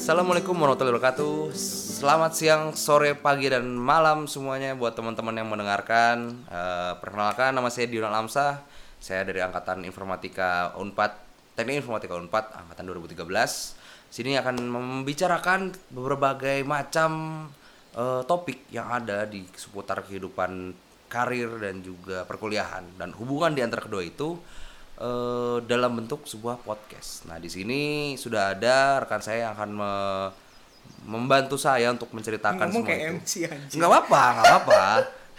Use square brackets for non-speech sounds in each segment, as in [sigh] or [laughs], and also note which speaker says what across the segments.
Speaker 1: Assalamualaikum warahmatullahi wabarakatuh. Selamat siang, sore, pagi, dan malam semuanya buat teman-teman yang mendengarkan. Eh, perkenalkan, nama saya Dion Alamsah. Saya dari Angkatan Informatika Unpad, Teknik Informatika Unpad, Angkatan 2013. Sini akan membicarakan berbagai macam eh, topik yang ada di seputar kehidupan karir dan juga perkuliahan dan hubungan di antara kedua itu eh, dalam bentuk sebuah podcast. Nah, di sini sudah ada rekan saya yang akan me- membantu saya untuk menceritakan
Speaker 2: Ngomong
Speaker 1: semua
Speaker 2: kayak
Speaker 1: itu.
Speaker 2: MC.
Speaker 1: Nggak apa-apa, nggak apa-apa.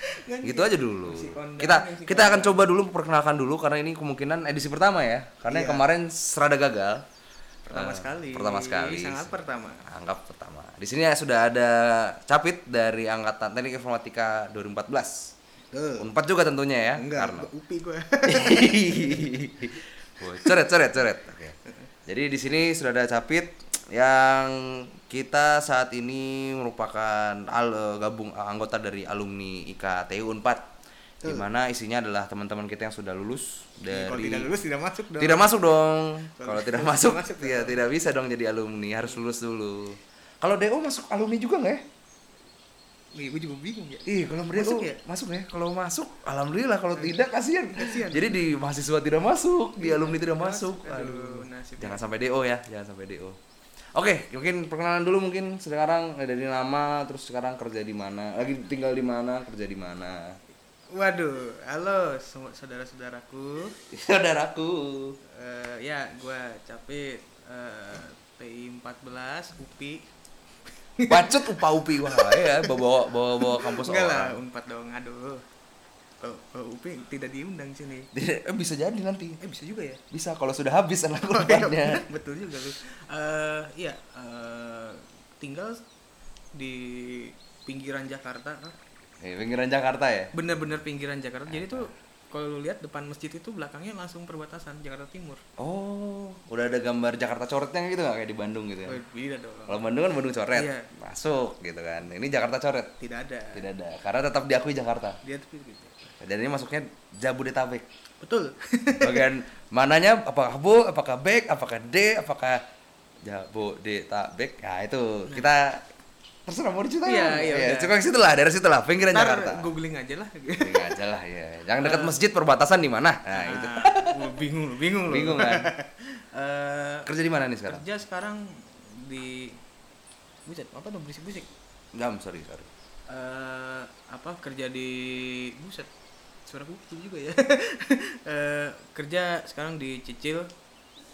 Speaker 1: [laughs] gitu aja dulu. Kita kita akan coba dulu perkenalkan dulu karena ini kemungkinan edisi pertama ya. Karena yang
Speaker 2: Iya.
Speaker 1: kemarin serada gagal.
Speaker 2: Pertama
Speaker 1: Eh,
Speaker 2: sekali.
Speaker 1: Pertama sekali.
Speaker 2: Sangat pertama.
Speaker 1: Anggap pertama. Di sini ya sudah ada Capit dari angkatan Teknik Informatika 2014.
Speaker 2: Tuh.
Speaker 1: Unpad juga tentunya ya.
Speaker 2: Enggak,
Speaker 1: karena [laughs]
Speaker 2: upi gue. [laughs]
Speaker 1: Coret, coret, coret. Oke. Jadi di sini sudah ada Capit yang kita saat ini merupakan al, eh, gabung eh, anggota dari alumni IKTU Unpad. Di mana isinya adalah teman-teman kita yang sudah lulus
Speaker 2: Kalau
Speaker 1: dari
Speaker 2: tidak lulus tidak masuk dong.
Speaker 1: Tidak masuk dong. Kalau
Speaker 2: Kalau
Speaker 1: tidak masuk,
Speaker 2: masuk,
Speaker 1: ya tidak bisa dong jadi alumni, harus lulus dulu. Kalau DO masuk alumni juga nggak ya?
Speaker 2: Nih, gue juga bingung ya.
Speaker 1: Ih, kalau
Speaker 2: Masuk ya?
Speaker 1: Masuk ya. Kalau masuk, alhamdulillah. Kalau tidak, kasihan.
Speaker 2: Kasihan.
Speaker 1: Jadi di mahasiswa tidak masuk, di alumni tidak masuk.
Speaker 2: Aduh, nasib.
Speaker 1: Jangan sampai DO ya, jangan sampai DO. Oke, mungkin perkenalan dulu mungkin sekarang dari nama, terus sekarang kerja di mana, lagi tinggal di mana, kerja di mana.
Speaker 2: Waduh, halo saudara-saudaraku. [laughs]
Speaker 1: Saudaraku.
Speaker 2: Eh, ya, gue capek eh TI 14 UPI.
Speaker 1: Bacot upa upi wah ya, bawa bawa bawa kampus
Speaker 2: Enggak
Speaker 1: orang.
Speaker 2: lah, Unpad dong. Aduh. Kalau UPI tidak diundang sini.
Speaker 1: Eh, bisa jadi nanti.
Speaker 2: Eh bisa juga ya?
Speaker 1: Bisa kalau sudah habis anak
Speaker 2: Oh, iya, [laughs] betul juga lu. Eh iya, eh, tinggal di pinggiran Jakarta.
Speaker 1: Eh, pinggiran Jakarta ya.
Speaker 2: Bener-bener pinggiran Jakarta. Jadi tuh kalau lu lihat depan masjid itu belakangnya langsung perbatasan Jakarta Timur.
Speaker 1: Oh, udah ada gambar Jakarta coretnya gitu nggak kayak di Bandung gitu ya?
Speaker 2: Oh, beda dong.
Speaker 1: Kalau Bandung kan Bandung coret,
Speaker 2: Iya.
Speaker 1: masuk gitu kan. Ini Jakarta coret,
Speaker 2: Tidak ada.
Speaker 1: tidak ada. Karena tetap diakui Jakarta.
Speaker 2: Dia tuh gitu.
Speaker 1: Dan ini masuknya Jabodetabek.
Speaker 2: Betul. [laughs]
Speaker 1: Bagian mananya apakah Bu, apakah Bek, apakah D, apakah Jabodetabek. Nah, itu kita terserah mau diceritain.
Speaker 2: Iya, iya, udah.
Speaker 1: Cukup situ lah, dari situ lah, pinggiran
Speaker 2: Ntar
Speaker 1: Jakarta.
Speaker 2: googling aja lah.
Speaker 1: Ini aja lah ya. Jangan dekat masjid perbatasan di mana? Nah, itu.
Speaker 2: Ah, gua bingung lu, bingung lu.
Speaker 1: Bingung kan? [laughs]
Speaker 2: Eh,
Speaker 1: Kerja di mana nih sekarang?
Speaker 2: kerja sekarang di Buset, apa tuh berisik-berisik?
Speaker 1: Jam, sorry, sorry.
Speaker 2: eh apa kerja di buset suara kuku juga ya [laughs] Eh, kerja sekarang di Cicil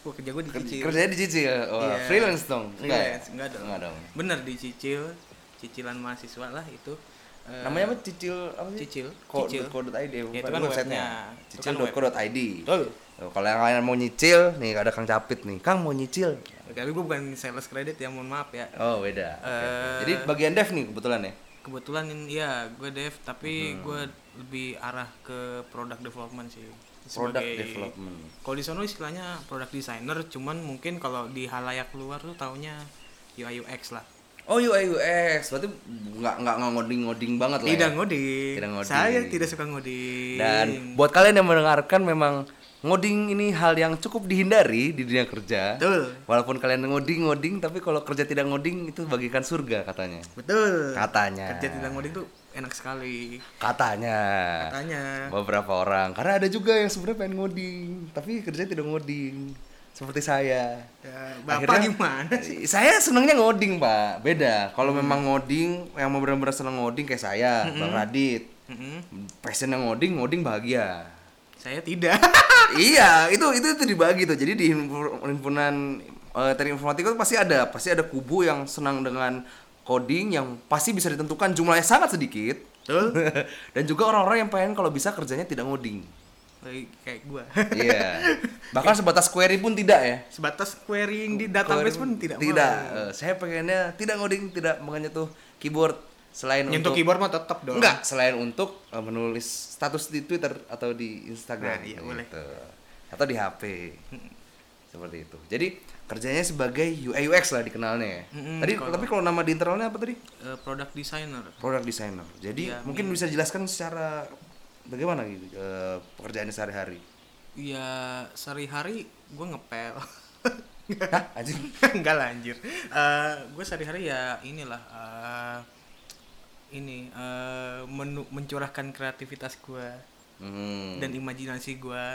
Speaker 2: Wah, kerja gue di Cicil
Speaker 1: Kerjanya di Cici ya? Oh,
Speaker 2: Iya.
Speaker 1: freelance dong? Enggak ya?
Speaker 2: Freelance, enggak dong.
Speaker 1: Enggak dong.
Speaker 2: bener di Cicil cicilan mahasiswa lah itu Eh,
Speaker 1: Namanya apa? Cicil apa sih?
Speaker 2: Cicil.
Speaker 1: .co.id
Speaker 2: Ya, itu kan
Speaker 1: websitenya.
Speaker 2: kan.
Speaker 1: Cicil.co.id.
Speaker 2: betul
Speaker 1: Tuh, kalau yang lain mau nyicil, nih ada Kang Capit nih. Kang mau nyicil.
Speaker 2: tapi gue bukan sales credit ya mohon maaf ya
Speaker 1: Oh, beda. Oke, oke.
Speaker 2: Eh.
Speaker 1: Jadi bagian dev nih kebetulan ya.
Speaker 2: kebetulan ya gue dev tapi
Speaker 1: Hmm.
Speaker 2: gue lebih arah ke product development sih
Speaker 1: Product
Speaker 2: Sebagai-
Speaker 1: development.
Speaker 2: kalau di sono istilahnya product designer cuman mungkin kalau di halayak luar tuh taunya UI UX lah
Speaker 1: Oh, UI UX. Berarti nggak nggak ngoding-ngoding banget lah.
Speaker 2: tidak
Speaker 1: ya.
Speaker 2: ngoding.
Speaker 1: Tidak ngoding.
Speaker 2: saya tidak suka ngoding
Speaker 1: Dan buat kalian yang mendengarkan memang ngoding ini hal yang cukup dihindari di dunia kerja.
Speaker 2: betul
Speaker 1: Walaupun kalian ngoding ngoding tapi kalau kerja tidak ngoding itu bagikan surga katanya.
Speaker 2: betul
Speaker 1: Katanya.
Speaker 2: kerja tidak ngoding tuh enak sekali
Speaker 1: Katanya.
Speaker 2: katanya
Speaker 1: Beberapa orang. Karena ada juga yang sebenarnya pengen ngoding tapi kerja tidak ngoding. Seperti saya.
Speaker 2: ya, bapak gimana sih
Speaker 1: Saya senangnya ngoding, Pak. Beda. Kalau memang ngoding yang mau benar-benar senang ngoding kayak saya, Bang Radit.
Speaker 2: Mm-mm.
Speaker 1: Passion yang ngoding, ngoding bahagia.
Speaker 2: saya tidak [laughs]
Speaker 1: iya, itu itu itu dibagi tuh. Jadi di himpu- himpunan eh, teknik informatika itu pasti ada, pasti ada kubu yang senang dengan coding yang pasti bisa ditentukan jumlahnya sangat sedikit.
Speaker 2: betul [laughs]
Speaker 1: Dan juga orang-orang yang pengen kalau bisa kerjanya tidak ngoding.
Speaker 2: Kayak- kayak gua
Speaker 1: Iya. Bahkan sebatas query pun tidak ya.
Speaker 2: sebatas querying di database pun tidak
Speaker 1: Tidak. Eh, saya pengennya tidak ngoding, tidak menyentuh keyboard selain
Speaker 2: nyentuh
Speaker 1: untuk
Speaker 2: keyboard mah tetap dong
Speaker 1: Enggak, selain untuk eh, menulis status di Twitter atau di Instagram.
Speaker 2: Nah, iya, boleh.
Speaker 1: gitu. Atau di HP. Seperti itu. Jadi kerjanya sebagai UI UX lah dikenalnya ya.
Speaker 2: Mm-mm,
Speaker 1: tadi
Speaker 2: kalau-
Speaker 1: tapi kalau nama di internalnya apa tadi?
Speaker 2: Eh, product designer
Speaker 1: Product designer. Jadi
Speaker 2: Iya,
Speaker 1: mungkin bisa jelaskan secara bagaimana gitu eh, pekerjaannya sehari-hari.
Speaker 2: ya sehari-hari gue ngepel [laughs]
Speaker 1: Hah, anjing.
Speaker 2: Enggak lah anjir. Eh, gue sehari-hari ya inilah eh, ini menu- mencurahkan kreativitas gue
Speaker 1: Hmm.
Speaker 2: dan imajinasi gue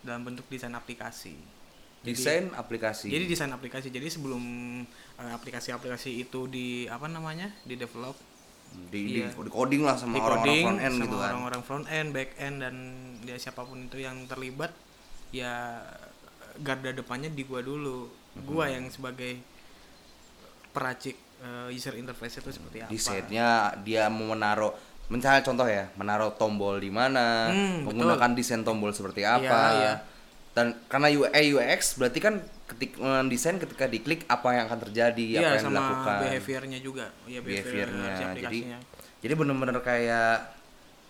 Speaker 2: dalam bentuk desain aplikasi.
Speaker 1: desain aplikasi.
Speaker 2: Jadi desain aplikasi. Jadi sebelum aplikasi-aplikasi itu di apa namanya di develop,
Speaker 1: di,
Speaker 2: iya.
Speaker 1: di, di coding lah sama orang-orang front end
Speaker 2: sama
Speaker 1: gitu kan.
Speaker 2: orang-orang front end, back end dan ya siapa pun itu yang terlibat, ya garda depannya di gua dulu.
Speaker 1: Mm-hmm.
Speaker 2: Gua yang sebagai peracik eh, user interface itu seperti apa.
Speaker 1: Desainnya dia mau menaruh misalnya contoh ya, menaruh tombol di mana,
Speaker 2: Hmm,
Speaker 1: menggunakan desain tombol seperti apa.
Speaker 2: iya.
Speaker 1: Dan karena UI UX berarti kan ketik desain ketika diklik apa yang akan terjadi,
Speaker 2: Iya
Speaker 1: apa yang
Speaker 2: sama
Speaker 1: dilakukan.
Speaker 2: behaviornya juga. Ya
Speaker 1: behaviornya.
Speaker 2: si
Speaker 1: Jadi jadi bener-bener kayak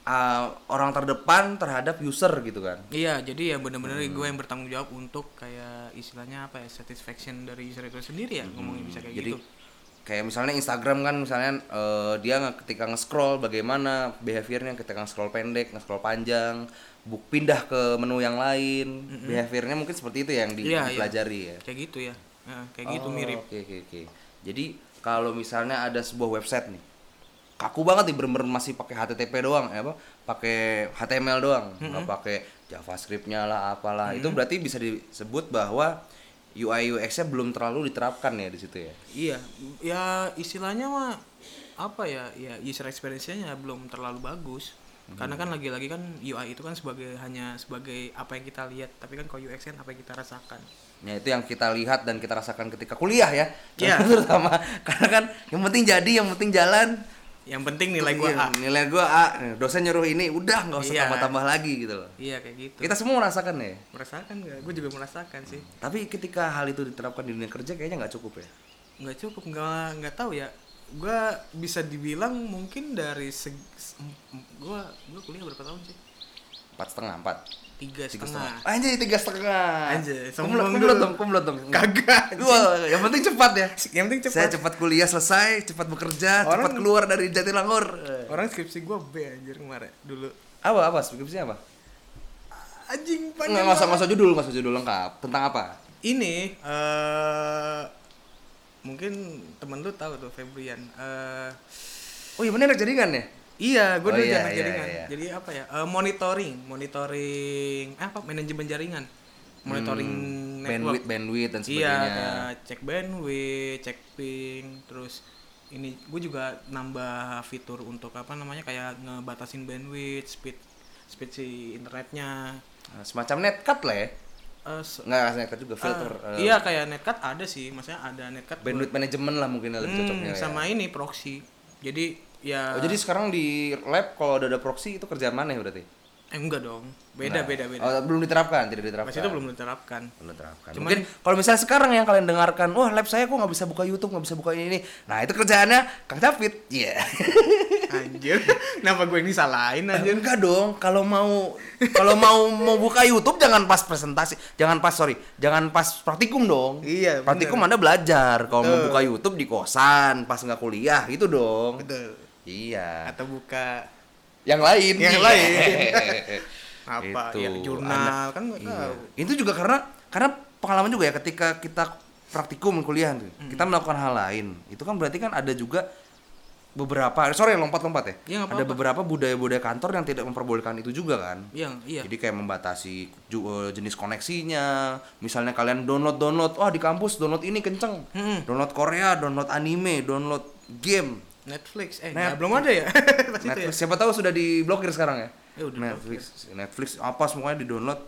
Speaker 1: uh, orang terdepan terhadap user gitu kan.
Speaker 2: Iya, jadi ya bener-bener
Speaker 1: Hmm.
Speaker 2: gue yang bertanggung jawab untuk kayak istilahnya apa ya satisfaction dari user itu sendiri ya ngomongin bisa kayak
Speaker 1: Hmm. Jadi
Speaker 2: gitu.
Speaker 1: kayak misalnya Instagram kan misalnya eh, dia ketika nge-scroll bagaimana behaviornya ketika nge-scroll pendek, nge-scroll panjang, buk pindah ke menu yang lain, behaviornya mungkin seperti itu yang di-
Speaker 2: Iya, iya.
Speaker 1: dipelajari ya.
Speaker 2: Kayak gitu ya. Nah, kayak gitu
Speaker 1: Oh,
Speaker 2: mirip.
Speaker 1: Oke oke oke. Jadi kalau misalnya ada sebuah website nih kaku banget nih bener-bener masih pakai HTTP doang, eh, apa? Pakai HTML doang, nggak pakai JavaScript-nya lah apalah. Itu berarti bisa disebut bahwa UI UX-nya belum terlalu diterapkan ya di situ ya.
Speaker 2: Iya, ya istilahnya mah apa ya? Ya user experience-nya belum terlalu bagus. Karena kan lagi-lagi kan UI itu kan sebagai hanya sebagai apa yang kita lihat, tapi kan kalau UX kan apa yang kita rasakan.
Speaker 1: Ya itu yang kita lihat dan kita rasakan ketika kuliah ya.
Speaker 2: Iya. [laughs]
Speaker 1: Terutama karena kan yang penting jadi, yang penting jalan.
Speaker 2: Yang penting nilai gua A.
Speaker 1: Nilai gua A. Dosen nyuruh ini udah nggak usah
Speaker 2: Iya.
Speaker 1: tambah-tambah lagi gitu loh.
Speaker 2: Iya kayak gitu.
Speaker 1: Kita semua merasakan ya.
Speaker 2: merasakan nggak? Gue juga merasakan sih.
Speaker 1: Tapi ketika hal itu diterapkan di dunia kerja kayaknya nggak cukup ya.
Speaker 2: Nggak cukup, nggak nggak tahu ya. Gue bisa dibilang mungkin dari seg, gue gue kuliah berapa tahun sih?
Speaker 1: Empat setengah, empat.
Speaker 2: Tiga setengah.
Speaker 1: Anjay, tiga setengah.
Speaker 2: Anjay,
Speaker 1: kumlot,
Speaker 2: sombong
Speaker 1: kumlot
Speaker 2: dulu.
Speaker 1: dong, kumlot dong.
Speaker 2: Kagak.
Speaker 1: Wah, yang penting cepat ya.
Speaker 2: Yang penting cepat.
Speaker 1: Saya cepat kuliah selesai, cepat bekerja,
Speaker 2: Orang-
Speaker 1: cepat keluar dari Jatinangor.
Speaker 2: Orang skripsi gue B anjir kemarin dulu.
Speaker 1: Apa apa skripsinya apa?
Speaker 2: Anjing panjang.
Speaker 1: nggak nggak usah judul, usah judul lengkap. Tentang apa?
Speaker 2: Ini eh mungkin temen lu tahu tuh Febrian. Eh
Speaker 1: Oh iya bener jaringan ya?
Speaker 2: iya, gue
Speaker 1: Oh,
Speaker 2: dulu
Speaker 1: iya, iya,
Speaker 2: jaringan.
Speaker 1: iya.
Speaker 2: Jadi apa ya? Eh, monitoring, monitoring eh, apa manajemen jaringan. Monitoring network.
Speaker 1: Bandwidth, bandwidth dan
Speaker 2: Iya,
Speaker 1: sebagainya.
Speaker 2: kayak cek bandwidth, cek ping, terus ini gue juga nambah fitur untuk apa namanya kayak ngebatasin bandwidth, speed speed si internetnya.
Speaker 1: Nah, semacam netcut lah ya?
Speaker 2: Eh, se-
Speaker 1: Nggak juga filter.
Speaker 2: Ah,
Speaker 1: eh,
Speaker 2: iya kayak netcut ada sih, maksudnya ada netcut buat-
Speaker 1: bandwidth management lah mungkin lebih
Speaker 2: Hmm,
Speaker 1: cocoknya ya.
Speaker 2: sama ini proxy. Jadi ya
Speaker 1: Oh, jadi sekarang di lab kalau udah ada proxy itu kerjaan mana ya berarti?
Speaker 2: Eh enggak dong. Beda
Speaker 1: Nah,
Speaker 2: beda beda.
Speaker 1: Oh, belum diterapkan, tidak diterapkan.
Speaker 2: Pas itu belum diterapkan.
Speaker 1: Belum diterapkan.
Speaker 2: Cuman-
Speaker 1: Mungkin kalau misalnya sekarang yang kalian dengarkan, wah lab saya kok nggak bisa buka YouTube, nggak bisa buka ini, ini. Nah itu kerjaannya Kang David. Iya. [laughs]
Speaker 2: Anjir. Kenapa gue ini salahin anjir?
Speaker 1: Enggak dong, kalau mau kalau mau mau buka YouTube jangan pas presentasi, jangan pas sorry, jangan pas praktikum dong.
Speaker 2: Iya, bener.
Speaker 1: Praktikum Anda belajar. Kalau mau buka YouTube di kosan, pas nggak kuliah gitu dong.
Speaker 2: Betul.
Speaker 1: Iya.
Speaker 2: Atau buka
Speaker 1: Yang lain.
Speaker 2: Yang
Speaker 1: Iya.
Speaker 2: lain. [laughs] apa
Speaker 1: Itu.
Speaker 2: ya jurnal kan nggak
Speaker 1: Iya.
Speaker 2: tahu.
Speaker 1: Itu juga karena karena pengalaman juga ya ketika kita praktikum kuliah tuh,
Speaker 2: Hmm.
Speaker 1: kita melakukan hal lain. Itu kan berarti kan ada juga beberapa sorry lompat-lompat ya.
Speaker 2: Iya, nggak
Speaker 1: ada
Speaker 2: apa-apa.
Speaker 1: beberapa budaya-budaya kantor yang tidak memperbolehkan itu juga kan.
Speaker 2: Yang iya.
Speaker 1: Jadi kayak membatasi eh, jenis koneksinya. Misalnya kalian download download, wah di kampus download ini kenceng.
Speaker 2: Mm-mm.
Speaker 1: Download Korea, download anime, download game.
Speaker 2: Netflix eh
Speaker 1: Net-
Speaker 2: nggak, belum ada ya? [laughs] Ya.
Speaker 1: Netflix siapa tahu sudah diblokir sekarang ya.
Speaker 2: Ya, udah
Speaker 1: Netflix, Netflix apa semuanya di download.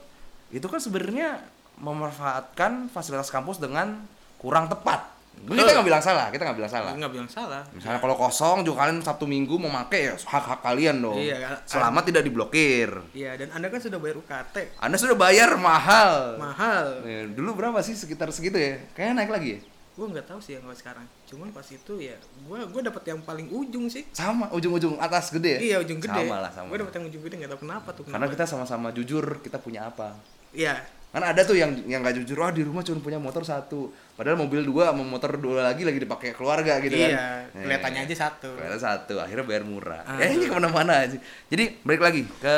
Speaker 1: Itu kan sebenarnya memanfaatkan fasilitas kampus dengan kurang tepat. Ini kita nggak bilang salah, kita nggak bilang salah.
Speaker 2: Nggak bilang salah.
Speaker 1: Misalnya kalau kosong juga kalian Sabtu Minggu mau make ya hak hak kalian dong.
Speaker 2: Iya,
Speaker 1: Selama tidak diblokir.
Speaker 2: Iya, dan Anda kan sudah bayar UKT.
Speaker 1: Anda sudah bayar mahal.
Speaker 2: Mahal.
Speaker 1: Eh, dulu berapa sih sekitar segitu ya? Kayaknya naik lagi ya?
Speaker 2: Gue nggak tahu sih yang kalau sekarang. Cuman pas itu ya, gue gue dapat yang paling ujung sih.
Speaker 1: Sama, ujung-ujung atas gede ya?
Speaker 2: Iya, ujung gede.
Speaker 1: Sama lah, sama.
Speaker 2: Gue dapat yang ujung gede nggak tahu kenapa tuh.
Speaker 1: Karena
Speaker 2: kenapa.
Speaker 1: kita sama-sama jujur, kita punya apa.
Speaker 2: Iya.
Speaker 1: Kan ada tuh yang yang gak jujur, oh di rumah cuma punya motor satu. Padahal mobil dua sama motor dua lagi lagi dipakai keluarga gitu kan.
Speaker 2: Iya, kelihatannya
Speaker 1: Eh,
Speaker 2: aja satu.
Speaker 1: Kelihatan satu, akhirnya bayar murah.
Speaker 2: Ah,
Speaker 1: ya ini ke mana-mana aja. Jadi balik lagi ke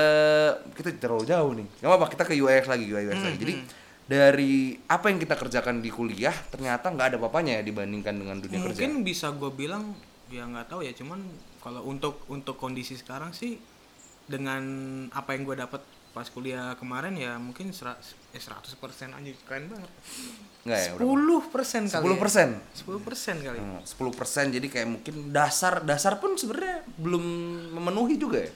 Speaker 1: kita terlalu jauh nih. Gak apa-apa kita ke UX lagi, UI UX lagi. Jadi dari apa yang kita kerjakan di kuliah ternyata nggak ada apa-apanya ya dibandingkan dengan dunia kerja.
Speaker 2: mungkin bisa gue bilang ya nggak tahu ya cuman kalau untuk untuk kondisi sekarang sih dengan apa yang gue dapat pas kuliah kemarin ya mungkin eh, 100 persen aja keren banget
Speaker 1: Nggak ya? udah.
Speaker 2: 10 persen kali
Speaker 1: 10 persen.
Speaker 2: ya. 10 persen kali
Speaker 1: Hmm, 10 persen jadi kayak mungkin dasar dasar pun sebenarnya belum memenuhi juga ya.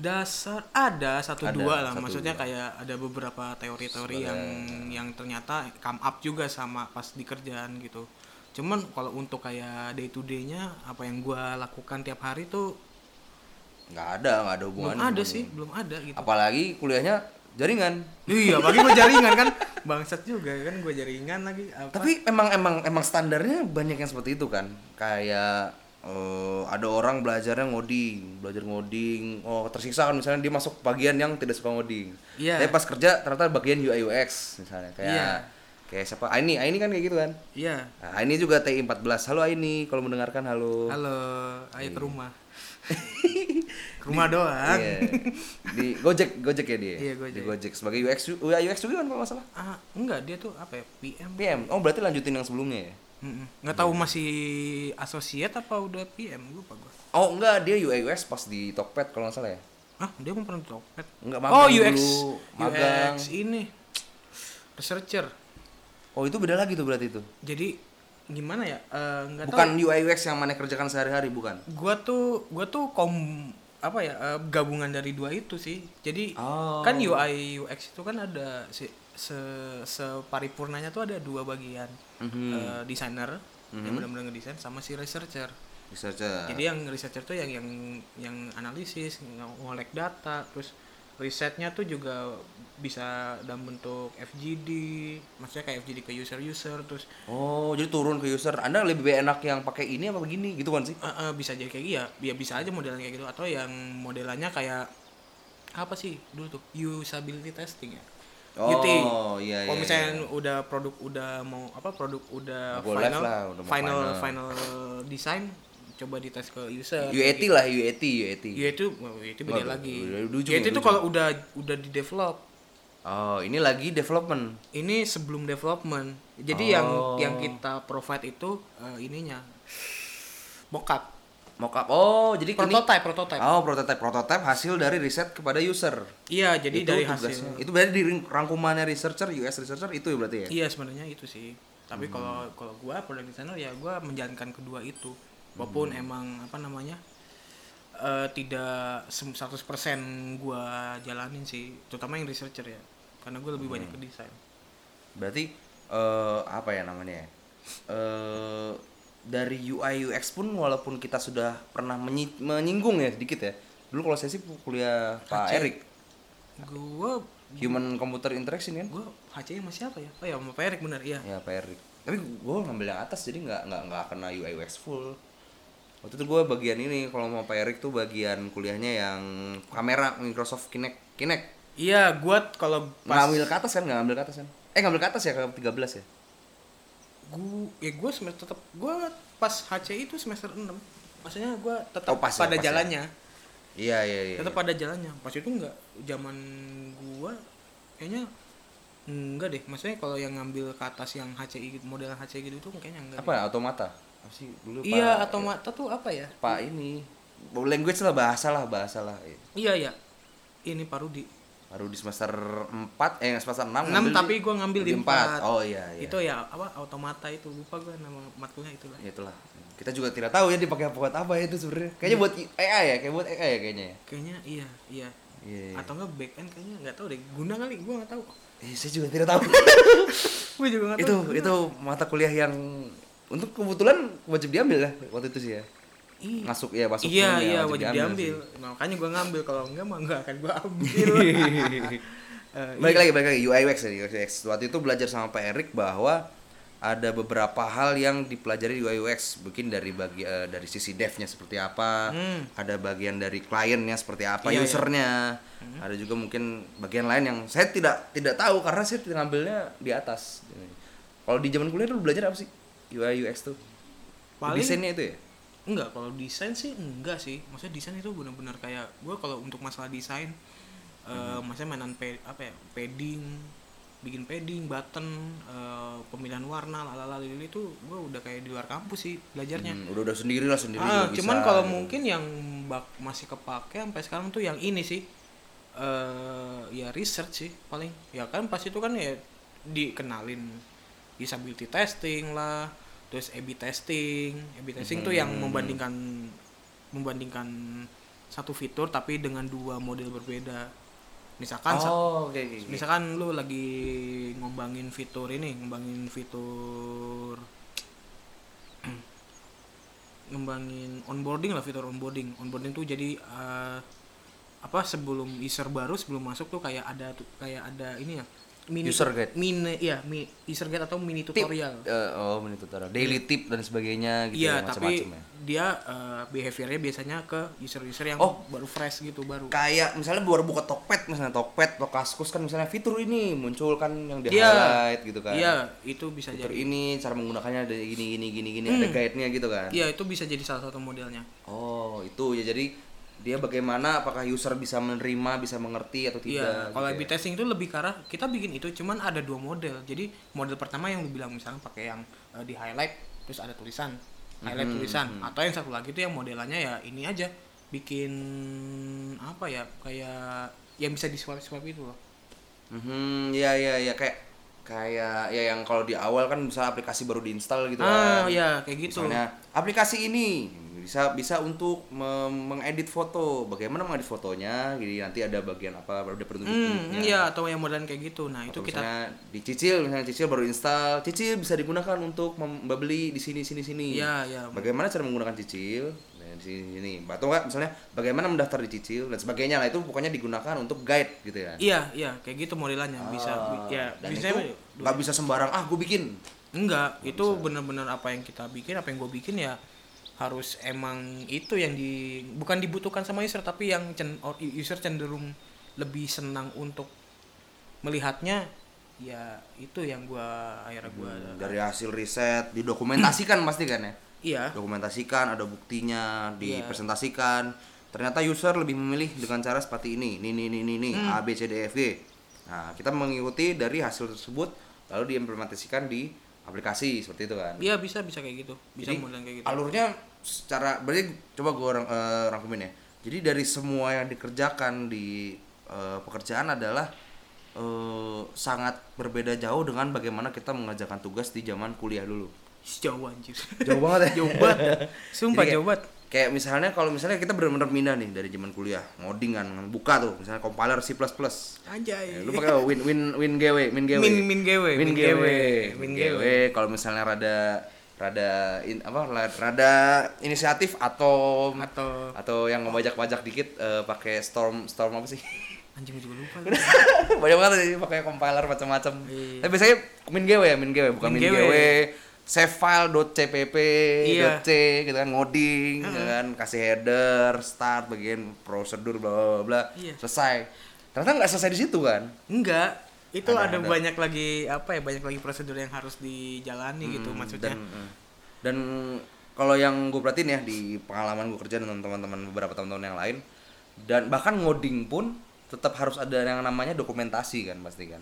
Speaker 2: Dasar ada satu
Speaker 1: Ada,
Speaker 2: dua lah
Speaker 1: satu,
Speaker 2: maksudnya
Speaker 1: dua.
Speaker 2: kayak ada beberapa teori-teori yang yang ternyata come up juga sama pas di kerjaan gitu cuman kalau untuk kayak day to day-nya apa yang gua lakukan tiap hari tuh
Speaker 1: Nggak ada, nggak ada
Speaker 2: belum
Speaker 1: hubungannya.
Speaker 2: ada
Speaker 1: sama
Speaker 2: sih belum ada gitu
Speaker 1: Apalagi kuliahnya jaringan.
Speaker 2: iya bagi gua jaringan kan bangsat juga kan gua jaringan lagi apa
Speaker 1: Tapi emang emang emang standarnya banyak yang seperti itu kan. Kayak eh, ada orang belajarnya ngoding, belajar ngoding, oh tersiksa kan misalnya dia masuk bagian yang tidak suka ngoding.
Speaker 2: Iya.
Speaker 1: Tapi pas kerja ternyata bagian UI UX misalnya kayak
Speaker 2: Iya.
Speaker 1: kayak siapa? Aini, Aini kan kayak gitu kan.
Speaker 2: iya
Speaker 1: Nah, Aini juga TI 14. Halo Aini, kalau mendengarkan halo.
Speaker 2: halo ayo ke rumah [laughs] ke rumah doang
Speaker 1: Iya. Di Gojek, Gojek ya dia.
Speaker 2: Iya, Gojek.
Speaker 1: Di Gojek sebagai UX UI UX juga kan kalau nggak salah.
Speaker 2: ah enggak dia tuh apa ya PM
Speaker 1: PM. Oh, berarti lanjutin yang sebelumnya ya?
Speaker 2: Mm-mm. nggak tahu masih associate apa udah PM lupa gua
Speaker 1: Oh, enggak, dia UX pas di Tokped kalau nggak salah ya.
Speaker 2: ah dia mau pernah di Tokped
Speaker 1: Enggak
Speaker 2: oh
Speaker 1: magang
Speaker 2: UX
Speaker 1: dulu, magang.
Speaker 2: UX ini researcher
Speaker 1: Oh, itu beda lagi tuh berarti itu.
Speaker 2: jadi gimana ya Eh, nggak tahu
Speaker 1: Bukan UI UX yang mana kerjakan sehari-hari, bukan.
Speaker 2: gua tuh gua tuh kom apa ya eh, gabungan dari dua itu sih jadi
Speaker 1: Oh.
Speaker 2: kan UI UX itu kan ada si, se separipurnanya tuh ada dua bagian
Speaker 1: Mhm.
Speaker 2: Eh, desainer yang benar-benar ngedesain sama si researcher
Speaker 1: Researcher.
Speaker 2: jadi yang researcher tuh yang yang yang analisis ng- ngolek data terus risetnya tuh juga bisa dalam bentuk FGD maksudnya kayak FGD ke user-user terus
Speaker 1: Oh, jadi turun ke user. Anda lebih enak yang pakai ini apa begini gitu kan sih?
Speaker 2: eh, eh, bisa jadi kayak gitu ya bisa aja modelannya kayak gitu atau yang modelannya kayak apa sih dulu tuh usability testing ya
Speaker 1: Oh,
Speaker 2: UT.
Speaker 1: iya,
Speaker 2: Kalau
Speaker 1: iya,
Speaker 2: misalnya
Speaker 1: iya.
Speaker 2: udah produk udah mau apa produk udah
Speaker 1: go
Speaker 2: final
Speaker 1: lah, udah
Speaker 2: final,
Speaker 1: final.
Speaker 2: final design coba dites ke user.
Speaker 1: UAT lah, UAT, UAT.
Speaker 2: Ya itu oh, itu beda
Speaker 1: Waduh,
Speaker 2: lagi.
Speaker 1: ujung, udah
Speaker 2: itu kalau udah udah di develop.
Speaker 1: Oh, ini lagi development.
Speaker 2: Ini sebelum development. Jadi yang
Speaker 1: Oh.
Speaker 2: yang kita provide itu eh, ininya mockup,
Speaker 1: Mockup. Oh, jadi ini
Speaker 2: prototype, prototype.
Speaker 1: Oh, prototype prototype hasil dari riset kepada user.
Speaker 2: Iya, jadi
Speaker 1: itu
Speaker 2: dari
Speaker 1: tugasnya.
Speaker 2: hasil.
Speaker 1: Itu berarti di rangkumannya researcher, US researcher itu ya berarti ya?
Speaker 2: Iya sebenarnya itu sih. Tapi
Speaker 1: Hmm.
Speaker 2: kalau kalau gua product designer ya gua menjalankan kedua itu.
Speaker 1: Hmm.
Speaker 2: Walaupun emang apa namanya eh, tidak sem- 100% gua jalanin sih, terutama yang researcher ya. Karena gua lebih banyak ke
Speaker 1: Hmm.
Speaker 2: desain.
Speaker 1: Berarti eh apa ya namanya ya? Dari UI UX pun walaupun kita sudah pernah menyi- menyinggung ya sedikit ya. Dulu kalau saya sih kuliah Pak
Speaker 2: HC.
Speaker 1: Erik,
Speaker 2: Gua
Speaker 1: Human Computer Interaction kan?
Speaker 2: gua HC sama siapa ya? Oh ya sama Pak Erik benar iya.
Speaker 1: Ya Pak Erik. Tapi gue ngambil yang atas jadi nggak nggak nggak kena UI UX full. Waktu itu gue bagian ini kalau mau Pak Erik tuh bagian kuliahnya yang kamera Microsoft Kinect. Kinect.
Speaker 2: Iya, gua kalau pas
Speaker 1: Ngambil ke atas kan? Nggak ngambil ke atas kan? Eh ngambil ke atas ya ke 13 ya?
Speaker 2: Gua ya gua semester tetap gua pas HC itu semester 6. Maksudnya gua tetap
Speaker 1: Oh, pas ya,
Speaker 2: pada
Speaker 1: pas ya.
Speaker 2: jalannya.
Speaker 1: Iya iya iya.
Speaker 2: tetap pada jalannya pas itu enggak zaman gua kayaknya enggak deh maksudnya kalau yang ngambil ke atas yang HCI model HCI gitu itu kayaknya enggak
Speaker 1: Apa automata? Apa sih dulu
Speaker 2: deh. iya
Speaker 1: Pak-
Speaker 2: atau mata tuh apa ya
Speaker 1: Pak ini language lah bahasa lah bahasa lah.
Speaker 2: iya iya ini Parudi
Speaker 1: Baru di semester 4 eh semester 6
Speaker 2: enam tapi gua ngambil di empat
Speaker 1: Oh iya iya.
Speaker 2: itu ya apa automata itu lupa gua nama matkulnya itulah
Speaker 1: Ya itulah. Kita juga tidak tahu ya dipakai buat apa ya itu sebenarnya. Kayaknya buat AI ya, kayak buat AI ya kayaknya ya.
Speaker 2: kayaknya iya iya
Speaker 1: Iya. iya.
Speaker 2: atau enggak back end kayaknya nggak tahu deh guna kali gua nggak tahu
Speaker 1: Eh, saya juga tidak tahu. [laughs]
Speaker 2: gua juga nggak
Speaker 1: itu
Speaker 2: tahu
Speaker 1: itu mata kuliah yang untuk kebetulan wajib diambil ya waktu itu sih ya. Masuk ya masuk
Speaker 2: iya
Speaker 1: filmnya,
Speaker 2: iya wajib diambil,
Speaker 1: sih.
Speaker 2: makanya gua ngambil. Kalau enggak mah enggak akan gua ambil. Eh, [laughs]
Speaker 1: balik lagi balik lagi. UI UX ya UI UX. Waktu itu belajar sama Pak Erik bahwa ada beberapa hal yang dipelajari di UI UX mungkin dari bagi eh, dari sisi devnya seperti apa
Speaker 2: Hmm.
Speaker 1: ada bagian dari kliennya seperti apa
Speaker 2: Iya, iya.
Speaker 1: usernya. Ada juga mungkin bagian lain yang saya tidak tidak tahu karena saya tidak ngambilnya di atas. Kalau di zaman kuliah dulu belajar apa sih? UI UX tuh.
Speaker 2: Paling-
Speaker 1: desainnya itu ya
Speaker 2: Enggak, kalau desain sih enggak sih. Maksudnya desain itu benar-benar kayak gue kalau untuk masalah desain eh maksudnya mainan pe, apa ya, padding bikin padding button eh, pemilihan warna lalala lili itu gue udah kayak di luar kampus sih belajarnya
Speaker 1: Hmm, udah udah sendiri lah sendiri
Speaker 2: ah, cuman kalau
Speaker 1: gitu.
Speaker 2: mungkin yang bak masih kepake sampai sekarang tuh yang ini sih eh ya research sih paling ya kan pas itu kan ya dikenalin usability testing lah terus A/B testing A/B testing tuh yang
Speaker 1: Hmm.
Speaker 2: membandingkan membandingkan satu fitur tapi dengan dua model berbeda misalkan sa-
Speaker 1: oh oke oke.
Speaker 2: misalkan lu lagi ngembangin fitur ini ngembangin fitur [clears throat] ngembangin onboarding lah fitur onboarding onboarding tuh jadi eh, apa sebelum user baru sebelum masuk tuh kayak ada tuh kayak ada ini ya mini
Speaker 1: User guide.
Speaker 2: mini ya mi, user guide atau mini tutorial.
Speaker 1: Eh, oh ini tutorial. Daily tip dan sebagainya gitu
Speaker 2: iya
Speaker 1: ya,
Speaker 2: tapi
Speaker 1: ya.
Speaker 2: dia eh, behaviornya biasanya ke user-user yang
Speaker 1: Oh.
Speaker 2: baru fresh gitu baru.
Speaker 1: Kayak misalnya baru buka Tokped misalnya Tokped atau Kaskus kan misalnya fitur ini muncul kan yang di
Speaker 2: Iya.
Speaker 1: highlight gitu kan.
Speaker 2: Iya itu bisa
Speaker 1: fitur
Speaker 2: jadi.
Speaker 1: ini cara menggunakannya ada gini gini gini gini ada guide-nya gitu kan.
Speaker 2: Iya itu bisa jadi salah satu modelnya.
Speaker 1: Oh itu ya jadi dia bagaimana apakah user bisa menerima bisa mengerti atau tidak
Speaker 2: Iya, kalau
Speaker 1: gitu
Speaker 2: A/B
Speaker 1: ya.
Speaker 2: testing itu lebih arah kita bikin itu cuman ada dua model. Jadi model pertama yang lu bilang misalnya pakai yang eh, di highlight terus ada tulisan, highlight tulisan atau yang satu lagi itu yang modelannya ya ini aja bikin apa ya kayak yang bisa di swipe swipe itu loh.
Speaker 1: Mhm, ya ya ya kayak kayak ya yang kalau di awal kan bisa aplikasi baru diinstal gitu
Speaker 2: Ah,
Speaker 1: kan.
Speaker 2: ya kayak gitu.
Speaker 1: Misalnya aplikasi ini bisa bisa untuk me- mengedit foto. Bagaimana mengedit fotonya? Jadi nanti ada bagian apa ada
Speaker 2: Hmm,
Speaker 1: petunjuk-petunjuknya.
Speaker 2: iya atau yang modelan kayak gitu. Nah,
Speaker 1: Atau
Speaker 2: itu kita
Speaker 1: misalnya dicicil, misalnya cicil baru install, cicil bisa digunakan untuk membeli di sini sini sini.
Speaker 2: Iya, iya.
Speaker 1: Bagaimana cara menggunakan cicil? Nah, di sini sini. Atau enggak misalnya bagaimana mendaftar di cicil dan sebagainya lah itu pokoknya digunakan untuk guide gitu ya.
Speaker 2: Iya, iya, kayak gitu modelannya. Bisa
Speaker 1: Ah,
Speaker 2: bi- ya
Speaker 1: dan
Speaker 2: bisa
Speaker 1: itu nggak bisa sembarang ah gue bikin.
Speaker 2: Enggak, itu bener-bener apa yang kita bikin, apa yang gue bikin ya harus emang itu yang di bukan dibutuhkan sama user tapi yang cen, or- user cenderung lebih senang untuk melihatnya ya itu yang gua akhirnya gua
Speaker 1: dari hasil riset didokumentasikan pasti kan ya?
Speaker 2: Iya.
Speaker 1: Dokumentasikan ada buktinya
Speaker 2: Iya.
Speaker 1: dipresentasikan. Ternyata user lebih memilih dengan cara seperti ini ini ini ini ini
Speaker 2: Hmm.
Speaker 1: A B C D E F G nah kita mengikuti dari hasil tersebut lalu diimplementasikan di aplikasi seperti itu kan?
Speaker 2: Iya bisa bisa kayak gitu. Bisa
Speaker 1: Jadi,
Speaker 2: modelan kayak gitu.
Speaker 1: alurnya secara berarti coba gue orang eh, rangkumin ya. Jadi dari semua yang dikerjakan di eh, pekerjaan adalah eh, sangat berbeda jauh dengan bagaimana kita mengerjakan tugas di zaman kuliah dulu.
Speaker 2: Jauh anjir.
Speaker 1: Jauh banget ya? [laughs]
Speaker 2: Jauh banget. [laughs] Sumpah jauh banget
Speaker 1: kayak misalnya kalau misalnya kita benar-benar pindah nih dari zaman kuliah ngoding kan buka tuh misalnya compiler C++
Speaker 2: anjay.
Speaker 1: Ya, lu pakai win win win GW min GW
Speaker 2: Min- min GW,
Speaker 1: min GW min GW kalau misalnya rada rada in, apa rada inisiatif atau
Speaker 2: atau
Speaker 1: atau yang ngebajak-bajak dikit eh, pakai storm storm apa sih? [laughs]
Speaker 2: Anjing juga lupa
Speaker 1: banyak banget sih pakai compiler macam-macam.
Speaker 2: Iya.
Speaker 1: tapi biasanya min GW ya min GW bukan min,
Speaker 2: Min
Speaker 1: GW,
Speaker 2: GW.
Speaker 1: Save file .cpp
Speaker 2: Iya.
Speaker 1: .c gitu kan ngoding gitu kan kasih header start bagian prosedur bla bla bla,
Speaker 2: Iya.
Speaker 1: selesai. Ternyata nggak selesai di situ kan?
Speaker 2: Enggak itu
Speaker 1: Ada-
Speaker 2: ada,
Speaker 1: ada.
Speaker 2: banyak lagi apa ya banyak lagi prosedur yang harus dijalani gitu
Speaker 1: Hmm,
Speaker 2: maksudnya.
Speaker 1: dan dan kalau yang gue perhatiin ya di pengalaman gue kerja dengan teman-teman beberapa tahun-tahun yang lain dan bahkan ngoding pun tetap harus ada yang namanya dokumentasi kan pasti kan?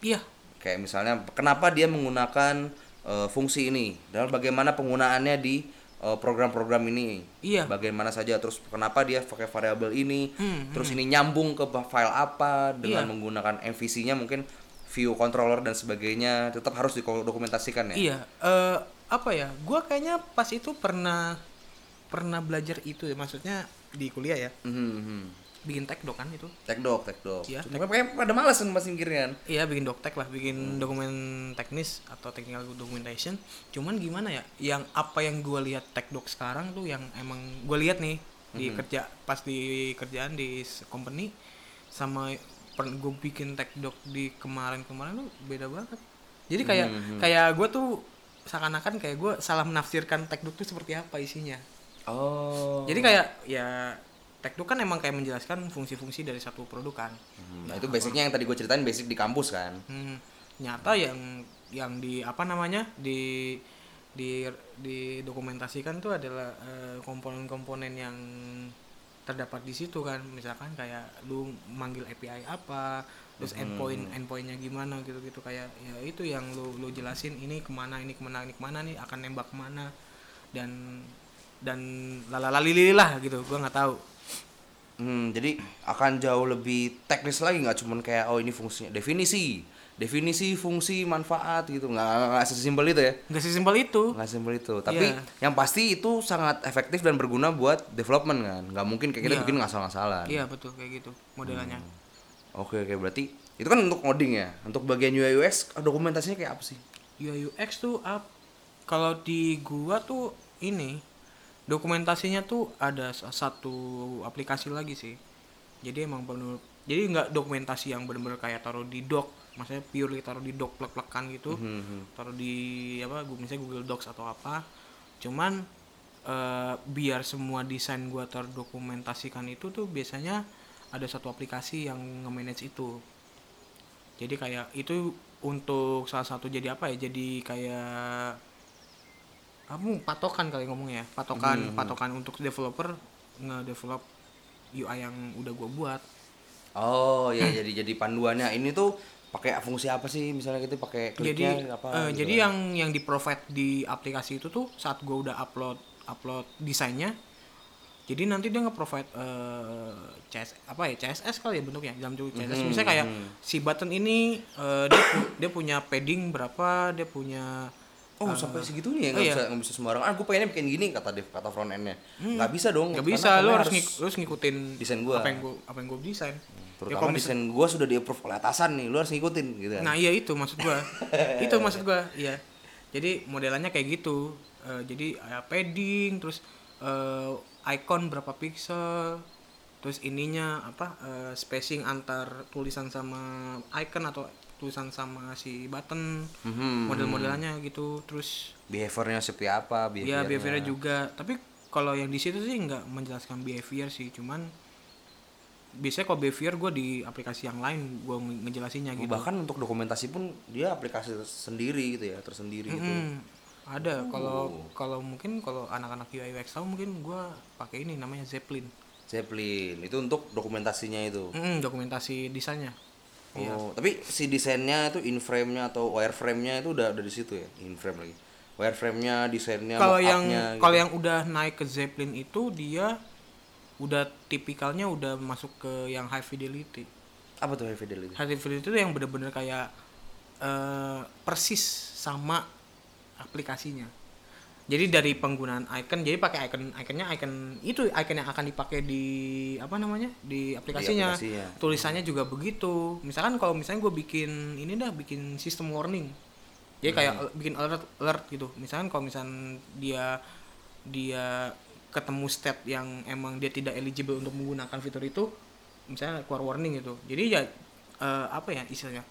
Speaker 2: Iya.
Speaker 1: Kayak misalnya kenapa dia menggunakan eh, fungsi ini dan bagaimana penggunaannya di eh, program-program ini
Speaker 2: Iya.
Speaker 1: bagaimana saja terus kenapa dia pakai variabel ini
Speaker 2: Hmm,
Speaker 1: terus ini nyambung ke file apa dengan
Speaker 2: Iya.
Speaker 1: menggunakan MVC-nya mungkin view controller dan sebagainya tetap harus didokumentasikan ya
Speaker 2: iya eh, apa ya gua kayaknya pas itu pernah pernah belajar itu ya maksudnya di kuliah ya
Speaker 1: Mhm, mhm.
Speaker 2: Bikin tekdok kan itu?
Speaker 1: Tekdok, tekdok.
Speaker 2: Iya,
Speaker 1: Cuma kayak pada males kan mikirnya kan.
Speaker 2: iya bikin doktek lah bikin dokumen teknis atau technical documentation. Cuman gimana ya yang apa yang gua lihat tekdok sekarang tuh yang emang gua lihat nih di kerja pas di kerjaan di company sama gue bikin tekdok di kemarin-kemarin tuh beda banget. Jadi kayak kayak gue tuh seakan-akan kayak gue salah menafsirkan tekdok tuh seperti apa isinya.
Speaker 1: Oh.
Speaker 2: jadi kayak ya tekdok kan emang kayak menjelaskan fungsi-fungsi dari satu produk kan.
Speaker 1: Nah, itu basicnya yang tadi gue ceritain basic di kampus kan.
Speaker 2: Hmm, nyata yang yang di apa namanya di di didokumentasikan tuh adalah eh, komponen-komponen yang terdapat di situ kan. Misalkan kayak lu manggil API apa terus
Speaker 1: Hmm.
Speaker 2: endpoint endpointnya gimana gitu gitu kayak ya itu yang lu lu jelasin ini ke mana ini ke mana ini ke mana nih akan nembak ke mana dan dan lalalali lah gitu. Gua nggak tahu
Speaker 1: Hmm, jadi akan jauh lebih teknis lagi nggak cuman kayak oh ini fungsinya definisi, definisi fungsi manfaat gitu. Nggak nggak- sesimpel itu ya.
Speaker 2: Nggak sesimpel itu.
Speaker 1: Nggak sesimpel itu. Tapi
Speaker 2: Iya.
Speaker 1: yang pasti itu sangat efektif dan berguna buat development kan. Nggak mungkin kayak kita
Speaker 2: Iya.
Speaker 1: bikin ngasal-ngasalan.
Speaker 2: Iya betul kayak gitu modelannya.
Speaker 1: Oke oke berarti itu kan untuk coding ya? Untuk bagian UI UX dokumentasinya kayak apa sih?
Speaker 2: UI UX tuh up kalau di gua tuh ini dokumentasinya tuh ada sa- satu aplikasi lagi sih. Jadi emang bener jadi nggak dokumentasi yang bener-bener kayak taruh di doc maksudnya purely taruh di doc plek-plekan gitu.
Speaker 1: Hmm,
Speaker 2: taruh di apa misalnya Google Docs atau apa. Cuman eh, biar semua desain gua terdokumentasikan itu tuh biasanya ada satu aplikasi yang nge-manage itu. Jadi kayak itu untuk salah satu jadi apa ya? Jadi kayak kamu patokan kali ngomongnya. Ya patokan patokan untuk developer nge-develop UI yang udah gua buat.
Speaker 1: Oh ya [clears throat] jadi jadi panduannya. Ini tuh pakai fungsi apa sih? Misalnya kita pakai
Speaker 2: jadi
Speaker 1: kliknya apa
Speaker 2: eh,
Speaker 1: gitu
Speaker 2: jadi
Speaker 1: kan.
Speaker 2: yang yang di provide di aplikasi itu tuh saat gua udah upload upload desainnya jadi nanti dia nge-provide eh, CS apa ya CSS kali ya bentuknya dalam bentuk CSS
Speaker 1: Mhm,
Speaker 2: misalnya kayak
Speaker 1: mhm.
Speaker 2: si button ini eh, dia pu- dia punya padding berapa dia punya
Speaker 1: Oh sampai segitunya ya nggak
Speaker 2: oh, iya.
Speaker 1: bisa nggak bisa sembarangan. Ah gue pengennya bikin gini kata Dev kata front endnya. Nggak bisa dong.
Speaker 2: nggak
Speaker 1: karena
Speaker 2: bisa lu harus ngik- harus ngikutin
Speaker 1: desain gua.
Speaker 2: apa yang gua apa yang gua desain Ya,
Speaker 1: Terutama
Speaker 2: kalau misal-
Speaker 1: desain gue sudah di approve oleh atasan nih, lu harus ngikutin gitu kan.
Speaker 2: Nah iya itu maksud gua. [laughs] itu maksud gua, iya. Jadi modelannya kayak gitu. Eh, jadi ada padding, terus eh, icon berapa pixel, terus ininya apa eh, spacing antar tulisan sama icon atau tulisan sama si button,
Speaker 1: Mhm.
Speaker 2: model-modelannya gitu. Terus
Speaker 1: Behaviornya seperti apa?
Speaker 2: ya
Speaker 1: Behaviornya.
Speaker 2: juga. Tapi kalau yang di situ sih nggak menjelaskan behavior sih, cuman biasanya kalau behavior gue di aplikasi yang lain gue ngejelasinnya gitu.
Speaker 1: Bahkan untuk dokumentasi pun dia aplikasi sendiri gitu ya, tersendiri gitu.
Speaker 2: Mm, ada kalau kalau mungkin kalau anak-anak UI UX tahu mungkin gua pakai ini namanya Zeppelin
Speaker 1: Zeppelin itu untuk dokumentasinya itu.
Speaker 2: Mm, dokumentasi desainnya Iya.
Speaker 1: Oh, tapi si desainnya itu in frame-nya atau wireframe-nya itu udah ada di situ ya, in frame lagi. Wireframe-nya, desainnya,
Speaker 2: kalau yang
Speaker 1: gitu.
Speaker 2: kalau yang udah naik ke Zeppelin itu dia udah tipikalnya udah masuk ke yang high fidelity
Speaker 1: apa tuh high fidelity?
Speaker 2: high fidelity itu yang bener-bener kayak eh, persis sama aplikasinya jadi dari penggunaan icon jadi pakai icon iconnya icon itu icon yang akan dipakai di apa namanya di aplikasinya,
Speaker 1: aplikasinya.
Speaker 2: tulisannya juga begitu. Misalkan kalau misalnya gue bikin ini dah bikin sistem warning. Jadi kayak
Speaker 1: Hmm.
Speaker 2: bikin alert alert gitu. Misalkan kalau misalnya dia dia ketemu step yang emang dia tidak eligible untuk menggunakan fitur itu misalnya keluar warning gitu. Jadi ya eh, apa ya istilahnya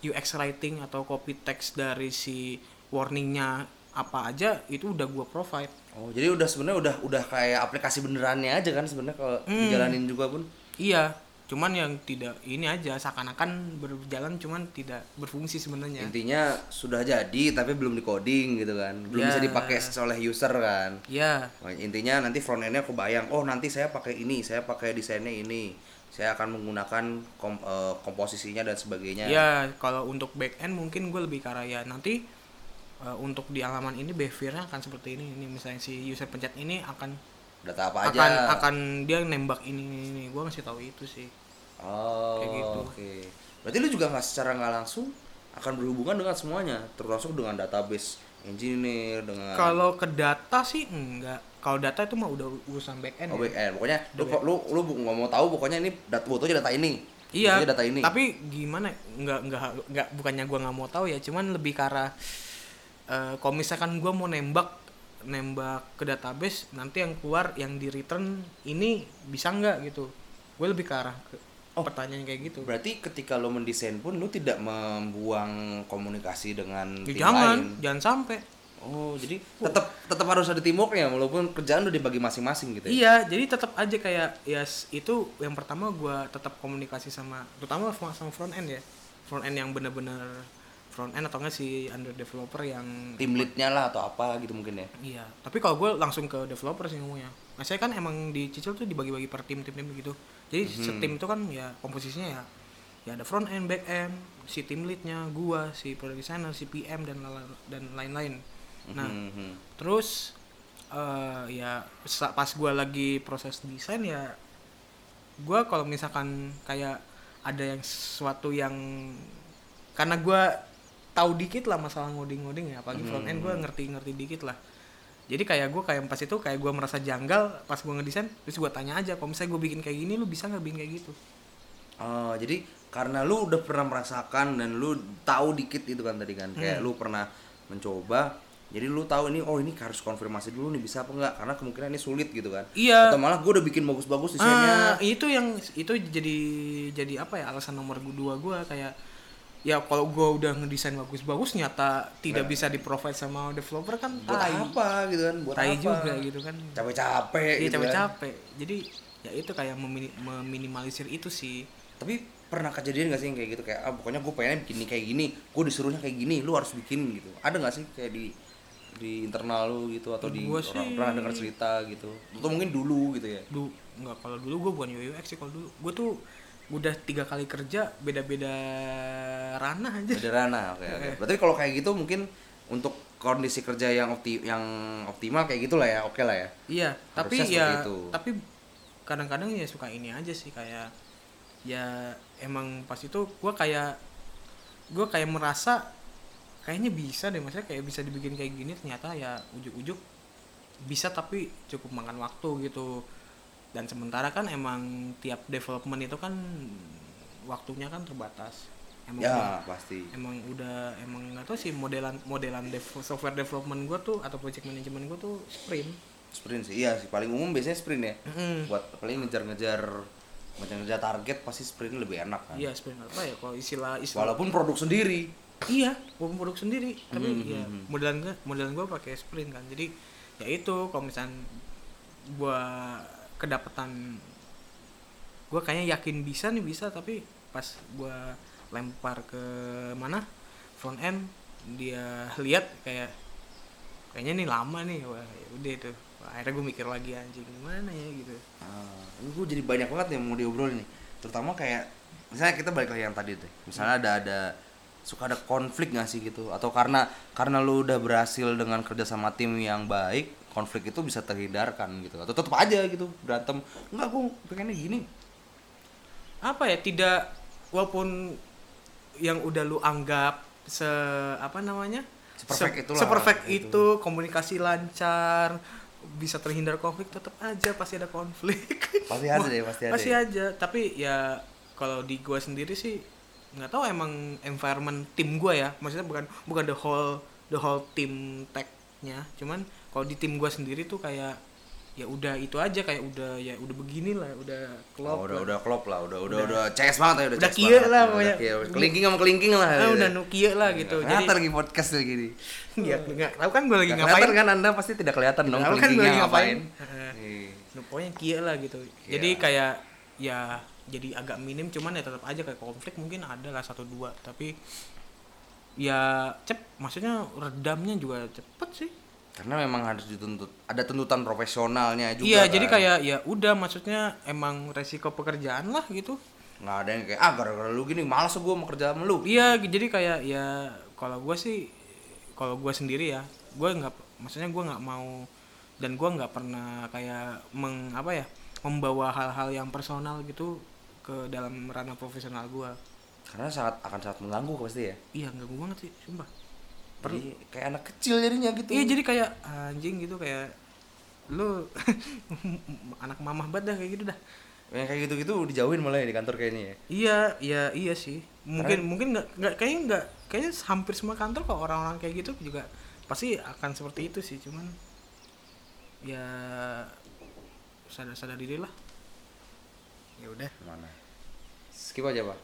Speaker 2: UX writing atau copy text dari si warningnya apa aja itu udah gua provide
Speaker 1: Oh, jadi udah sebenarnya udah udah kayak aplikasi benerannya aja kan sebenarnya kalau
Speaker 2: Hmm.
Speaker 1: dijalanin juga pun.
Speaker 2: iya cuman yang tidak ini aja seakan-akan berjalan cuman tidak berfungsi sebenarnya
Speaker 1: Intinya sudah jadi tapi belum di coding gitu kan. Belum
Speaker 2: Ya.
Speaker 1: bisa dipakai oleh user kan.
Speaker 2: ya
Speaker 1: Wah, Intinya nanti front end-nya aku bayang, oh nanti saya pakai ini, saya pakai desainnya ini. Saya akan menggunakan kom- eh, komposisinya dan sebagainya.
Speaker 2: ya kalau untuk back end mungkin gue lebih ke arah ya nanti eh, untuk di halaman ini behaviornya akan seperti ini ini misalnya si user pencet ini akan
Speaker 1: Data apa aja?
Speaker 2: akan akan dia nembak ini ini, ini. gue ngasih tahu itu sih
Speaker 1: Oh,
Speaker 2: Kayak gitu.
Speaker 1: Oke. Berarti lu juga nggak secara nggak langsung akan berhubungan dengan semuanya, termasuk dengan database engineer, dengan
Speaker 2: kalau ke data sih enggak kalau data itu mah udah urusan back end
Speaker 1: oh,
Speaker 2: ya.
Speaker 1: back end. Pokoknya lu lu lu bu- nggak mau tahu pokoknya ini data butuhnya data ini.
Speaker 2: Iya,
Speaker 1: Butuhnya data ini.
Speaker 2: tapi gimana? Nggak nggak nggak bukannya gua nggak mau tahu ya, cuman lebih ke arah eh, kalau misalkan gua mau nembak nembak ke database, nanti yang keluar yang di return ini bisa nggak gitu? Gue lebih ke arah ke
Speaker 1: Oh.
Speaker 2: pertanyaan kayak gitu.
Speaker 1: Berarti ketika lo mendesain pun lu tidak membuang komunikasi dengan
Speaker 2: Ya,
Speaker 1: tim
Speaker 2: jangan,
Speaker 1: lain.
Speaker 2: jangan sampai.
Speaker 1: Oh, jadi tetap tetap harus ada teamworknya walaupun kerjaan udah dibagi masing-masing gitu ya.
Speaker 2: Iya, jadi tetap aja kayak ya s- itu yang pertama gua tetap komunikasi sama terutama sama front end ya. Front end yang bener-bener front end atau enggak si under developer yang
Speaker 1: Tim lead-nya lah atau apa gitu mungkin ya.
Speaker 2: Iya, tapi kalau gue langsung ke developer sih ngomongnya. Nah, saya kan emang di Cicil tuh dibagi-bagi per tim tim tim gitu. Jadi
Speaker 1: Mhm.
Speaker 2: setim itu kan ya komposisinya ya ya ada front end, back end, si tim leadnya, gua, si product designer, si PM dan dan lain-lain. Nah,
Speaker 1: Mhm.
Speaker 2: terus eh ya pas gua lagi proses desain ya gua kalau misalkan kayak ada yang sesuatu yang karena gua tahu dikit lah masalah ngoding-ngoding ya apalagi front end gua ngerti-ngerti dikit lah jadi kayak gua kayak pas itu kayak gua merasa janggal pas gua ngedesain terus gua tanya aja kalau misalnya gua bikin kayak gini lu bisa nggak bikin kayak gitu
Speaker 1: Oh, jadi karena lu udah pernah merasakan dan lu tahu dikit itu kan tadi kan. Kayak
Speaker 2: Hmm.
Speaker 1: lu pernah mencoba. Jadi lu tahu ini oh ini harus konfirmasi dulu nih bisa apa enggak karena kemungkinan ini sulit gitu kan.
Speaker 2: Iya.
Speaker 1: Atau malah gue udah bikin bagus-bagus desainnya.
Speaker 2: itu yang itu jadi jadi apa ya alasan nomor dua gua kayak ya kalau gua udah ngedesain bagus-bagus nyata tidak bisa di provide sama developer kan
Speaker 1: buat
Speaker 2: tai.
Speaker 1: apa gitu kan? Buat
Speaker 2: tai
Speaker 1: apa?
Speaker 2: juga gitu kan.
Speaker 1: Capek-capek
Speaker 2: iya
Speaker 1: gitu kan.
Speaker 2: capek-capek. Jadi ya itu kayak memini- meminimalisir itu sih.
Speaker 1: Tapi pernah kejadian gak sih yang kayak gitu? Kayak ah pokoknya gue pengen bikin ini kayak gini, gue disuruhnya kayak gini, lu harus bikin gitu. Ada gak sih kayak di di internal lu gitu atau di
Speaker 2: Gua
Speaker 1: orang
Speaker 2: sih-
Speaker 1: pernah dengar cerita gitu? Atau mungkin dulu gitu ya?
Speaker 2: Du nggak kalau dulu gua bukan UX sih kalau dulu. Gua tuh udah tiga kali kerja beda-beda ranah aja.
Speaker 1: Sederhana oke oke. Berarti kalau kayak gitu mungkin untuk kondisi kerja yang opti yang optimal kayak gitulah ya oke lah ya.
Speaker 2: Iya, tapi
Speaker 1: Harusnya
Speaker 2: ya
Speaker 1: seperti itu.
Speaker 2: tapi kadang-kadang ya suka ini aja sih kayak ya emang pas itu gua kayak gua kayak merasa kayaknya bisa deh maksudnya kayak bisa dibikin kayak gini ternyata ya ujuk-ujuk bisa tapi cukup makan waktu gitu dan sementara kan emang tiap development itu kan waktunya kan terbatas. Emang udah-
Speaker 1: ya pasti.
Speaker 2: emang udah emang nggak tahu sih modelan modelan dev- software development gua tuh atau project management gua tuh sprint.
Speaker 1: Sprint sih iya sih. Paling umum biasanya sprint ya.
Speaker 2: Mm-mm.
Speaker 1: buat paling ngejar-ngejar ngejar-ngejar target pasti sprint lebih enak kan.
Speaker 2: Iya sprint apa ya? Kalau istilah istilah
Speaker 1: walaupun produk sendiri.
Speaker 2: Iya walaupun produk sendiri. Tapi
Speaker 1: Hmm,
Speaker 2: ya
Speaker 1: hmm, hmm.
Speaker 2: modelan modelan gua pakai sprint kan. Jadi ya itu kalau misalnya gua kedapatan. Gua kayaknya yakin bisa nih bisa tapi pas gua lempar ke mana front end dia lihat kayak kayaknya nih lama nih. Wah ya udah itu. Akhirnya gue mikir lagi anjing gimana ya? Gitu.
Speaker 1: Ah, ini gue jadi banyak banget yang mau diobrolin nih. Terutama kayak misalnya kita balik lagi yang tadi tuh. Misalnya ada ada suka ada konflik gak sih gitu? Atau karena karena lu udah berhasil dengan kerja sama tim yang baik konflik itu bisa terhindarkan gitu. Atau tetap aja gitu berantem. Enggak gue pengennya gini.
Speaker 2: Apa ya tidak walaupun yang udah lu anggap se apa namanya?
Speaker 1: Seperfect
Speaker 2: se-
Speaker 1: itulah,
Speaker 2: seperfect
Speaker 1: gitu.
Speaker 2: itu komunikasi lancar bisa terhindar konflik tetap aja pasti ada konflik. [laughs]
Speaker 1: Pasti ada deh, pasti ada
Speaker 2: pasti
Speaker 1: ya.
Speaker 2: aja. Tapi ya kalau di gua sendiri sih nggak tahu emang environment tim gua ya. Maksudnya bukan bukan the whole the whole team tag-nya cuman kalau di tim gua sendiri tuh kayak ya udah itu aja kayak udah ya udah begini lah udah klop
Speaker 1: Oh, udah
Speaker 2: lah.
Speaker 1: udah klop lah udah udah udah. CS banget ya udah,
Speaker 2: Udah kia lah
Speaker 1: Udah
Speaker 2: pokoknya.
Speaker 1: kelingking sama kelingking lah.
Speaker 2: Ah,
Speaker 1: gitu.
Speaker 2: udah Nokia lah gitu. jadi
Speaker 1: lagi podcast lagi gini [laughs]
Speaker 2: ya nggak tahu kan gue lagi
Speaker 1: Nggak
Speaker 2: ngapain.
Speaker 1: kan anda pasti tidak kelihatan dong
Speaker 2: Tahu kan gue lagi ngapain.
Speaker 1: ngapain. Iya.
Speaker 2: Nah, pokoknya Kia lah gitu. Jadi kayak ya jadi agak minim cuman ya tetap aja kayak konflik mungkin ada lah satu dua. Tapi ya cep maksudnya redamnya juga cepet sih
Speaker 1: karena memang harus dituntut ada tuntutan profesionalnya juga
Speaker 2: iya
Speaker 1: kan.
Speaker 2: jadi kayak ya udah maksudnya emang resiko pekerjaan lah gitu
Speaker 1: nggak ada yang kayak ah gara-gara lu gini malas gue mau kerja sama lu
Speaker 2: Iya, jadi kayak ya kalau gue sih kalau gue sendiri ya, gue nggak maksudnya gue nggak mau dan gue nggak pernah kayak meng apa ya membawa hal-hal yang personal gitu ke dalam ranah profesional gue.
Speaker 1: karena sangat akan sangat mengganggu pasti ya
Speaker 2: Iya nggak gue banget sih, sumpah.
Speaker 1: Jadi kayak anak kecil jadinya gitu
Speaker 2: Iya jadi kayak anjing gitu kayak lu [laughs] anak mamah banget dah kayak gitu dah.
Speaker 1: yang kayak gitu gitu dijauhin malah ya di kantor kayaknya ya
Speaker 2: Iya, iya, iya sih. Mungkin mungkin nggak nggak kayaknya nggak kayaknya hampir semua kantor kok orang-orang kayak gitu juga pasti akan seperti itu sih. Cuman ya sadar-sadar diri lah. Ya udah.
Speaker 1: mana skip aja pak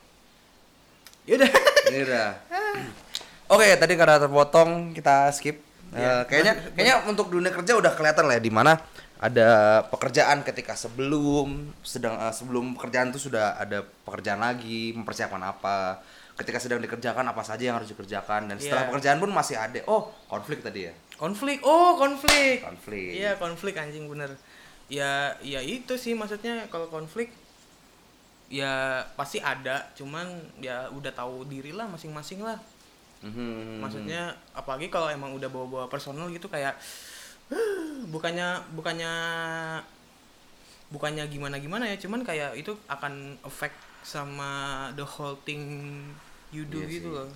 Speaker 2: Ya udah. [laughs]
Speaker 1: oke tadi karena terpotong kita skip. Eh, kayaknya kayaknya untuk dunia kerja udah kelihatan lah ya di mana ada pekerjaan ketika sebelum sedang eh, sebelum pekerjaan itu sudah ada pekerjaan lagi mempersiapkan apa. Ketika sedang dikerjakan apa saja yang harus dikerjakan. Dan setelah
Speaker 2: Iya.
Speaker 1: pekerjaan pun masih ada. Oh konflik tadi ya?
Speaker 2: Konflik. Oh, konflik.
Speaker 1: konflik.
Speaker 2: Iya, konflik anjing bener. ya ya itu sih maksudnya kalau konflik ya pasti ada. Cuman ya udah tahu diri lah masing-masing lah
Speaker 1: Mhm.
Speaker 2: maksudnya apalagi kalau emang udah bawa-bawa personal gitu kayak bukannya bukannya bukannya gimana gimana ya cuman kayak itu akan efek sama the whole thing you do
Speaker 1: Iya
Speaker 2: gitu
Speaker 1: sih.
Speaker 2: loh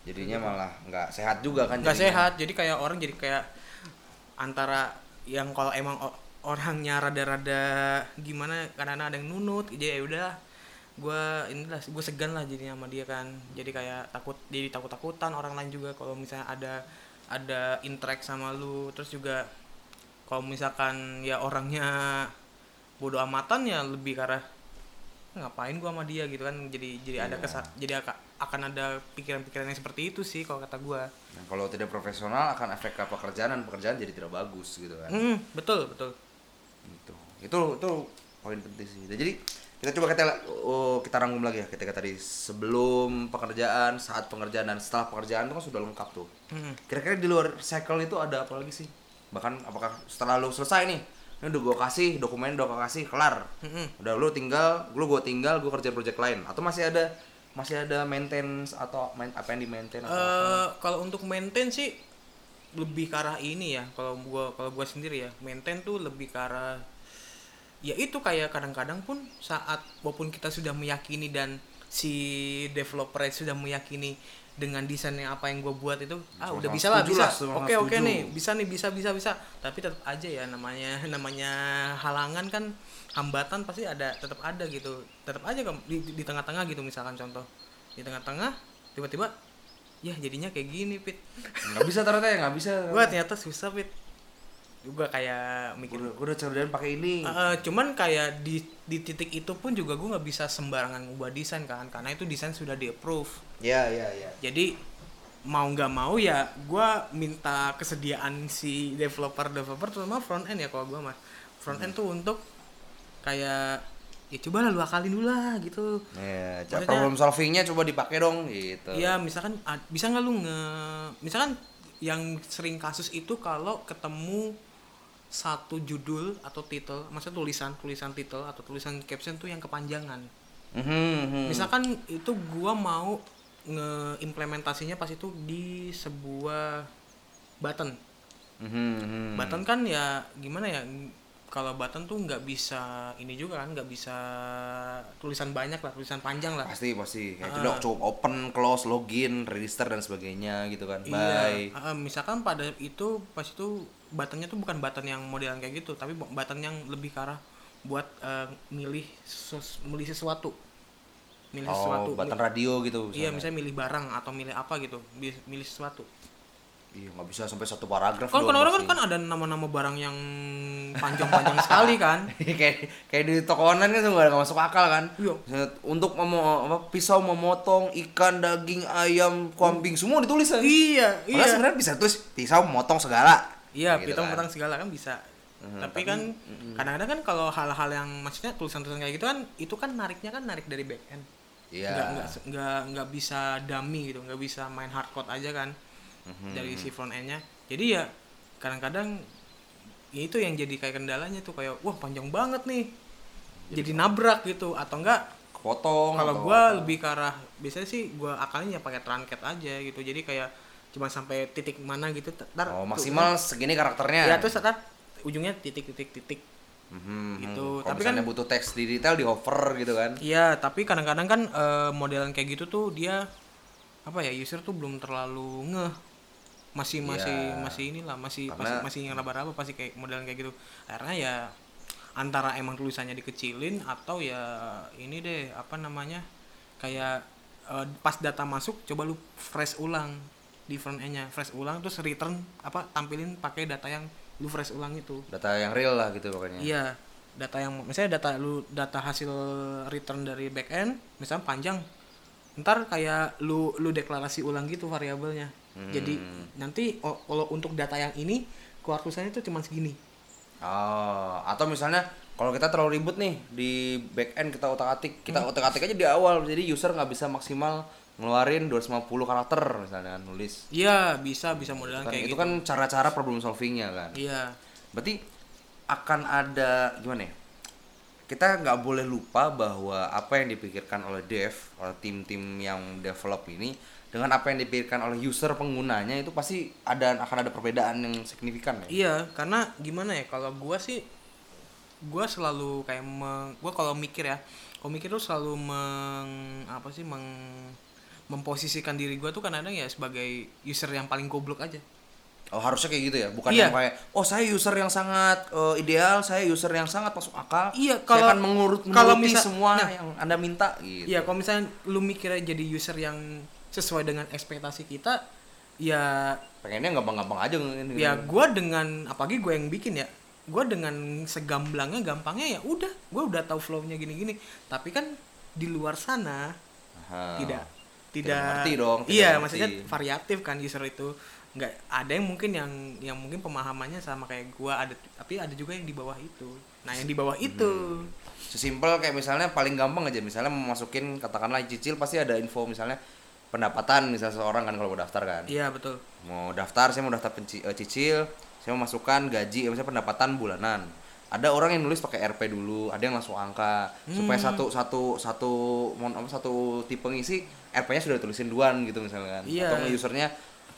Speaker 1: jadinya malah nggak sehat juga kan
Speaker 2: nggak sehat jadi kayak orang jadi kayak antara yang kalau emang orangnya rada-rada gimana karena ada yang nunut jadi ya udah gue inilah gue segan lah jadinya sama dia kan jadi kayak takut jadi takut takutan orang lain juga kalau misalnya ada ada interact sama lu terus juga kalau misalkan ya orangnya bodoh amatan ya lebih ke arah ngapain gua sama dia gitu kan jadi jadi ada
Speaker 1: Iya.
Speaker 2: kesan jadi aka- akan ada pikiran-pikiran yang seperti itu sih kalau kata gua
Speaker 1: Nah, kalau tidak profesional akan efek ke pekerjaan dan pekerjaan jadi tidak bagus gitu kan
Speaker 2: Hmm, betul betul.
Speaker 1: Gitu. Itu itu poin penting sih. Jadi kita coba kita oh, kita rangkum lagi ya ketika tadi sebelum pekerjaan, saat pekerjaan dan setelah pekerjaan itu kan sudah lengkap tuh.
Speaker 2: Hmm.
Speaker 1: Kira-kira di luar cycle itu ada apa lagi sih? Bahkan apakah setelah lu selesai nih, ini udah gua kasih dokumen udah gua kasih kelar.
Speaker 2: Mm-mm.
Speaker 1: Udah lu tinggal, lu gua tinggal gua kerja project lain atau masih ada masih ada maintenance atau main, apa yang di maintain atau apa?
Speaker 2: Eh, kalau untuk maintain sih lebih ke arah ini ya. Kalau gua kalau gua sendiri ya, maintain tuh lebih ke arah ya itu kayak kadang-kadang pun saat walaupun kita sudah meyakini dan si developer sudah meyakini dengan desainnya apa yang gue buat itu ah udah bisa lah bisa. oke oke nih bisa nih bisa bisa bisa. Tapi tetap aja ya namanya [laughs] namanya halangan kan hambatan pasti ada tetap ada gitu. Tetap aja kan di, di tengah-tengah gitu misalkan contoh. Di tengah-tengah tiba-tiba ya jadinya kayak gini pit.
Speaker 1: Nggak bisa ternyata ya nggak bisa. [laughs]
Speaker 2: gua ternyata susah pit juga kayak mikir
Speaker 1: Gua udah, kerjaan pakai ini.
Speaker 2: Eh, cuman kayak di di titik itu pun juga gue nggak bisa sembarangan ngubah desain kan karena itu desain sudah di approve
Speaker 1: Ya ya ya.
Speaker 2: jadi mau nggak mau ya gue minta kesediaan si developer developer terutama front end ya kalau gue mah front end tuh untuk kayak ya coba lah lu akalin dulu lah gitu
Speaker 1: Ya,
Speaker 2: Maksudnya-
Speaker 1: problem solvingnya coba dipakai dong gitu.
Speaker 2: ya misalkan bisa nggak lu nge misalkan yang sering kasus itu kalau ketemu satu judul atau title maksudnya tulisan tulisan title atau tulisan caption tuh yang kepanjangan
Speaker 1: Mhm, mhm.
Speaker 2: misalkan itu gua mau ngeimplementasinya pas itu di sebuah button
Speaker 1: Mhm, mhm.
Speaker 2: button kan ya gimana ya kalau button tuh nggak bisa ini juga kan nggak bisa tulisan banyak lah tulisan panjang lah.
Speaker 1: Pasti pasti. Kayak dong, cukup open close login register dan sebagainya gitu kan. Bye.
Speaker 2: Iya, uh, misalkan pada itu pas itu buttonnya tuh bukan button yang modelan kayak gitu, tapi bu- button yang lebih ke arah buat uh, milih sos- milih sesuatu, milih
Speaker 1: oh
Speaker 2: sesuatu.
Speaker 1: button
Speaker 2: Mi-
Speaker 1: radio gitu
Speaker 2: Iya, misalnya. milih barang atau milih apa gitu, milih sesuatu.
Speaker 1: Iya nggak bisa sampai satu paragraf doang
Speaker 2: kadang-kadang kan, kan ada nama-nama barang yang panjang-panjang sekali kan. [laughs]
Speaker 1: kayak kayak di toko online kan nggak masuk akal kan
Speaker 2: Iya.
Speaker 1: untuk memo apa pisau memotong ikan daging ayam kambing semua ditulis kan
Speaker 2: iya,
Speaker 1: Padahal
Speaker 2: iya.
Speaker 1: sebenarnya bisa tulis pisau memotong segala
Speaker 2: Iya,
Speaker 1: Gitu
Speaker 2: pitong
Speaker 1: kan.
Speaker 2: petang segala kan bisa.
Speaker 1: Mhm,
Speaker 2: tapi kan kadang-kadang kan kalau hal-hal yang maksudnya tulisan-tulisan kayak gitu kan itu kan nariknya kan narik dari back end.
Speaker 1: Iya.
Speaker 2: nggak nggak nggak nggak bisa dummy gitu nggak bisa main hardcode aja kan
Speaker 1: Mhm.
Speaker 2: dari si front endnya. Jadi ya kadang-kadang ya itu yang jadi kayak kendalanya tuh kayak wah panjang banget nih. Jadi, nabrak gitu atau enggak
Speaker 1: potong
Speaker 2: kalau
Speaker 1: apa.
Speaker 2: lebih ke arah biasanya sih gua akalnya ya pakai truncat aja gitu. Jadi kayak cuma sampai titik mana gitu ntar
Speaker 1: oh
Speaker 2: tuh,
Speaker 1: maksimal segini karakternya.
Speaker 2: Ya terus ntar ujungnya titik titik titik.
Speaker 1: Mhm,
Speaker 2: gitu.
Speaker 1: Kalau
Speaker 2: Tapi kan-
Speaker 1: butuh teks di detail di over gitu kan.
Speaker 2: Iya, tapi kadang-kadang kan eh, modelan kayak gitu tuh dia apa ya user tuh belum terlalu ngeh masih masih
Speaker 1: Iya.
Speaker 2: masih inilah masih
Speaker 1: Karena-
Speaker 2: masih masih yang raba-raba pasti kayak modelan kayak gitu karena ya antara emang tulisannya dikecilin atau ya ini deh apa namanya kayak eh, pas data masuk coba lu fresh ulang di front end-nya fresh ulang terus return apa tampilin pakai data yang lu fresh ulang itu
Speaker 1: Data yang real lah gitu pokoknya.
Speaker 2: Iya, data yang misalnya data lu data hasil return dari backend misalnya panjang. Ntar kayak lu lu deklarasi ulang gitu variabelnya. Jadi nanti kalau untuk data yang ini keluar tulisannya itu cuma segini.
Speaker 1: Oh, atau misalnya kalau kita terlalu ribut nih di back end kita otak-atik,
Speaker 2: Hmm.
Speaker 1: kita otak-atik aja di awal. Jadi user nggak bisa maksimal ngeluarin 250 karakter misalnya kan nulis.
Speaker 2: Iya, bisa bisa modelan
Speaker 1: Kan,
Speaker 2: kayak
Speaker 1: itu
Speaker 2: gitu.
Speaker 1: kan cara-cara problem solvingnya kan.
Speaker 2: Iya.
Speaker 1: Berarti akan ada gimana ya? Kita nggak boleh lupa bahwa apa yang dipikirkan oleh dev, oleh tim-tim yang develop ini dengan apa yang dipikirkan oleh user penggunanya itu pasti ada akan ada perbedaan yang signifikan ya.
Speaker 2: Iya, karena gimana ya kalau gua sih gua selalu kayak meng, gua kalau mikir ya, kalau mikir tuh selalu meng apa sih meng memposisikan diri gua tuh kadang ya sebagai user yang paling goblok aja.
Speaker 1: Oh harusnya kayak gitu ya, bukan
Speaker 2: Iya.
Speaker 1: yang kayak oh saya user yang sangat eh, ideal, saya user yang sangat masuk akal.
Speaker 2: Iya,
Speaker 1: saya
Speaker 2: kalau-
Speaker 1: akan mengurut
Speaker 2: kalau misal-
Speaker 1: semua
Speaker 2: nah.
Speaker 1: yang anda minta gitu.
Speaker 2: Iya, kalau misalnya lu mikirnya jadi user yang sesuai dengan ekspektasi kita, ya
Speaker 1: Pengennya gampang-gampang aja ngene-
Speaker 2: ya gua dengan apalagi gue yang bikin ya gue dengan segamblangnya gampangnya ya udah gue udah tahu flownya gini-gini. Tapi kan di luar sana
Speaker 1: Aha.
Speaker 2: tidak
Speaker 1: Tidak
Speaker 2: tidak
Speaker 1: mengerti dong, tidak
Speaker 2: iya
Speaker 1: mengerti.
Speaker 2: maksudnya variatif kan user itu. Nggak ada yang mungkin yang yang mungkin pemahamannya sama kayak gua ada tapi ada juga yang di bawah itu. Nah yang di bawah itu.
Speaker 1: Sesimpel kayak misalnya paling gampang aja misalnya mau masukin katakanlah cicil pasti ada info misalnya pendapatan misalnya seorang kan kalau mau daftar kan.
Speaker 2: iya betul
Speaker 1: Mau daftar saya mau daftar penci- eh, cicil, saya mau masukkan gaji eh, misalnya pendapatan bulanan. Ada orang yang nulis pakai RP dulu, ada yang langsung angka supaya
Speaker 2: Hmm.
Speaker 1: satu satu satu mohon apa satu tipe ngisi RP-nya sudah tulisin duluan gitu misalnya kan.
Speaker 2: Iya.
Speaker 1: Atau usernya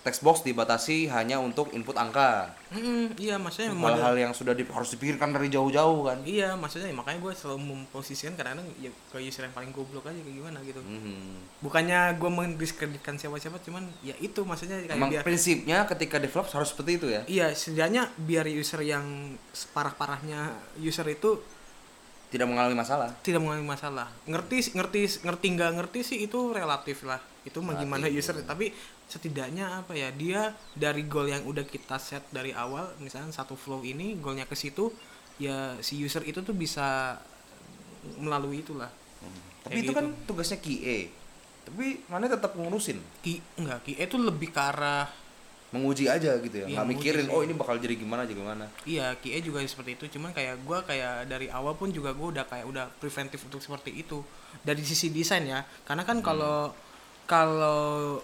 Speaker 1: text box dibatasi hanya untuk input angka.
Speaker 2: Mm, iya maksudnya model
Speaker 1: Hal-hal yang sudah di- harus dipikirkan dari jauh-jauh kan.
Speaker 2: iya maksudnya makanya gue selalu memposisikan kadang-kadang ya ke user yang paling goblok aja kayak gimana gitu
Speaker 1: Mhm.
Speaker 2: bukannya gue mendiskreditkan siapa-siapa cuman ya itu maksudnya kayak
Speaker 1: Emang
Speaker 2: biar
Speaker 1: prinsipnya ketika develop harus seperti itu ya.
Speaker 2: iya setidaknya biar user yang parah-parahnya user itu
Speaker 1: Tidak mengalami masalah.
Speaker 2: tidak mengalami masalah ngerti ngerti ngerti nggak ngerti sih itu relatif lah itu mah gimana
Speaker 1: Relatif,
Speaker 2: user tapi setidaknya apa ya dia dari goal yang udah kita set dari awal misalnya satu flow ini goalnya ke situ ya si user itu tuh bisa melalui itulah
Speaker 1: Tapi
Speaker 2: Kayak
Speaker 1: itu
Speaker 2: gitu.
Speaker 1: kan tugasnya QA. Tapi mana tetap ngurusin,
Speaker 2: ki enggak ki itu lebih ke arah
Speaker 1: menguji aja gitu ya.
Speaker 2: Iya,
Speaker 1: Nggak mikirin oh ini bakal jadi gimana aja gimana.
Speaker 2: Iya, QA juga seperti itu. Cuman kayak gua kayak dari awal pun juga gua udah kayak udah preventif untuk seperti itu. Dari sisi desain ya. Karena kan kalau kalau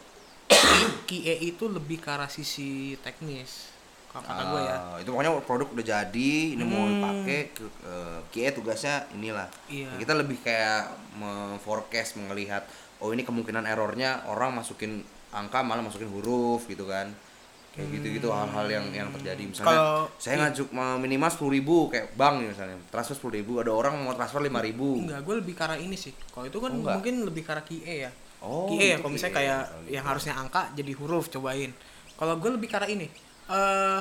Speaker 2: QA itu lebih ke arah sisi teknis. Kalau kata gua ya.
Speaker 1: Ah, Itu pokoknya produk udah jadi, ini mau
Speaker 2: Hmm.
Speaker 1: dipakai ke eh, QA tugasnya inilah.
Speaker 2: Iya.
Speaker 1: Kita lebih kayak memforecast, melihat oh ini kemungkinan errornya orang masukin angka malah masukin huruf gitu kan. Kayak gitu-gitu hal-hal yang yang terjadi misalnya.
Speaker 2: Kalau-
Speaker 1: saya ngajuk mau minimal sepuluh ribu kayak bank misalnya transfer sepuluh ribu ada orang mau transfer lima ribu
Speaker 2: Enggak, gua lebih ke arah ini sih. Kalau itu kan
Speaker 1: Oh, enggak.
Speaker 2: mungkin lebih ke arah QA ya.
Speaker 1: Oh,
Speaker 2: QA ya,
Speaker 1: itu
Speaker 2: kalau misalnya kayak
Speaker 1: Oh,
Speaker 2: yang
Speaker 1: gitu.
Speaker 2: harusnya angka jadi huruf cobain. Kalau gue lebih arah ini. eh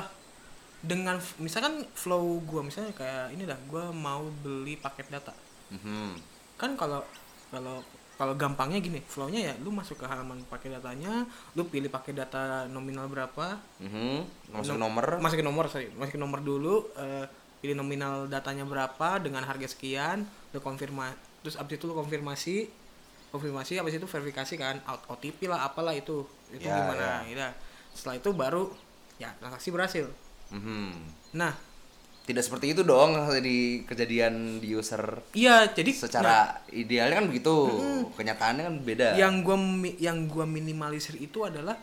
Speaker 2: dengan f- misalkan flow gua misalnya kayak ini dah, gua mau beli paket data.
Speaker 1: Mhm.
Speaker 2: kan kalau kalau kalau gampangnya gini flownya ya lu masuk ke halaman pakai datanya lu pilih pakai data nominal berapa
Speaker 1: Mhm. masukin
Speaker 2: Nom-
Speaker 1: nomor
Speaker 2: masukin nomor sorry masukin nomor dulu eh, pilih nominal datanya berapa dengan harga sekian lu konfirmasi terus abis itu lu konfirmasi konfirmasi abis itu verifikasi kan out OTP lah apalah itu. Itu
Speaker 1: Ya,
Speaker 2: gimana? ya. setelah itu baru ya transaksi berhasil.
Speaker 1: Mhm.
Speaker 2: nah.
Speaker 1: Tidak seperti itu dong di kejadian di user.
Speaker 2: Iya jadi
Speaker 1: secara idealnya kan begitu kenyataannya kan beda.
Speaker 2: Yang gua yang gua minimalisir itu adalah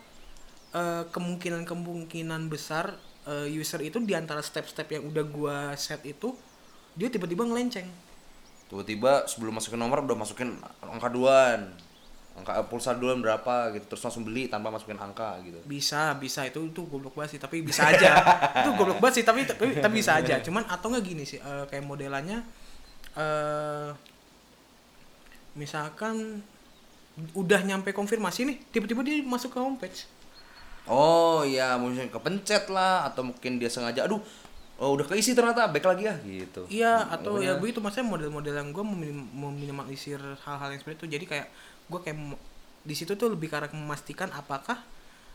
Speaker 2: eh, kemungkinan-kemungkinan besar eh, user itu di antara step-step yang udah gua set itu dia tiba-tiba ngelenceng.
Speaker 1: Tiba-tiba sebelum masukin nomor udah masukin angka duaan angka pulsa duluan berapa gitu. Terus langsung beli tanpa masukin angka gitu.
Speaker 2: Bisa, bisa. Itu itu goblok banget sih, tapi bisa aja. [laughs] itu goblok banget sih, tapi tapi, tapi bisa aja. Cuman atau nggak gini sih, eh, kayak modelannya eh misalkan udah nyampe konfirmasi nih, tiba-tiba dia masuk ke homepage.
Speaker 1: oh iya. Mungkin kepencet lah. Atau mungkin dia sengaja. Aduh oh udah keisi ternyata back lagi ya gitu
Speaker 2: Iya, atau ya
Speaker 1: Pokoknya-
Speaker 2: begitu maksudnya model-model yang gue meminimalisir hal-hal yang seperti itu. Jadi kayak gue kayak di situ tuh lebih karena memastikan apakah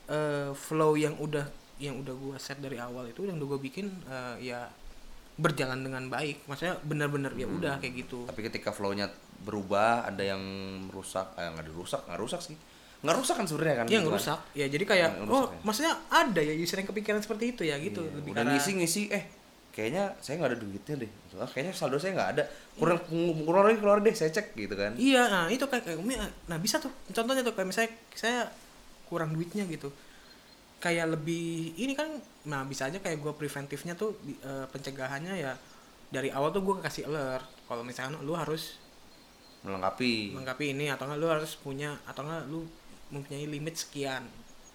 Speaker 2: eh, flow yang udah yang udah gue set dari awal itu yang udah gue bikin eh, ya berjalan dengan baik. Maksudnya benar-benar ya udah kayak gitu.
Speaker 1: tapi ketika flownya berubah ada yang rusak eh nggak dirusak nggak rusak sih nggak rusak kan sebenarnya kan
Speaker 2: Iya
Speaker 1: gitu kan.
Speaker 2: ngerusak. Ya jadi kayak
Speaker 1: Yang
Speaker 2: oh
Speaker 1: ngerusak ya.
Speaker 2: maksudnya ada ya user yang kepikiran seperti itu ya gitu.
Speaker 1: Iya,
Speaker 2: lebih
Speaker 1: udah
Speaker 2: karena-
Speaker 1: ngisi ngisi eh kayaknya saya nggak ada duitnya deh ah, kayaknya saldo saya nggak ada kurang kurang lagi keluar deh saya cek gitu kan
Speaker 2: Iya, nah itu kayak, kayak nah bisa tuh contohnya tuh kayak misalnya saya kurang duitnya gitu. kayak lebih ini kan nah bisa aja kayak gue preventifnya tuh di- eh, pencegahannya ya dari awal tuh gue kasih alert kalau misalkan lu harus
Speaker 1: melengkapi
Speaker 2: melengkapi ini atau enggak lu harus punya atau enggak lu mempunyai limit sekian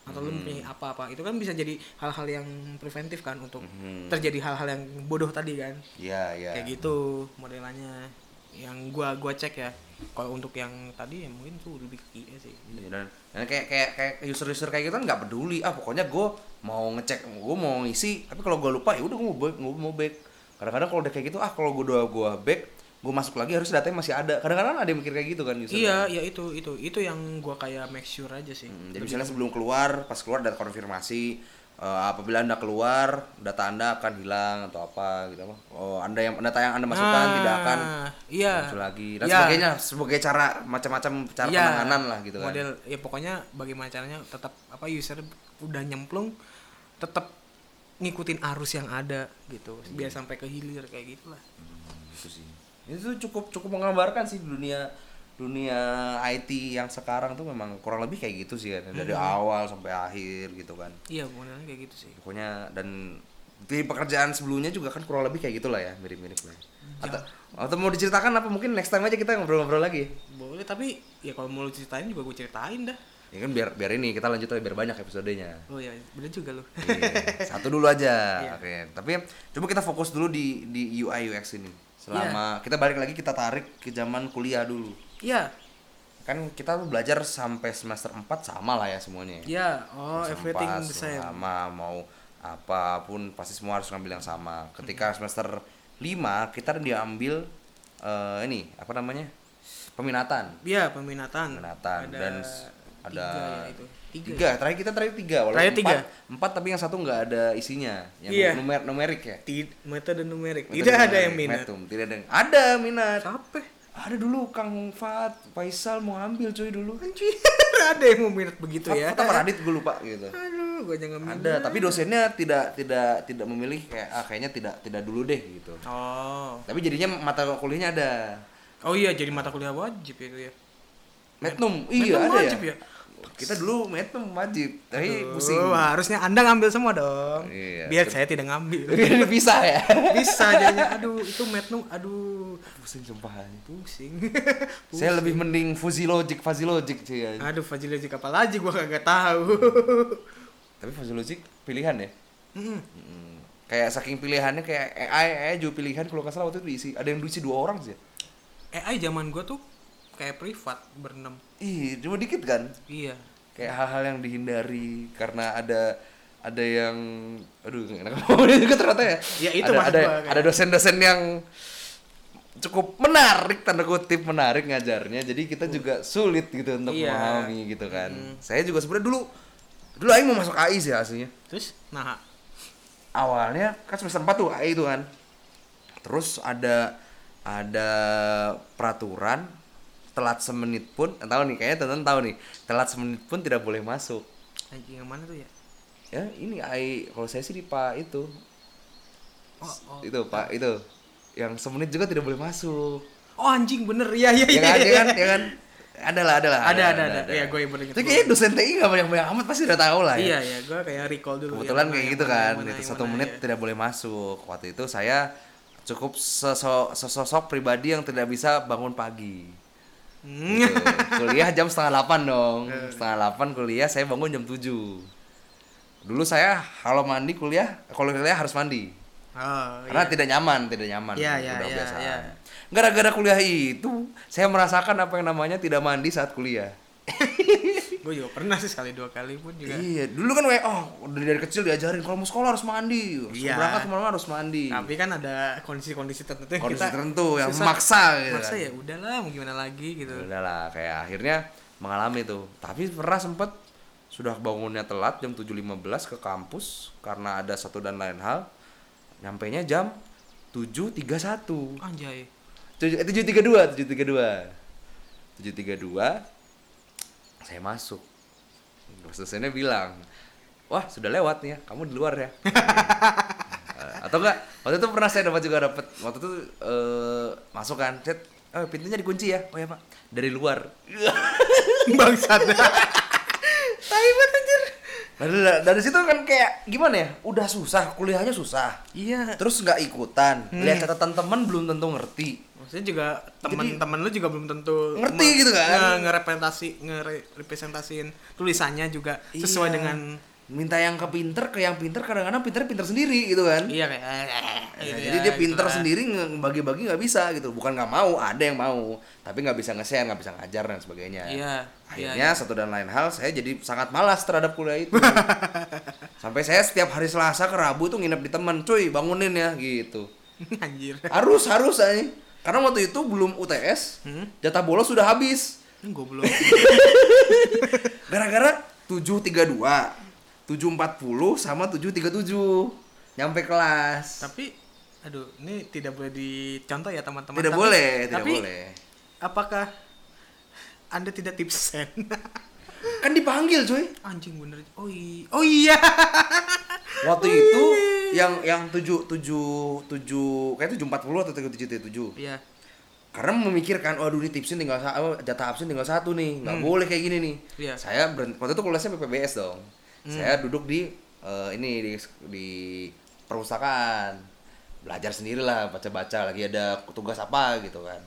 Speaker 2: atau lu mempunyai apa-apa. Itu kan bisa jadi hal-hal yang preventif kan untuk
Speaker 1: Mhm.
Speaker 2: terjadi hal-hal yang bodoh tadi kan.
Speaker 1: Iya, iya.
Speaker 2: kayak gitu modelannya. Yang gua gua cek ya kalau untuk yang tadi ya mungkin tuh lebih ke QA sih.
Speaker 1: Iya, dan, dan kayak kayak kayak user-user kayak gitu kan nggak peduli. Ah pokoknya gue mau ngecek gue mau ngisi tapi kalau gue lupa ya udah gue mau back gue mau back. Kadang-kadang kalau udah kayak gitu ah kalau gue udah gue back gue masuk lagi harus datanya masih ada. Kadang-kadang ada yang mikir kayak gitu kan user
Speaker 2: iya ya? itu itu itu yang gua kayak make sure aja sih.
Speaker 1: Hmm, jadi misalnya sebelum keluar pas keluar ada konfirmasi eh, apabila anda keluar data anda akan hilang atau apa gitu apa. Oh anda yang data yang anda masukkan tidak akan
Speaker 2: iya.
Speaker 1: muncul lagi. Dan
Speaker 2: Iya.
Speaker 1: sebagainya sebagai cara macam-macam cara
Speaker 2: Iya,
Speaker 1: penanganan lah gitu kan.
Speaker 2: Model ya pokoknya bagaimana caranya tetap apa user udah nyemplung tetap ngikutin arus yang ada gitu. Biar sampai ke hilir kayak gitulah.
Speaker 1: Gitu sih itu cukup cukup menggambarkan sih dunia dunia IT yang sekarang tuh memang kurang lebih kayak gitu sih kan. Dari awal sampai akhir gitu kan.
Speaker 2: Iya modelnya kayak gitu sih.
Speaker 1: Pokoknya dan di pekerjaan sebelumnya juga kan kurang lebih kayak gitulah ya mirip-mirip lah. Atau atau mau diceritakan apa? Mungkin next time aja kita ngobrol-ngobrol lagi.
Speaker 2: Boleh tapi ya kalau mau ceritain juga gue ceritain dah.
Speaker 1: Ya kan biar biar ini kita lanjut aja biar banyak episodenya.
Speaker 2: Oh ya bener juga lu.
Speaker 1: Iya, satu dulu aja. [laughs]
Speaker 2: Iya.
Speaker 1: oke tapi coba kita fokus dulu di di UI UX ini Selama kita balik lagi kita tarik ke zaman kuliah dulu.
Speaker 2: Iya.
Speaker 1: Kan kita tuh belajar sampai semester 4 sama lah ya semuanya. Ya.
Speaker 2: iya. Oh
Speaker 1: Semester
Speaker 2: everything
Speaker 1: empat
Speaker 2: the same.
Speaker 1: sama mau apa pun pasti semua harus ngambil yang sama. Ketika semester 5 kita diambil eh, ini apa namanya? Peminatan.
Speaker 2: Iya peminatan.
Speaker 1: Peminatan.
Speaker 2: Ada
Speaker 1: dan ada
Speaker 2: tiga ya itu tiga,
Speaker 1: tiga. Terakhir kita terakhir tiga walaupun
Speaker 2: Terakhir tiga.
Speaker 1: empat, empat tapi yang satu nggak ada isinya. Yang
Speaker 2: Iya.
Speaker 1: numer numerik ya?
Speaker 2: Ti- metode numerik.
Speaker 1: Metode
Speaker 2: tidak ada yang minat.
Speaker 1: Metum. tidak ada yang ada minat.
Speaker 2: Siapa?
Speaker 1: Ada dulu Kang Fat Faisal mau ambil cuy dulu.
Speaker 2: Anjir. [laughs] Ada yang mau minat begitu ya?
Speaker 1: Fat apa Radit gue lupa gitu.
Speaker 2: Aduh gue jangan minat.
Speaker 1: Ada tapi dosennya tidak tidak tidak memilih kayak ah kayaknya tidak tidak dulu deh gitu.
Speaker 2: Oh.
Speaker 1: Tapi jadinya mata kuliahnya ada.
Speaker 2: Oh iya jadi mata kuliah wajib itu ya?
Speaker 1: Metnum. Iya
Speaker 2: Metnum
Speaker 1: ada
Speaker 2: wajib
Speaker 1: ya
Speaker 2: ya?
Speaker 1: Kita dulu metnum wajib tapi
Speaker 2: Tuh,
Speaker 1: pusing.
Speaker 2: harusnya anda ngambil semua dong.
Speaker 1: Iya.
Speaker 2: biar saya tidak ngambil. [laughs]
Speaker 1: Bisa ya.
Speaker 2: Bisa jadinya. Aduh itu metnum aduh.
Speaker 1: Pusing sumpah.
Speaker 2: Pusing. [laughs]
Speaker 1: Saya lebih mending fuzzy logic fuzzy logic sih ya.
Speaker 2: aduh Fajilojik apa lagi? Gua kagak tahu. [laughs]
Speaker 1: Tapi fuzzy logic pilihan ya?
Speaker 2: Mm.
Speaker 1: Mm. kayak saking pilihannya kayak AI AI juga pilihan kalau nggak salah waktu itu diisi. Ada yang diisi dua orang sih.
Speaker 2: AI zaman gua tuh kayak privat berenam
Speaker 1: ih cuma dikit kan?
Speaker 2: Iya.
Speaker 1: Kayak hal-hal yang dihindari karena ada ada yang aduh enak [laughs] ngomongnya juga ternyata ya.
Speaker 2: Ya, itu
Speaker 1: ada ada,
Speaker 2: gua,
Speaker 1: ada dosen-dosen yang cukup menarik tanda kutip menarik ngajarnya. Jadi kita juga sulit gitu untuk
Speaker 2: Iya.
Speaker 1: memahami gitu kan. Saya juga sebenarnya dulu dulu Aing mau masuk AI sih aslinya.
Speaker 2: Terus? Nah.
Speaker 1: Awalnya kan semester 4 tuh AI itu kan. Terus ada ada peraturan telat semenit pun tahu nih kayaknya teman tahu nih telat semenit pun tidak boleh masuk.
Speaker 2: Anjing yang mana tuh ya?
Speaker 1: Ya ini AI kalau saya sih di Pak itu.
Speaker 2: Oh, oh.
Speaker 1: itu Pak itu. Yang semenit juga tidak boleh masuk.
Speaker 2: Oh anjing bener. Iya iya
Speaker 1: ya
Speaker 2: iya
Speaker 1: kan
Speaker 2: iya.
Speaker 1: ya kan ya kan. Ada lah ada lah
Speaker 2: Ada, ada, ada. Iya, gue yang bener
Speaker 1: itu. kayaknya dosen TI nggak banyak banyak amat pasti udah tahu lah ya.
Speaker 2: Iya iya gue kayak recall dulu
Speaker 1: kebetulan
Speaker 2: yang mana,
Speaker 1: kayak gitu kan itu satu menit
Speaker 2: ya.
Speaker 1: tidak boleh masuk. Waktu itu saya cukup sesosok, pribadi yang tidak bisa bangun pagi. Gitu. [laughs] kuliah jam setengah delapan dong setengah delapan kuliah saya bangun jam tujuh dulu saya kalau mandi kuliah kalau kuliah harus mandi
Speaker 2: oh,
Speaker 1: karena
Speaker 2: iya.
Speaker 1: tidak nyaman tidak nyaman
Speaker 2: Iya, iya,
Speaker 1: udah
Speaker 2: iya,
Speaker 1: kebiasaan.
Speaker 2: iya.
Speaker 1: gara-gara kuliah itu saya merasakan apa yang namanya tidak mandi saat kuliah [laughs]
Speaker 2: gue juga pernah sih sekali dua kali pun juga.
Speaker 1: Iya dulu kan kayak oh dari, dari kecil diajarin kalau mau sekolah harus mandi.
Speaker 2: Iya.
Speaker 1: berangkat ke mana harus mandi.
Speaker 2: Tapi kan ada kondisi-kondisi tertentu yang
Speaker 1: kondisi
Speaker 2: kita
Speaker 1: tertentu yang
Speaker 2: susah.
Speaker 1: memaksa gitu
Speaker 2: maksa
Speaker 1: kan.
Speaker 2: ya udahlah mau gimana lagi gitu.
Speaker 1: Udah lah kayak akhirnya mengalami tuh. Tapi pernah sempet sudah bangunnya telat jam 7.15 ke kampus karena ada satu dan lain hal nyampe nya jam 7.31
Speaker 2: anjay.
Speaker 1: Tujuh- eh, 732 732 732 saya masuk dosennya bilang wah sudah lewat nih ya kamu di luar ya Eh, [laughs] atau enggak waktu itu pernah saya dapat juga dapat waktu itu eh, masuk kan set oh, pintunya dikunci ya oh ya pak dari luar [laughs]
Speaker 2: bangsat [laughs] tai banget anjir
Speaker 1: Nah, dari, dari situ kan kayak gimana ya? Udah susah, kuliahnya susah.
Speaker 2: iya
Speaker 1: Terus nggak ikutan.
Speaker 2: Hmm.
Speaker 1: Lihat catatan teman belum tentu ngerti.
Speaker 2: Maksudnya juga teman-teman lu juga belum tentu
Speaker 1: Ngerti gitu kan?
Speaker 2: nge- ngerepresentasi ngerepresentasiin tulisannya juga sesuai
Speaker 1: Iya.
Speaker 2: dengan
Speaker 1: minta yang ke pinter ke yang pinter kadang-kadang pinter pinter sendiri gitu kan.
Speaker 2: iya kayak
Speaker 1: Nah,
Speaker 2: gitu
Speaker 1: jadi
Speaker 2: ya,
Speaker 1: dia
Speaker 2: gitu
Speaker 1: pinter
Speaker 2: lah.
Speaker 1: sendiri bagi-bagi nggak bisa gitu. Bukan nggak mau, ada yang mau, tapi nggak bisa nge-share, nggak bisa ngajar dan sebagainya.
Speaker 2: iya iya
Speaker 1: Akhirnya satu dan lain hal saya jadi sangat malas terhadap kuliah itu. [laughs] Sampai saya setiap hari Selasa ke Rabu tuh nginep di teman, cuy bangunin ya gitu. [laughs]
Speaker 2: anjir
Speaker 1: Harus harus aja. Karena waktu itu belum UTS,
Speaker 2: Hmm?
Speaker 1: jatah bolos sudah habis.
Speaker 2: gue belum [laughs]
Speaker 1: Gara-gara 732, 740 sama 737. Nyampe kelas.
Speaker 2: tapi aduh ini tidak boleh dicontoh ya teman-teman
Speaker 1: Tidak
Speaker 2: Tapi-
Speaker 1: boleh, tidak
Speaker 2: tapi
Speaker 1: boleh.
Speaker 2: apakah anda tidak tipsen [laughs]
Speaker 1: Kan dipanggil, cuy.
Speaker 2: anjing bener oh iya oh iya [laughs]
Speaker 1: Waktu itu yang yang 7 7 7 kayak 740 atau 737.
Speaker 2: iya
Speaker 1: Karena memikirkan, waduh ini tipsin tinggal sa- apa, jatah absen tinggal satu nih, nggak boleh kayak gini nih.
Speaker 2: Iya.
Speaker 1: Saya berhenti, waktu itu kuliahnya PPBS dong. Saya duduk di eh, ini di di perpustakaan, belajar sendirilah, baca-baca lagi ada tugas apa gitu kan.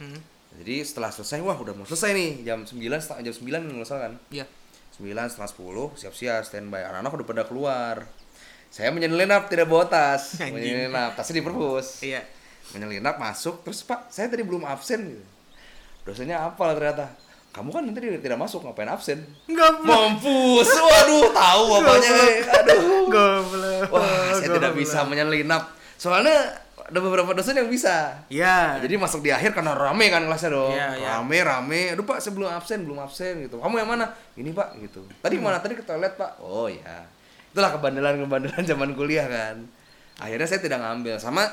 Speaker 2: Hmm.
Speaker 1: Jadi setelah selesai, wah udah mau selesai nih. Jam 9 setengah jam 9 nggak kan.
Speaker 2: iya.
Speaker 1: 9 setengah 10 siap-siap standby. Anak-anak udah pada keluar. Saya menyelinap tidak bawa tas. [laughs] Menyelinap tasnya di perpus
Speaker 2: iya.
Speaker 1: Menyelinap masuk terus pak saya tadi belum absen. Gitu dosennya apa ternyata. Kamu kan nanti tidak masuk ngapain absen?
Speaker 2: Goblok.
Speaker 1: mampus. Waduh tahu [laughs] bapaknya eh. aduh.
Speaker 2: Goblok.
Speaker 1: wah saya tidak bisa menyelinap. Soalnya ada beberapa dosen yang bisa.
Speaker 2: Iya.
Speaker 1: jadi masuk di akhir karena rame kan kelasnya dong.
Speaker 2: Iya, iya.
Speaker 1: rame rame. Aduh pak saya belum absen belum absen gitu. Kamu yang mana? Ini pak gitu. Tadi
Speaker 2: Hmm.
Speaker 1: mana? Tadi ke toilet pak. Oh ya itulah kebandelan kebandelan [laughs] zaman kuliah kan. Akhirnya saya tidak ngambil. Sama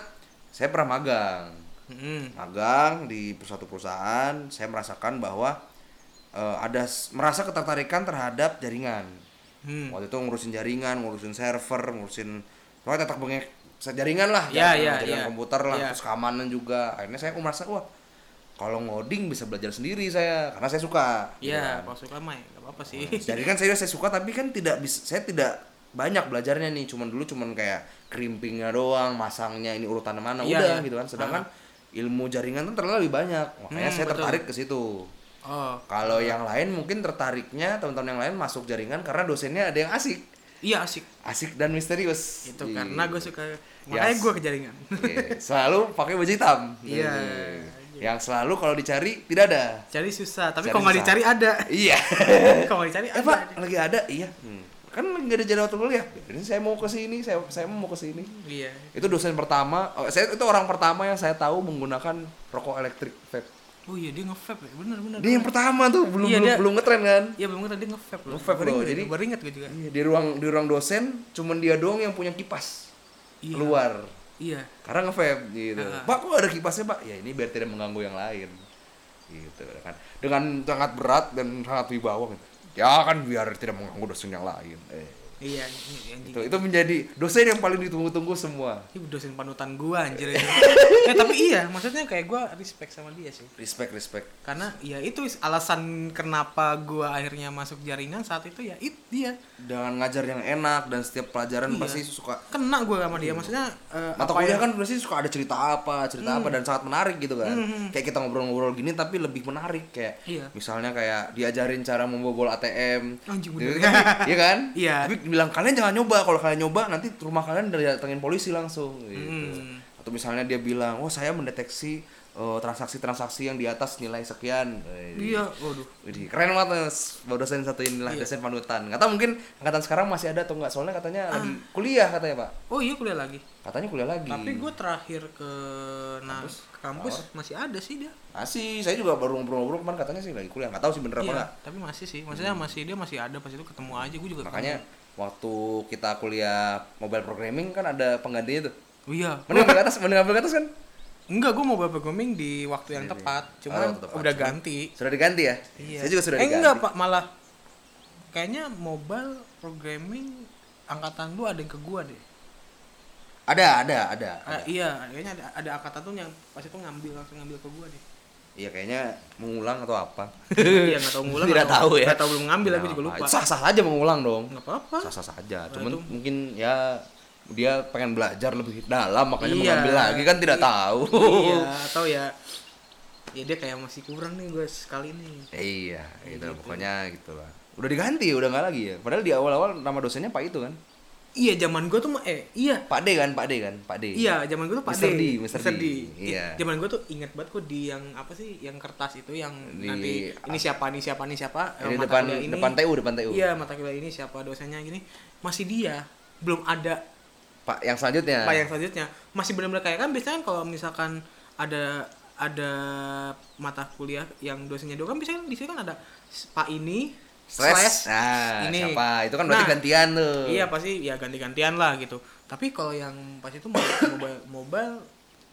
Speaker 1: saya pernah magang.
Speaker 2: Mm-mm.
Speaker 1: magang di suatu perusahaan. Saya merasakan bahwa eh, ada merasa ketertarikan terhadap jaringan.
Speaker 2: Hmm.
Speaker 1: waktu itu ngurusin jaringan ngurusin server ngurusin pokoknya tetak bengek jaringan lah
Speaker 2: Iya,
Speaker 1: jaringan,
Speaker 2: iya,
Speaker 1: jaringan
Speaker 2: iya.
Speaker 1: komputer lah
Speaker 2: Iya.
Speaker 1: terus keamanan juga akhirnya saya merasa wah kalau ngoding bisa belajar sendiri saya karena saya suka
Speaker 2: Iya,
Speaker 1: kan.
Speaker 2: kalau suka mah ya nggak apa-apa sih.
Speaker 1: jadi kan saya saya suka tapi kan tidak bisa saya tidak banyak belajarnya nih cuman dulu cuman kayak krimpingnya doang masangnya ini urutan mana
Speaker 2: Iya,
Speaker 1: udah
Speaker 2: iya.
Speaker 1: gitu kan sedangkan ilmu jaringan tuh terlalu lebih banyak makanya
Speaker 2: Hmm,
Speaker 1: saya
Speaker 2: betul.
Speaker 1: tertarik ke situ
Speaker 2: Oh,
Speaker 1: kalau yang lain mungkin tertariknya teman-teman yang lain masuk jaringan karena dosennya ada yang asik
Speaker 2: iya asik.
Speaker 1: asik dan misterius
Speaker 2: Itu
Speaker 1: Iya.
Speaker 2: karena gue suka makanya
Speaker 1: Yes.
Speaker 2: gue ke jaringan.
Speaker 1: Iya, selalu pakai baju hitam
Speaker 2: Iya.
Speaker 1: yang selalu kalau dicari tidak ada
Speaker 2: Cari susah, tapi kalau nggak dicari ada.
Speaker 1: iya [laughs]
Speaker 2: kalau nggak dicari
Speaker 1: eh
Speaker 2: ada.
Speaker 1: pak lagi ada iya Hmm. kan nggak ada jadwal kuliah ini saya mau ke sini saya saya mau ke sini
Speaker 2: Iya.
Speaker 1: itu dosen pertama oh, saya itu orang pertama yang saya tahu menggunakan rokok elektrik vape
Speaker 2: Oh iya dia nge-vape ya, bener bener.
Speaker 1: dia yang pertama tuh belum
Speaker 2: Iya,
Speaker 1: belum,
Speaker 2: dia-
Speaker 1: belum ngetren kan
Speaker 2: Iya belum ngerti dia nge-vape.
Speaker 1: Nge-vape
Speaker 2: Baru
Speaker 1: loh,
Speaker 2: inget,
Speaker 1: jadi-
Speaker 2: baru inget gue juga.
Speaker 1: Iya, di ruang di ruang dosen cuman dia doang yang punya kipas
Speaker 2: Iya.
Speaker 1: keluar
Speaker 2: Iya.
Speaker 1: karena nge-vape gitu.
Speaker 2: Ah.
Speaker 1: Pak kok ada kipasnya pak? Ya ini biar tidak mengganggu yang lain. Gitu kan. Dengan sangat berat dan sangat wibawa gitu. Ya kan biar tidak mengganggu dosen yang lain. Eh,
Speaker 2: Iya, anjing.
Speaker 1: itu itu menjadi dosen yang paling ditunggu-tunggu semua.
Speaker 2: Ini dosen panutan gua anjir itu. eh tapi iya, maksudnya kayak gua respect sama dia sih.
Speaker 1: Respect respect.
Speaker 2: Karena ya itu alasan kenapa gua akhirnya masuk jaringan saat itu ya itu dia.
Speaker 1: Dengan ngajar yang enak dan setiap pelajaran
Speaker 2: Iya.
Speaker 1: pasti suka
Speaker 2: Kena gua sama dia maksudnya eh,
Speaker 1: mata kuliah
Speaker 2: ya?
Speaker 1: kan pasti suka ada cerita apa, cerita
Speaker 2: Hmm.
Speaker 1: apa dan sangat menarik gitu kan. Kayak kita ngobrol-ngobrol gini tapi lebih menarik kayak
Speaker 2: Iya.
Speaker 1: misalnya kayak diajarin cara membobol ATM.
Speaker 2: Anjing,
Speaker 1: Gitu
Speaker 2: bener.
Speaker 1: kan, Iya kan?
Speaker 2: Iya.
Speaker 1: Tapi bilang kalian jangan nyoba, kalau kalian nyoba nanti rumah kalian datengin polisi langsung gitu.
Speaker 2: Hmm.
Speaker 1: Atau misalnya dia bilang, "Oh, saya mendeteksi eh, transaksi-transaksi yang di atas nilai sekian."
Speaker 2: Iya, waduh.
Speaker 1: Widih, keren banget mas, bawa dosen satu inilah
Speaker 2: Iya.
Speaker 1: dosen panutan. Nggak tahu mungkin angkatan sekarang masih ada atau enggak, soalnya katanya
Speaker 2: Ah.
Speaker 1: lagi kuliah katanya pak.
Speaker 2: Oh iya kuliah lagi.
Speaker 1: Katanya kuliah lagi.
Speaker 2: Tapi gue terakhir ke nah,
Speaker 1: Kampus?
Speaker 2: ke kampus masih ada sih dia.
Speaker 1: Masih, saya juga baru ngobrol-ngobrol kemarin katanya sih lagi kuliah. Nggak tahu sih bener apa
Speaker 2: Iya,
Speaker 1: enggak.
Speaker 2: tapi masih sih. Maksudnya masih dia masih ada pas itu ketemu aja gue juga.
Speaker 1: Makanya waktu kita kuliah mobile programming kan ada penggantinya tuh.
Speaker 2: Oh iya.
Speaker 1: Mending ambil ke atas, mending ambil ke atas kan?
Speaker 2: Enggak, gue mau bapak grooming di waktu yang tepat. Cuman
Speaker 1: Oh, tepat.
Speaker 2: udah
Speaker 1: Cuma-
Speaker 2: ganti.
Speaker 1: Sudah diganti ya?
Speaker 2: Iya.
Speaker 1: Saya juga sudah
Speaker 2: eh,
Speaker 1: diganti.
Speaker 2: enggak, Pak, malah kayaknya mobile programming angkatan lu ada yang ke gua deh.
Speaker 1: Ada, ada, ada.
Speaker 2: Ah,
Speaker 1: ada.
Speaker 2: iya, kayaknya ada ada angkatan tuh yang pas itu ngambil langsung ngambil ke gua deh.
Speaker 1: Iya kayaknya mengulang atau apa?
Speaker 2: Iya nggak tahu ngulang.
Speaker 1: Tidak [laughs] tahu ya.
Speaker 2: Nggak tahu belum ngambil aku
Speaker 1: Nah,
Speaker 2: juga lupa.
Speaker 1: Sah-sah aja mengulang dong.
Speaker 2: Nggak apa-apa.
Speaker 1: Sah-sah saja.
Speaker 2: Nah,
Speaker 1: Cuman mungkin ya dia pengen belajar lebih dalam makanya
Speaker 2: Iya.
Speaker 1: mengambil lagi kan tidak
Speaker 2: Iya.
Speaker 1: tahu.
Speaker 2: iya atau ya ya dia kayak masih kurang nih gue sekali nih
Speaker 1: iya, gitu,
Speaker 2: Gitu.
Speaker 1: pokoknya gitu lah. Udah diganti, udah nggak lagi ya. Padahal di awal-awal nama dosennya Pak itu kan.
Speaker 2: Iya zaman gue tuh eh iya
Speaker 1: Pak D kan, Pak D kan, Pak D.
Speaker 2: Iya, zaman gue tuh Pak
Speaker 1: Mr.
Speaker 2: D.
Speaker 1: D, Mr. D. Iya.
Speaker 2: Zaman gue tuh inget banget kok di yang apa sih, yang kertas itu yang
Speaker 1: Di-
Speaker 2: nanti ini siapa, ini siapa, ini siapa. eh,
Speaker 1: Ini
Speaker 2: mata
Speaker 1: depan
Speaker 2: kuliah ini.
Speaker 1: depan TU, depan TU.
Speaker 2: Iya, mata kuliah ini siapa dosennya gini. Masih dia. Belum ada
Speaker 1: Pak yang selanjutnya.
Speaker 2: Pak yang selanjutnya. Masih benar-benar kayak kan biasanya kan kalau misalkan ada ada mata kuliah yang dosennya dua kan biasanya di sini kan ada Pak ini
Speaker 1: Slash Nah,
Speaker 2: ini.
Speaker 1: siapa? Itu kan berarti
Speaker 2: Nah,
Speaker 1: gantian tuh.
Speaker 2: Iya pasti ya ganti-gantian lah gitu. Tapi kalau yang pas itu mobile mobile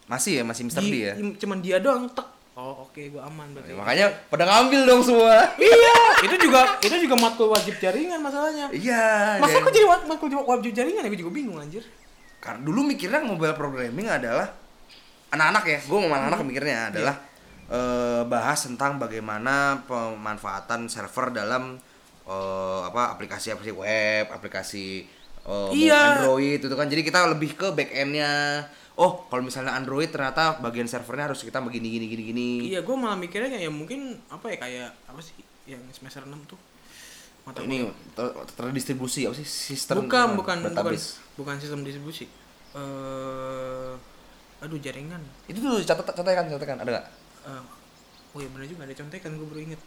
Speaker 1: Masih ya, masih. D
Speaker 2: di-
Speaker 1: ya.
Speaker 2: cuman dia doang tek oh oke gua aman berarti
Speaker 1: Ya, Makanya pada ngambil dong semua.
Speaker 2: iya itu juga itu juga matkul wajib jaringan masalahnya
Speaker 1: Iya.
Speaker 2: masa
Speaker 1: dan-
Speaker 2: kok jadi wa- matkul wajib jaringan ya gue juga bingung anjir
Speaker 1: Karena dulu mikirnya mobile programming adalah anak-anak ya, gue mau anak-anak mikirnya adalah eh, bahas tentang bagaimana pemanfaatan server dalam eh, apa aplikasi-aplikasi web, aplikasi eh,
Speaker 2: Iya.
Speaker 1: Android itu kan. Jadi kita lebih ke backendnya. Oh, kalau misalnya Android ternyata bagian servernya harus kita begini gini gini gini.
Speaker 2: iya gue malah mikirnya kayak ya mungkin apa ya kayak apa sih yang semester 6 tuh mata
Speaker 1: ini ter- terdistribusi apa sih sistem
Speaker 2: bukan bukan bukan
Speaker 1: database.
Speaker 2: bukan sistem distribusi eh aduh jaringan
Speaker 1: Itu tuh catat catatkan catatkan ada nggak?
Speaker 2: Eh, oh ya bener juga ada contekan gue baru inget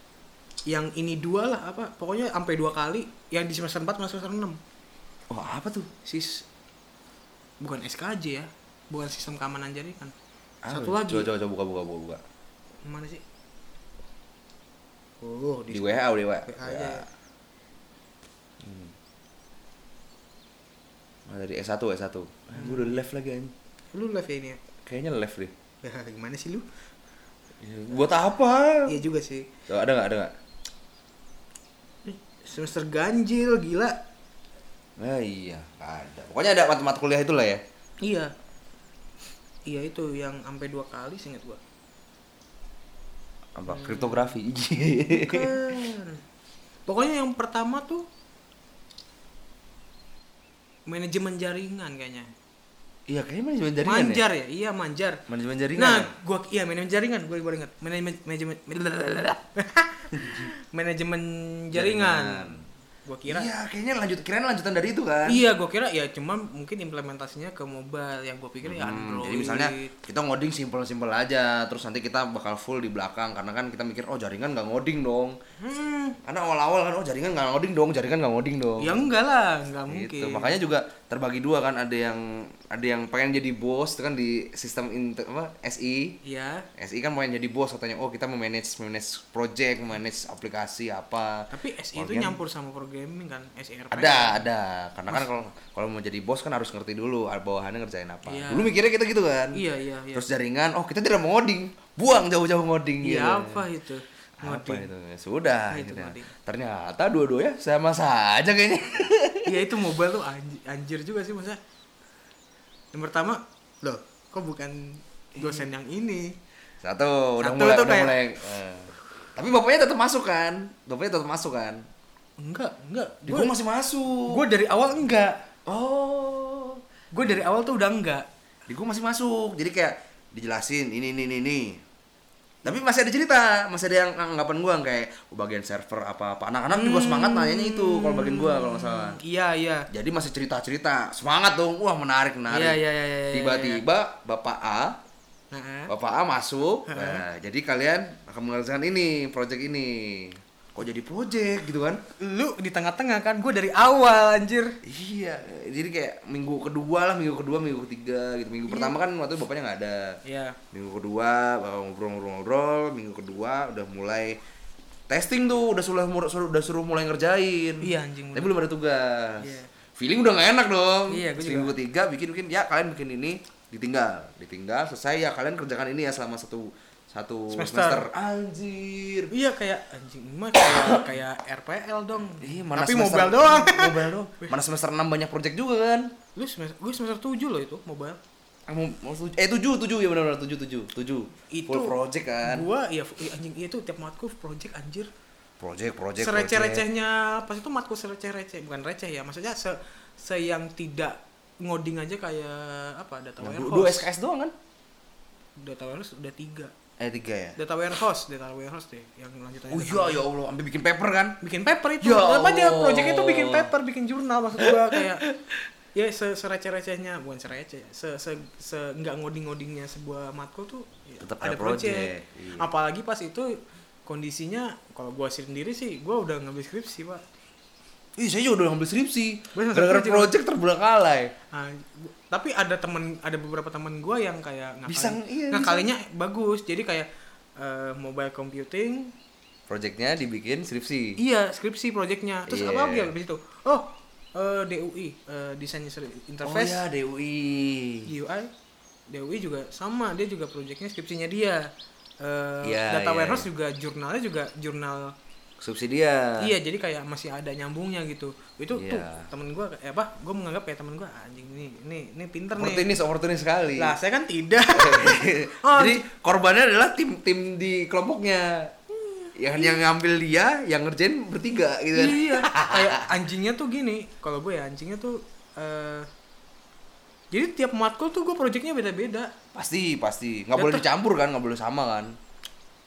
Speaker 2: yang ini dua lah apa pokoknya sampai dua kali yang di semester 4 sama semester 6
Speaker 1: Oh apa tuh?
Speaker 2: sis bukan SKJ ya bukan sistem keamanan jaringan
Speaker 1: Apa
Speaker 2: satu lagi
Speaker 1: Coba coba coba buka buka buka buka.
Speaker 2: mana sih oh
Speaker 1: Di WA di WA.
Speaker 2: WA aja ya.
Speaker 1: Nah, dari S1 S1. Ah, gue udah left lagi anjing.
Speaker 2: lu live ya ini ya
Speaker 1: Kayaknya left deh.
Speaker 2: Ya, gimana sih lu
Speaker 1: Ya, buat apa?
Speaker 2: iya juga sih
Speaker 1: Tuh, ada nggak ada nggak?
Speaker 2: Semester ganjil gila
Speaker 1: Nah iya ada. Pokoknya ada mata-mata kuliah itulah ya.
Speaker 2: iya iya itu yang sampai dua kali seingat gua
Speaker 1: Apa? Kriptografi.
Speaker 2: Bukan. Pokoknya yang pertama tuh manajemen jaringan kayaknya.
Speaker 1: Iya kayaknya manajemen jaringan
Speaker 2: manjar
Speaker 1: ya.
Speaker 2: ya? Iya, manjar.
Speaker 1: Manajemen jaringan.
Speaker 2: Nah,
Speaker 1: ya?
Speaker 2: gua iya manajemen jaringan, gua baru ingat. Manajemen manajemen [laughs] manajemen jaringan. Gua kira
Speaker 1: Iya kayaknya lanjut kirain lanjutan dari itu kan.
Speaker 2: Iya, gua kira ya cuman mungkin implementasinya ke mobile yang gua pikir ya
Speaker 1: Hmm,
Speaker 2: Android.
Speaker 1: jadi misalnya kita ngoding simpel-simpel aja, terus nanti kita bakal full di belakang karena kan kita mikir oh jaringan nggak ngoding dong.
Speaker 2: hmm,
Speaker 1: Karena awal-awal kan oh jaringan nggak ngoding dong, jaringan nggak ngoding dong.
Speaker 2: ya enggak lah, enggak mungkin.
Speaker 1: gitu. Makanya juga terbagi dua kan ada yang ada yang pengen jadi bos itu kan di sistem inter, apa SI.
Speaker 2: Iya.
Speaker 1: SI kan pengen jadi bos katanya oh kita memanage manage project, manage aplikasi apa.
Speaker 2: Tapi SI itu nyampur sama programming kan, SIRP.
Speaker 1: Ada, ada. Karena kan kalau kalau mau jadi bos kan harus ngerti dulu ah, bawahannya ngerjain apa.
Speaker 2: Iya.
Speaker 1: Dulu mikirnya kita gitu kan.
Speaker 2: Iya, iya, iya.
Speaker 1: Terus jaringan, oh kita tidak mau ngoding. Buang jauh-jauh ngoding gitu.
Speaker 2: Iya apa itu?
Speaker 1: Apa
Speaker 2: Ngoding.
Speaker 1: itu? Ya Sudah,
Speaker 2: Apa itu ngoding?
Speaker 1: Ternyata dua-duanya sama saja kayaknya.
Speaker 2: Iya itu mobile tuh anjir, anjir juga sih masa. Yang pertama, loh, kok bukan dosen yang ini?
Speaker 1: Satu, udah
Speaker 2: Satu
Speaker 1: mulai, udah
Speaker 2: kayak-
Speaker 1: mulai. eh. Tapi bapaknya tetap masuk kan? Bapaknya tetap masuk kan?
Speaker 2: Enggak, enggak.
Speaker 1: Di gua masih masuk.
Speaker 2: Gue dari awal enggak.
Speaker 1: oh.
Speaker 2: Gue dari awal tuh udah enggak.
Speaker 1: Di gua masih masuk. Jadi kayak dijelasin ini ini ini ini. Tapi masih ada cerita, masih ada yang anggapan gua kayak oh, bagian server apa-apa. Anak-anak juga semangat nanyanya itu kalau bagian gua kalau nggak salah.
Speaker 2: Iya, iya.
Speaker 1: Jadi masih cerita-cerita, semangat dong. Wah, menarik, menarik.
Speaker 2: Iya, iya, iya, iya, iya,
Speaker 1: Tiba-tiba Bapak A, Bapak A masuk. Nah, jadi kalian akan mengerjakan ini, project ini. Kok jadi project gitu kan?
Speaker 2: lu di tengah-tengah kan, gue dari awal anjir.
Speaker 1: Iya, jadi kayak minggu kedua lah, minggu kedua, minggu ketiga gitu. Minggu pertama kan waktu itu bapaknya nggak ada.
Speaker 2: Iya.
Speaker 1: Minggu kedua bapak ngobrol-ngobrol-ngobrol, minggu kedua udah mulai testing tuh, udah suruh suruh- udah suruh mulai ngerjain.
Speaker 2: Iya, anjing.
Speaker 1: Tapi belum ada tugas.
Speaker 2: Iya.
Speaker 1: Feeling udah gak enak dong.
Speaker 2: Iya,
Speaker 1: Terus Minggu ketiga bikin bikin ya kalian bikin ini ditinggal, ditinggal selesai ya kalian kerjakan ini ya selama satu satu
Speaker 2: Semester.
Speaker 1: Anjir.
Speaker 2: Iya kayak anjing ini mah kayak [coughs] kayak RPL dong.
Speaker 1: Ih, mana
Speaker 2: Tapi
Speaker 1: semester-
Speaker 2: mobile doang. [laughs]
Speaker 1: mobile doang. Mana semester 6 banyak project juga kan?
Speaker 2: lu semester gue semester 7 loh itu mobile.
Speaker 1: Ah, eh tujuh tujuh ya benar-benar tujuh tujuh tujuh
Speaker 2: itu
Speaker 1: full project kan
Speaker 2: gua ya fu- iya, anjing itu tiap matkul project anjir
Speaker 1: project project
Speaker 2: sereceh
Speaker 1: project.
Speaker 2: recehnya pas itu matkul sereceh receh bukan receh ya maksudnya se se yang tidak ngoding aja kayak apa data
Speaker 1: Nah,
Speaker 2: warehouse
Speaker 1: dua SKS doang kan
Speaker 2: data warehouse udah tiga
Speaker 1: eh tiga ya
Speaker 2: data warehouse data warehouse deh yang lanjutannya
Speaker 1: oh iya ya Allah sampai bikin paper kan
Speaker 2: bikin paper itu
Speaker 1: Ya
Speaker 2: apa aja project itu bikin paper bikin jurnal maksud gua kayak [laughs] ya se sereceh recehnya bukan sereceh ya, se se se nggak ngoding ngodingnya sebuah matkul tuh ya,
Speaker 1: Tetap
Speaker 2: ada project,
Speaker 1: project, iya.
Speaker 2: apalagi pas itu kondisinya kalau gua sendiri sih gua udah ngambil skripsi pak
Speaker 1: Ih, saya juga udah ngambil skripsi. Gara-gara
Speaker 2: project.
Speaker 1: project terbelakangkan.
Speaker 2: Nah, bu- tapi ada temen ada beberapa teman gua yang kayak
Speaker 1: Bisa,
Speaker 2: ngakalin-
Speaker 1: iya,
Speaker 2: ngakalinya bagus. Jadi kayak eh, mobile computing.
Speaker 1: Projectnya dibikin skripsi.
Speaker 2: iya skripsi projectnya. Terus
Speaker 1: Iya.
Speaker 2: apa lagi habis itu? Oh eh, DUI eh, desain user
Speaker 1: Oh
Speaker 2: interface
Speaker 1: ya DUI.
Speaker 2: UI DUI juga sama. Dia juga projectnya skripsinya dia. Eh,
Speaker 1: Iya,
Speaker 2: data
Speaker 1: iya,
Speaker 2: warehouse
Speaker 1: iya.
Speaker 2: juga jurnalnya juga jurnal
Speaker 1: Skripsi dia.
Speaker 2: iya jadi kayak masih ada nyambungnya gitu itu tuh
Speaker 1: Iya.
Speaker 2: temen gua eh apa gua menganggap ya temen gua anjing ini ini ini pinter nih
Speaker 1: Oportunis, oportunis sekali.
Speaker 2: lah saya kan tidak Oh, [laughs]
Speaker 1: Jadi [laughs] korbannya adalah tim-tim di kelompoknya. Yang yang ngambil dia, yang ngerjain bertiga gitu kan.
Speaker 2: iya [laughs] kayak anjingnya tuh gini kalau gue ya anjingnya tuh eh jadi tiap matkul tuh gue projectnya beda-beda
Speaker 1: Pasti, pasti. Nggak boleh dicampur kan, nggak boleh sama kan.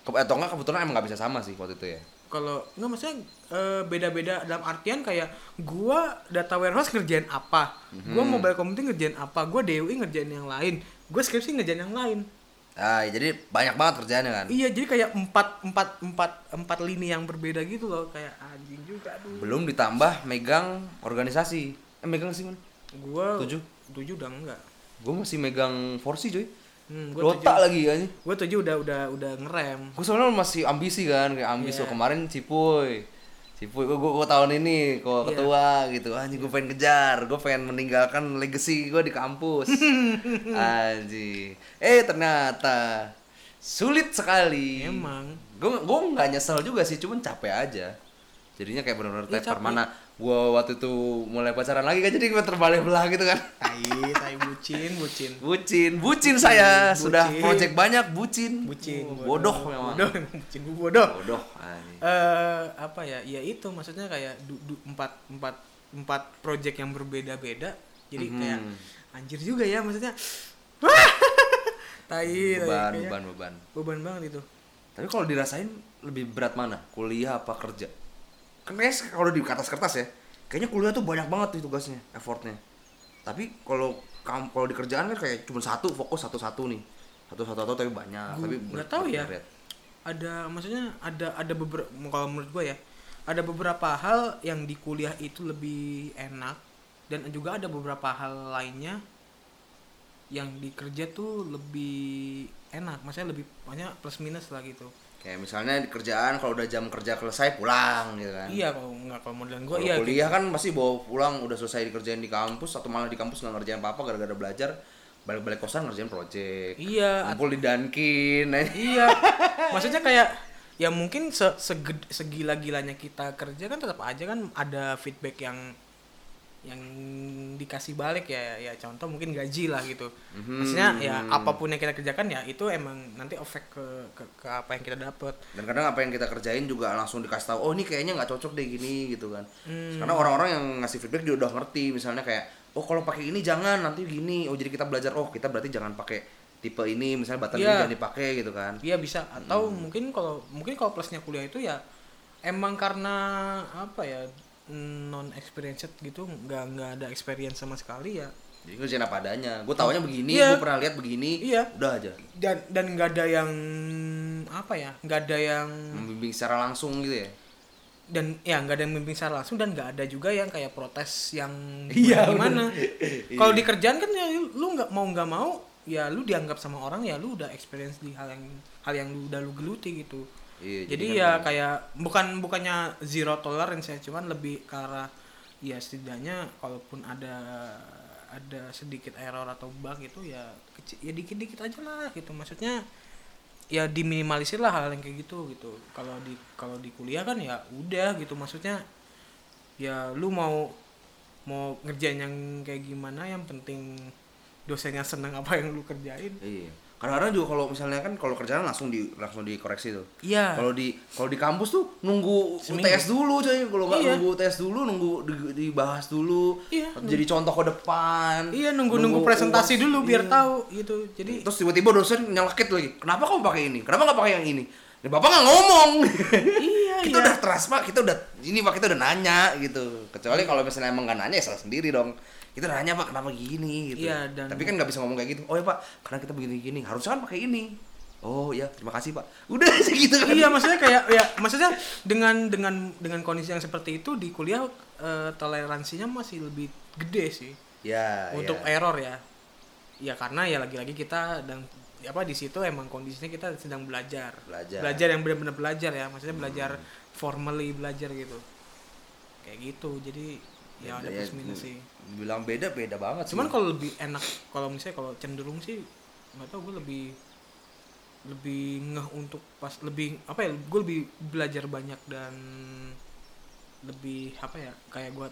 Speaker 1: Atau enggak kebetulan emang nggak bisa sama sih waktu itu ya.
Speaker 2: Kalau nggak maksudnya eh, beda-beda dalam artian kayak gua data warehouse ngerjain apa gua mobile computing ngerjain apa gua DUI ngerjain yang lain gua skripsi ngerjain yang lain
Speaker 1: Nah, jadi banyak banget kerjaannya kan.
Speaker 2: iya jadi kayak empat empat empat empat lini yang berbeda gitu loh kayak anjing juga aduh
Speaker 1: Belum ditambah megang organisasi. Eh megang sih man.
Speaker 2: gua
Speaker 1: Tujuh.
Speaker 2: tujuh udah enggak
Speaker 1: Gue masih megang Forsi coy.
Speaker 2: Hmm, gua
Speaker 1: Dota lagi kan.
Speaker 2: gua tujuh udah udah udah ngerem
Speaker 1: Gue soalnya masih ambisi kan, kayak ambisi
Speaker 2: Iya.
Speaker 1: kemarin Cipuy. Cipuy gue gue tahun ini kok
Speaker 2: Iya.
Speaker 1: ketua gitu. Anjing gue pengen kejar, gue pengen meninggalkan legacy gue di kampus. [laughs] Anjing. Eh ternyata sulit sekali.
Speaker 2: emang
Speaker 1: Gue gue nggak nyesel juga sih, cuman capek aja. Jadinya kayak benar-benar taper
Speaker 2: capek.
Speaker 1: mana gue waktu itu mulai pacaran lagi kan jadi gue terbalik belah gitu kan.
Speaker 2: tai tai bucin bucin
Speaker 1: Bucin, bucin saya
Speaker 2: Bucin.
Speaker 1: sudah project banyak bucin.
Speaker 2: bucin
Speaker 1: Oh, bodoh memang.
Speaker 2: bodoh bucin gua bodoh
Speaker 1: Bodoh.
Speaker 2: eh apa ya ya itu maksudnya kayak du, du- empat empat empat project yang berbeda-beda jadi
Speaker 1: Mhm.
Speaker 2: kayak anjir juga ya maksudnya wah [laughs] tai tai,
Speaker 1: beban,
Speaker 2: kayak
Speaker 1: beban, beban.
Speaker 2: beban banget itu
Speaker 1: Tapi kalau dirasain lebih berat mana? Kuliah apa kerja? Kayaknya kalau di atas kertas ya, kayaknya kuliah tuh banyak banget tuh tugasnya, effortnya. Tapi kalau kalau di kerjaan kan kayak cuma satu fokus satu-satu nih, satu-satu tapi banyak.
Speaker 2: Gua
Speaker 1: tapi
Speaker 2: nggak tahu ya.
Speaker 1: berat.
Speaker 2: ada maksudnya ada ada beberapa kalau menurut gue ya ada beberapa hal yang di kuliah itu lebih enak dan juga ada beberapa hal lainnya yang di kerja tuh lebih enak maksudnya lebih banyak plus minus lah gitu
Speaker 1: Kayak misalnya di kerjaan kalau udah jam kerja selesai pulang gitu kan.
Speaker 2: iya kalau nggak kalau modelan gue iya
Speaker 1: kuliah kan pasti bawa pulang udah selesai dikerjain di kampus atau malah di kampus nggak ngerjain apa-apa gara-gara belajar balik-balik kosan ngerjain project.
Speaker 2: iya
Speaker 1: Ngumpul di Dunkin.
Speaker 2: iya [laughs] maksudnya kayak ya mungkin se segila-gilanya kita kerja kan tetap aja kan ada feedback yang yang dikasih balik ya ya contoh mungkin gaji lah gitu.
Speaker 1: Mhm.
Speaker 2: maksudnya ya apa pun yang kita kerjakan ya itu emang nanti efek ke ke, ke apa yang kita dapat
Speaker 1: dan kadang apa yang kita kerjain juga langsung dikasih tahu oh ini kayaknya nggak cocok deh gini gitu kan.
Speaker 2: Hmm.
Speaker 1: karena orang-orang yang ngasih feedback juga udah ngerti misalnya kayak oh kalau pakai ini jangan nanti gini. Oh jadi kita belajar oh kita berarti jangan pakai tipe ini misalnya ini
Speaker 2: Iya.
Speaker 1: jangan dipakai gitu kan.
Speaker 2: Iya bisa. Atau mungkin kalau mungkin kalau plusnya kuliah itu ya emang karena apa ya non experienced gitu nggak nggak ada experience sama sekali ya.
Speaker 1: Jadi ngerjain apa adanya. Gue taunya begini
Speaker 2: Iya.
Speaker 1: gue pernah lihat begini
Speaker 2: Iya.
Speaker 1: udah aja.
Speaker 2: Dan dan nggak ada yang apa ya nggak ada yang
Speaker 1: membimbing secara langsung gitu ya?
Speaker 2: Dan ya nggak ada yang membimbing secara langsung dan nggak ada juga yang kayak protes yang [laughs]
Speaker 1: Iya,
Speaker 2: gimana. [laughs] Kalau
Speaker 1: Iya.
Speaker 2: di kerjaan kan ya lu nggak mau nggak mau ya lu dianggap sama orang ya lu udah experience di hal yang hal yang lu udah lu geluti gitu
Speaker 1: Iya,
Speaker 2: jadi
Speaker 1: kan
Speaker 2: ya
Speaker 1: kayak-
Speaker 2: kayak bukan bukannya zero tolerance ya cuman lebih ke arah ya setidaknya kalaupun ada ada sedikit error atau bug itu ya kecil ya dikit dikit aja lah gitu. Maksudnya ya diminimalisir lah hal yang kayak gitu gitu. Kalau di kalau di kuliah kan ya udah gitu. Maksudnya ya lu mau mau ngerjain yang kayak gimana yang penting dosennya seneng apa yang lu kerjain.
Speaker 1: Iya. Kadang-kadang juga kalau misalnya kan kalau kerjaan langsung di langsung dikoreksi tuh.
Speaker 2: iya
Speaker 1: Kalau di kalau di kampus tuh nunggu
Speaker 2: Seminggu.
Speaker 1: UTS dulu coy. Kalau nggak
Speaker 2: Iya.
Speaker 1: nunggu UTS dulu, nunggu di- dibahas dulu.
Speaker 2: Iya,
Speaker 1: Jadi contoh ke depan.
Speaker 2: iya nunggu nunggu presentasi
Speaker 1: UAS,
Speaker 2: dulu biar
Speaker 1: iya.
Speaker 2: tahu gitu jadi
Speaker 1: Terus tiba-tiba dosen nyelekit lagi. Kenapa kamu pakai ini? Kenapa nggak pakai yang ini? Ya, bapak nggak ngomong. [laughs]
Speaker 2: iya
Speaker 1: kita
Speaker 2: iya
Speaker 1: udah trust pak. Kita udah ini pak kita udah nanya gitu. Kecuali kalau misalnya emang nggak nanya ya salah sendiri dong. Kita udah nanya pak kenapa gini gitu.
Speaker 2: Iya, dan-
Speaker 1: Tapi kan nggak bisa ngomong kayak gitu. Oh ya pak, karena kita begini-gini. Harusnya kan pakai ini. Oh ya terima kasih pak. Udah [laughs] segitu kan.
Speaker 2: iya maksudnya kayak ya maksudnya dengan dengan dengan kondisi yang seperti itu di kuliah eh, toleransinya masih lebih gede sih
Speaker 1: Ya.
Speaker 2: untuk
Speaker 1: ya.
Speaker 2: error ya ya karena ya lagi-lagi kita dan apa di situ emang kondisinya kita sedang belajar
Speaker 1: Belajar.
Speaker 2: belajar yang benar-benar belajar ya maksudnya belajar formally belajar gitu kayak gitu jadi ya, ada
Speaker 1: Ya,
Speaker 2: plus minus sih
Speaker 1: Bilang beda beda banget.
Speaker 2: cuman kalau lebih enak kalau misalnya kalau cenderung sih nggak tahu gue lebih lebih ngeh untuk pas lebih apa ya gue lebih belajar banyak dan lebih apa ya kayak gue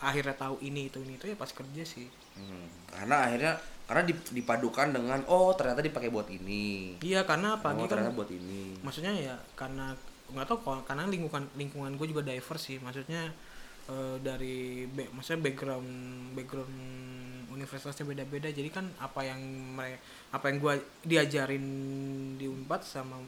Speaker 2: akhirnya tahu ini itu ini itu ya pas kerja sih
Speaker 1: Hmm, karena akhirnya karena dip- dipadukan dengan oh ternyata dipakai buat ini.
Speaker 2: iya karena pagi
Speaker 1: oh,
Speaker 2: kan
Speaker 1: ternyata buat ini.
Speaker 2: maksudnya ya karena nggak tahu kok karena lingkungan lingkungan gue juga diverse sih maksudnya eh, dari be- maksudnya background background universitasnya beda-beda. Jadi kan apa yang mereka apa yang gue diajarin di unpad sama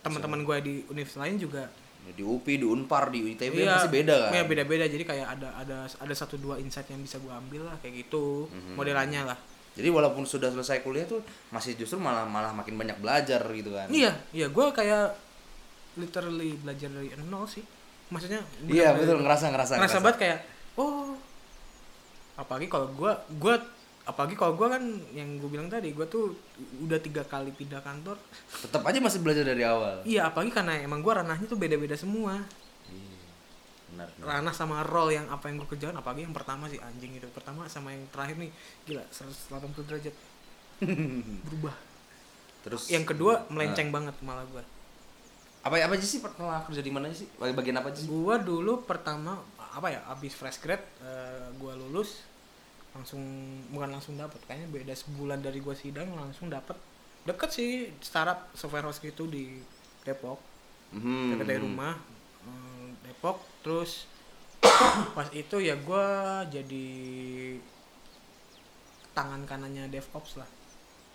Speaker 2: teman-teman gue di universitas lain juga
Speaker 1: Di UPI, di Unpar, di ITB
Speaker 2: Iya,
Speaker 1: pasti beda kan.
Speaker 2: iya beda-beda. Jadi kayak ada ada ada satu dua insight yang bisa gue ambil lah kayak gitu
Speaker 1: Mhm.
Speaker 2: modelannya lah.
Speaker 1: Jadi walaupun sudah selesai kuliah tuh masih justru malah malah makin banyak belajar gitu kan.
Speaker 2: iya iya. Gue kayak literally belajar dari nol sih maksudnya
Speaker 1: Iya, betul ngerasa ngerasa.
Speaker 2: ngerasa banget kayak oh apalagi kalau gue gue apalagi kalau gue kan yang gue bilang tadi gue tuh udah tiga kali pindah kantor
Speaker 1: Tetap aja masih belajar dari awal.
Speaker 2: iya apalagi karena emang gue ranahnya tuh beda-beda semua
Speaker 1: Iya. Benar. benar.
Speaker 2: ranah sama role yang apa yang gue kerjakan apalagi yang pertama sih anjing itu pertama sama yang terakhir nih gila 180 derajat [laughs] berubah
Speaker 1: Terus
Speaker 2: yang kedua
Speaker 1: Nah.
Speaker 2: melenceng banget malah gue
Speaker 1: apa apa aja sih pernah kerja di mana aja sih? Bagi- Bagian apa aja sih?
Speaker 2: gue dulu pertama apa ya abis fresh grad gue lulus langsung bukan langsung dapat kayaknya beda sebulan dari gue sidang langsung dapat deket sih startup software house gitu di Depok
Speaker 1: Hmm.
Speaker 2: deket dari rumah eh, Depok terus pas itu ya gue jadi tangan kanannya DevOps lah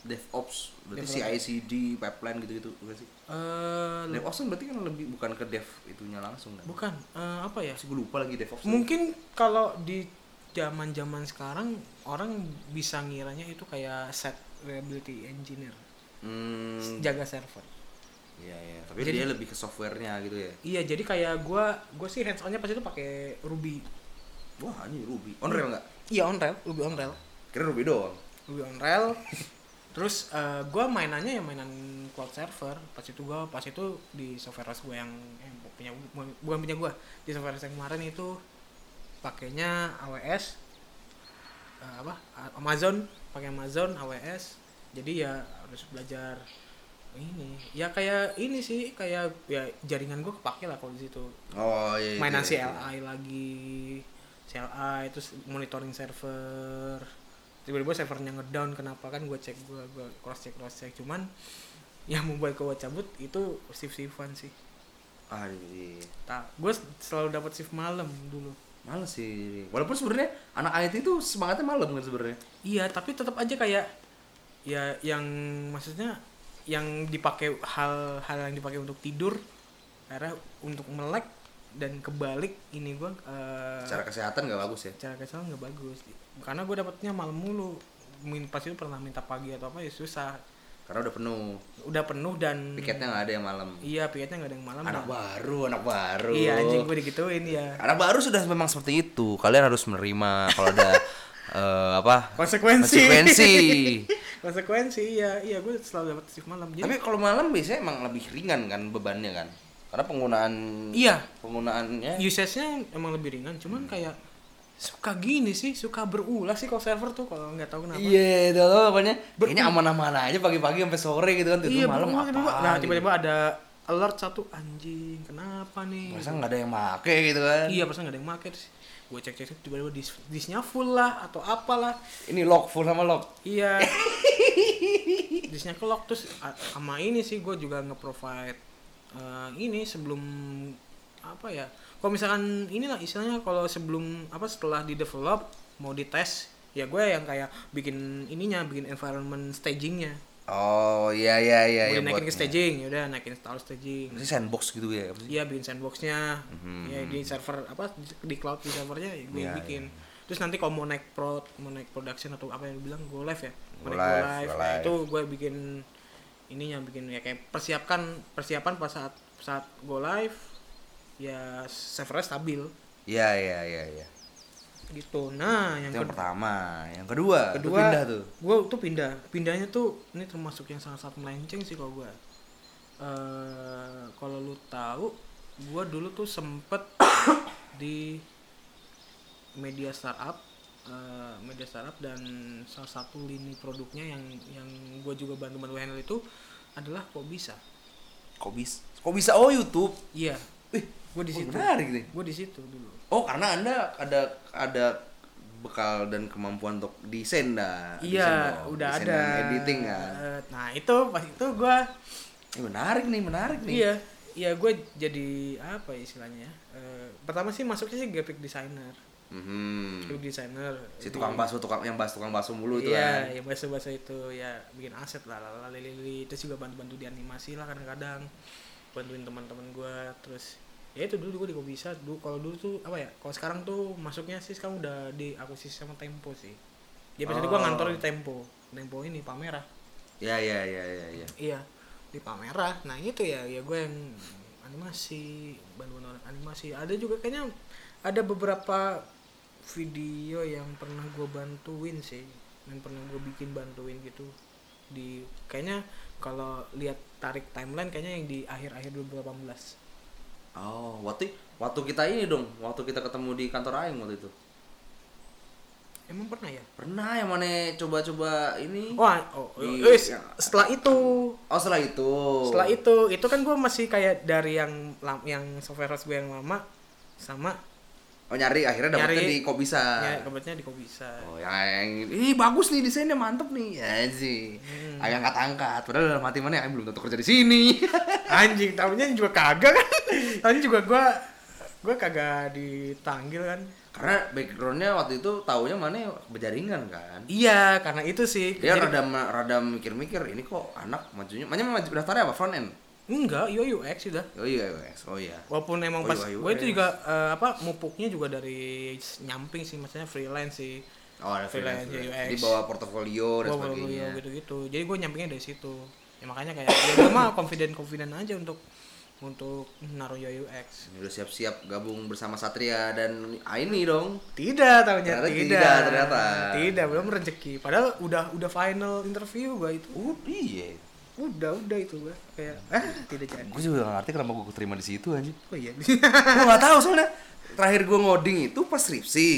Speaker 1: DevOps, berarti. CI/CD, pipeline gitu-gitu bukan sih?
Speaker 2: eh
Speaker 1: DevOps kan berarti kan lebih bukan ke dev itunya langsung kan?
Speaker 2: bukan eh, apa ya
Speaker 1: Masih gue lupa lagi DevOps.
Speaker 2: mungkin kalau di zaman zaman sekarang orang bisa ngiranya itu kayak set reliability engineer
Speaker 1: Hmm,
Speaker 2: jaga server
Speaker 1: iya iya. Tapi
Speaker 2: Jadi-
Speaker 1: dia lebih ke softwarenya gitu ya.
Speaker 2: iya jadi kayak gua gua sih hands onnya pas itu pakai Ruby
Speaker 1: Wah, ini Ruby. On rail nggak?
Speaker 2: iya on rail Ruby on rail
Speaker 1: Kira Ruby doang.
Speaker 2: Ruby on rail [laughs] terus eh, gua mainannya ya mainan cloud server. Pas itu gua pas itu di software house gua yang, yang punya bukan punya gua. Di software house yang kemarin itu pakainya AWS eh, apa Amazon pakai Amazon AWS jadi ya harus belajar ini. Ya kayak ini sih kayak ya jaringan gua kepake lah kalau di situ.
Speaker 1: Oh iya. iya,
Speaker 2: mainan
Speaker 1: iya, iya.
Speaker 2: CLI lagi CLI terus monitoring server tiba-tiba servernya ngedown kenapa kan gue cek gue gue cross check cross check cuman yang membuat gue cabut itu shift shiftan sih
Speaker 1: iya.
Speaker 2: tak gue selalu dapat shift malam dulu
Speaker 1: Males sih. Walaupun sebenarnya anak IT itu semangatnya malam kan sebenarnya.
Speaker 2: iya tapi tetap aja kayak ya yang maksudnya yang dipakai hal-hal yang dipakai untuk tidur akhirnya untuk melek dan kebalik ini gue eh,
Speaker 1: Secara kesehatan nggak bagus ya.
Speaker 2: cara kesal nggak bagus karena gue dapetnya malam mulu Min- pas itu pernah minta pagi atau apa ya susah
Speaker 1: Karena udah penuh.
Speaker 2: udah penuh dan
Speaker 1: Piketnya nggak ada yang malam.
Speaker 2: iya piketnya nggak ada yang malam
Speaker 1: Anak
Speaker 2: dan-
Speaker 1: baru, anak baru.
Speaker 2: iya anjing gue digituin ya
Speaker 1: Anak baru sudah memang seperti itu. Kalian harus menerima kalau ada [laughs] eh, apa?
Speaker 2: konsekuensi
Speaker 1: Konsekuensi. [laughs]
Speaker 2: konsekuensi iya iya gue selalu dapat shift malam jadi
Speaker 1: Tapi kalau malam biasanya emang lebih ringan kan bebannya kan? Karena penggunaan
Speaker 2: iya
Speaker 1: penggunaannya
Speaker 2: usage-nya emang lebih ringan cuman kayak suka gini sih suka berulah sih kalau server tuh kalau nggak tahu kenapa
Speaker 1: Iya, itu pokoknya kayaknya aman-aman aja pagi-pagi sampai sore gitu kan. Tidur
Speaker 2: iya
Speaker 1: malam apa?
Speaker 2: tiba-tiba. nah
Speaker 1: gitu.
Speaker 2: tiba-tiba ada alert satu anjing kenapa nih
Speaker 1: Masa nggak ada yang make gitu kan?
Speaker 2: iya pas nggak ada yang make terus gue cek cek tiba-tiba dis disnya full lah atau apalah
Speaker 1: Ini lock full sama lock.
Speaker 2: iya [laughs] disnya ke lock terus sama ini sih gue juga nge-provide eh, ini sebelum apa ya kalau misalkan inilah istilahnya kalau sebelum apa setelah di develop mau dites ya gue yang kayak bikin ininya bikin environment stagingnya
Speaker 1: Oh iya iya iya
Speaker 2: Mau
Speaker 1: iya
Speaker 2: dinaikin
Speaker 1: buat
Speaker 2: ke staging ya udah naikin install staging
Speaker 1: Ini sandbox gitu ya.
Speaker 2: Iya bikin sandboxnya,
Speaker 1: Mhm.
Speaker 2: ya di server apa di cloud di servernya ya gue
Speaker 1: Iya,
Speaker 2: bikin. Terus nanti kalau mau naik pro, mau naik production atau apa yang bilang go live ya, mau
Speaker 1: Go
Speaker 2: naik go
Speaker 1: live,
Speaker 2: live,
Speaker 1: go
Speaker 2: Nah,
Speaker 1: live.
Speaker 2: itu gue bikin ininya bikin ya kayak persiapkan persiapan pas saat saat go live ya servernya stabil
Speaker 1: Iya iya iya iya.
Speaker 2: gitu. Nah yang,
Speaker 1: Itu yang pertama, yang kedua,
Speaker 2: kedua
Speaker 1: pindah tuh.
Speaker 2: gue tuh pindah pindahnya tuh ini termasuk yang sangat sangat melenceng sih kalau gue eh kalau lu tahu gue dulu tuh sempet [coughs] di media startup eh, media startup dan salah satu lini produknya yang yang gue juga bantu bantu handle itu adalah kok bisa
Speaker 1: Kok bisa? Kok bisa? Oh YouTube.
Speaker 2: iya
Speaker 1: Wih,
Speaker 2: gue di situ
Speaker 1: menarik nih.
Speaker 2: gue di situ dulu
Speaker 1: Oh karena anda ada ada bekal dan kemampuan untuk desain dah. Desain
Speaker 2: iya
Speaker 1: dong.
Speaker 2: udah
Speaker 1: Desain
Speaker 2: ada
Speaker 1: dan editing kan.
Speaker 2: Eh, nah itu pas itu gue
Speaker 1: Ini menarik nih, menarik nih.
Speaker 2: Iya, iya gue jadi apa ya istilahnya? ya, eh, pertama sih masuknya sih graphic designer,
Speaker 1: Mhm.
Speaker 2: graphic designer.
Speaker 1: Si tukang bakso, tukang yang bahas tukang bakso mulu itu
Speaker 2: Iya,
Speaker 1: kan.
Speaker 2: yang bahasa-bahasa itu ya bikin aset lah, lah, lili terus juga bantu-bantu di animasi lah kadang-kadang bantuin teman-teman gue terus ya itu dulu gue di bisa dulu kalau dulu tuh apa ya kalau sekarang tuh masuknya sih sekarang udah di akuisisi sama Tempo sih ya biasanya gue
Speaker 1: Oh.
Speaker 2: ngantor di Tempo Tempo ini Palmerah
Speaker 1: Iya iya iya iya iya.
Speaker 2: iya di Palmerah nah itu ya ya gue yang animasi bantuan orang animasi ada juga kayaknya ada beberapa video yang pernah gue bantuin sih yang pernah gue bikin bantuin gitu di kayaknya kalau lihat tarik timeline kayaknya yang di akhir-akhir 2018
Speaker 1: Oh, waktu waktu kita ini dong, waktu kita ketemu di kantor aing waktu itu.
Speaker 2: emang pernah ya
Speaker 1: Pernah yang mana coba-coba ini?
Speaker 2: Wah, oh,
Speaker 1: Di-
Speaker 2: wis,
Speaker 1: yang-
Speaker 2: setelah itu
Speaker 1: Oh, setelah itu.
Speaker 2: setelah itu itu kan gue masih kayak dari yang yang software house gue yang lama sama
Speaker 1: Oh, nyari akhirnya dapetnya
Speaker 2: Nyari-
Speaker 1: di kok bisa.
Speaker 2: ya kebetulannya di Kobisa
Speaker 1: Oh, yang, yang ini bagus nih desainnya mantep nih. Ya sih.
Speaker 2: Hmm.
Speaker 1: Aing angkat-angkat. Padahal dalam hati mana Aing belum tentu kerja di sini. [laughs]
Speaker 2: anjing tahunya juga kagak kan tahunya juga gua gua kagak ditanggil kan
Speaker 1: Karena backgroundnya waktu itu taunya mana berjaringan kan.
Speaker 2: iya karena itu sih
Speaker 1: Dia
Speaker 2: Jadi-
Speaker 1: rada rada mikir-mikir ini kok anak majunya. Makanya maju daftarnya apa front end?
Speaker 2: Enggak UI UX sudah
Speaker 1: Oh iya, UX. oh iya.
Speaker 2: walaupun emang
Speaker 1: Oh,
Speaker 2: pas gue itu juga eh, apa mupuknya juga dari nyamping sih maksudnya freelance sih
Speaker 1: Oh, ada
Speaker 2: Freelance,
Speaker 1: freelance.
Speaker 2: UX.
Speaker 1: Jadi bawa portofolio dan
Speaker 2: baru
Speaker 1: sebagainya.
Speaker 2: gitu gitu jadi gue nyampingnya dari situ ya makanya kayak ya gue mah confident confident aja untuk untuk naruh UI UX
Speaker 1: Udah siap-siap gabung bersama Satria dan Aini dong.
Speaker 2: tidak tahunya
Speaker 1: Ternyata
Speaker 2: tidak
Speaker 1: tidak, ternyata.
Speaker 2: tidak belum rezeki padahal udah udah final interview gue itu
Speaker 1: Uh, iya.
Speaker 2: Udah udah itu gue kayak ah tidak jadi
Speaker 1: Gue juga gak ngerti kenapa gue terima di situ anjing.
Speaker 2: oh iya
Speaker 1: gue gak tahu soalnya terakhir gue ngoding itu pas skripsi.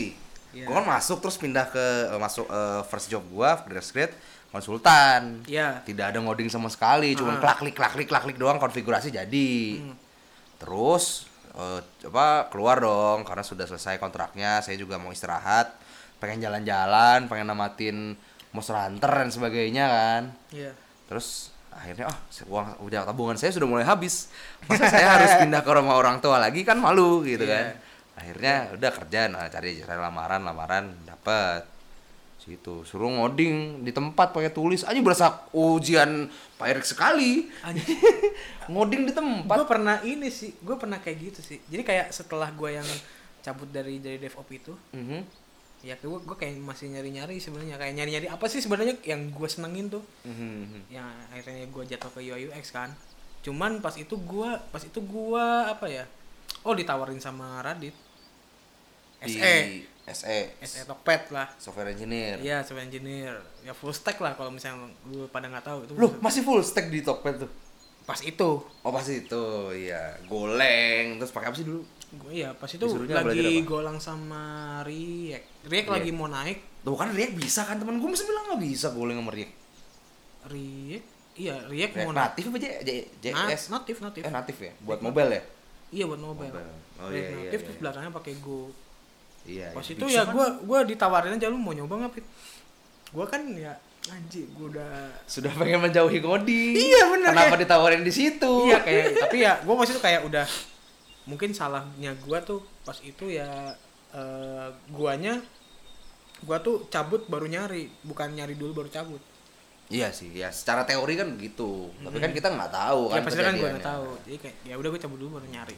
Speaker 2: Iya.
Speaker 1: Gue kan masuk terus pindah ke eh, masuk eh, first job gue, fresh grade konsultan.
Speaker 2: Iya.
Speaker 1: Tidak ada ngoding sama sekali, cuma
Speaker 2: Ah.
Speaker 1: klak klik klak klik klak klik doang konfigurasi jadi.
Speaker 2: Hmm.
Speaker 1: Terus eh, apa keluar dong karena sudah selesai kontraknya, saya juga mau istirahat, pengen jalan-jalan, pengen namatin Monster Hunter dan sebagainya kan.
Speaker 2: iya
Speaker 1: Terus akhirnya ah uang udah tabungan saya sudah mulai habis. Masa saya harus pindah ke rumah orang tua lagi kan malu gitu
Speaker 2: Iya.
Speaker 1: kan. Akhirnya udah kerja nah cari cari lamaran lamaran dapat situ suruh ngoding di tempat pakai tulis aja berasa ujian Pak Erik sekali [laughs] ngoding di tempat
Speaker 2: gue pernah ini sih gue pernah kayak gitu sih jadi kayak setelah gue yang cabut dari dari DevOps itu
Speaker 1: Mhm.
Speaker 2: Ya gue gue kayak masih nyari nyari sebenarnya kayak nyari nyari apa sih sebenarnya yang gue senengin tuh?
Speaker 1: Mhm.
Speaker 2: yang akhirnya gue jatuh ke UI UX kan. Cuman pas itu gue pas itu gue apa ya oh ditawarin sama Radit.
Speaker 1: Di
Speaker 2: SE
Speaker 1: SE
Speaker 2: SE Tokped lah.
Speaker 1: Software engineer.
Speaker 2: Iya, software engineer. Ya full stack lah kalau misalnya lu pada nggak tahu itu.
Speaker 1: loh masih full stack di Tokped tuh?
Speaker 2: Pas itu.
Speaker 1: oh pasti itu. Iya goleng. Terus pakai apa sih dulu
Speaker 2: Gue ya pas itu
Speaker 1: Disuruhnya
Speaker 2: lagi golang sama React. React
Speaker 1: React.
Speaker 2: lagi mau naik.
Speaker 1: Tuh kan React bisa kan temen gue masih bilang nggak bisa goleng sama React
Speaker 2: React iya React mau
Speaker 1: natif apa JS?
Speaker 2: natif natif
Speaker 1: Eh natif ya, buat mobile ya?
Speaker 2: iya buat mobile,
Speaker 1: Mobile. Oh,
Speaker 2: React
Speaker 1: iya, iya,
Speaker 2: natif
Speaker 1: iya.
Speaker 2: terus belakangnya pakai Go
Speaker 1: Iya.
Speaker 2: pas
Speaker 1: iya.
Speaker 2: itu
Speaker 1: Bisa
Speaker 2: ya
Speaker 1: kan?
Speaker 2: gua gua ditawarin aja lu mau nyoba nggak Pit gua kan ya anjir gua udah
Speaker 1: sudah pengen menjauhi coding.
Speaker 2: Iya, bener,
Speaker 1: Kenapa
Speaker 2: kayak-
Speaker 1: ditawarin di situ?
Speaker 2: iya kayak tapi ya gua masih tuh kayak udah mungkin salahnya gua tuh pas itu ya eh, guanya gua tuh cabut baru nyari bukan nyari dulu baru cabut.
Speaker 1: Iya sih, ya secara teori kan begitu. Tapi kan kita nggak tahu
Speaker 2: ya
Speaker 1: kan
Speaker 2: pasti kan gua nggak tahu. Jadi kayak ya udah gua cabut dulu baru nyari.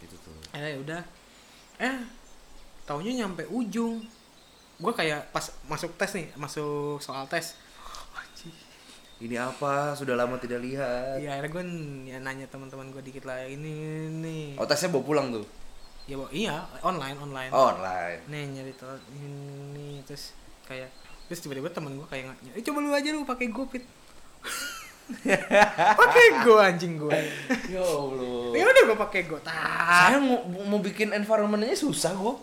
Speaker 1: Itu tuh.
Speaker 2: eh ya udah. Eh taunya nyampe ujung. Gua kayak pas masuk tes nih masuk soal tes. Anjir.
Speaker 1: Ini apa? Sudah lama tidak lihat.
Speaker 2: ya akhirnya gue ya nanya teman-teman gue dikit lah ini nih
Speaker 1: Oh, tesnya bawa pulang tuh.
Speaker 2: ya Bo, iya online online
Speaker 1: Oh, online.
Speaker 2: nih nyari telat ini terus kayak terus tiba-tiba teman gue kayak eh coba lu aja lu pakai gopit [laughs] pakai go anjing gue
Speaker 1: ya Allah.
Speaker 2: ya udah gue pakai go tak
Speaker 1: Saya mau, mau bikin environment-nya susah kok.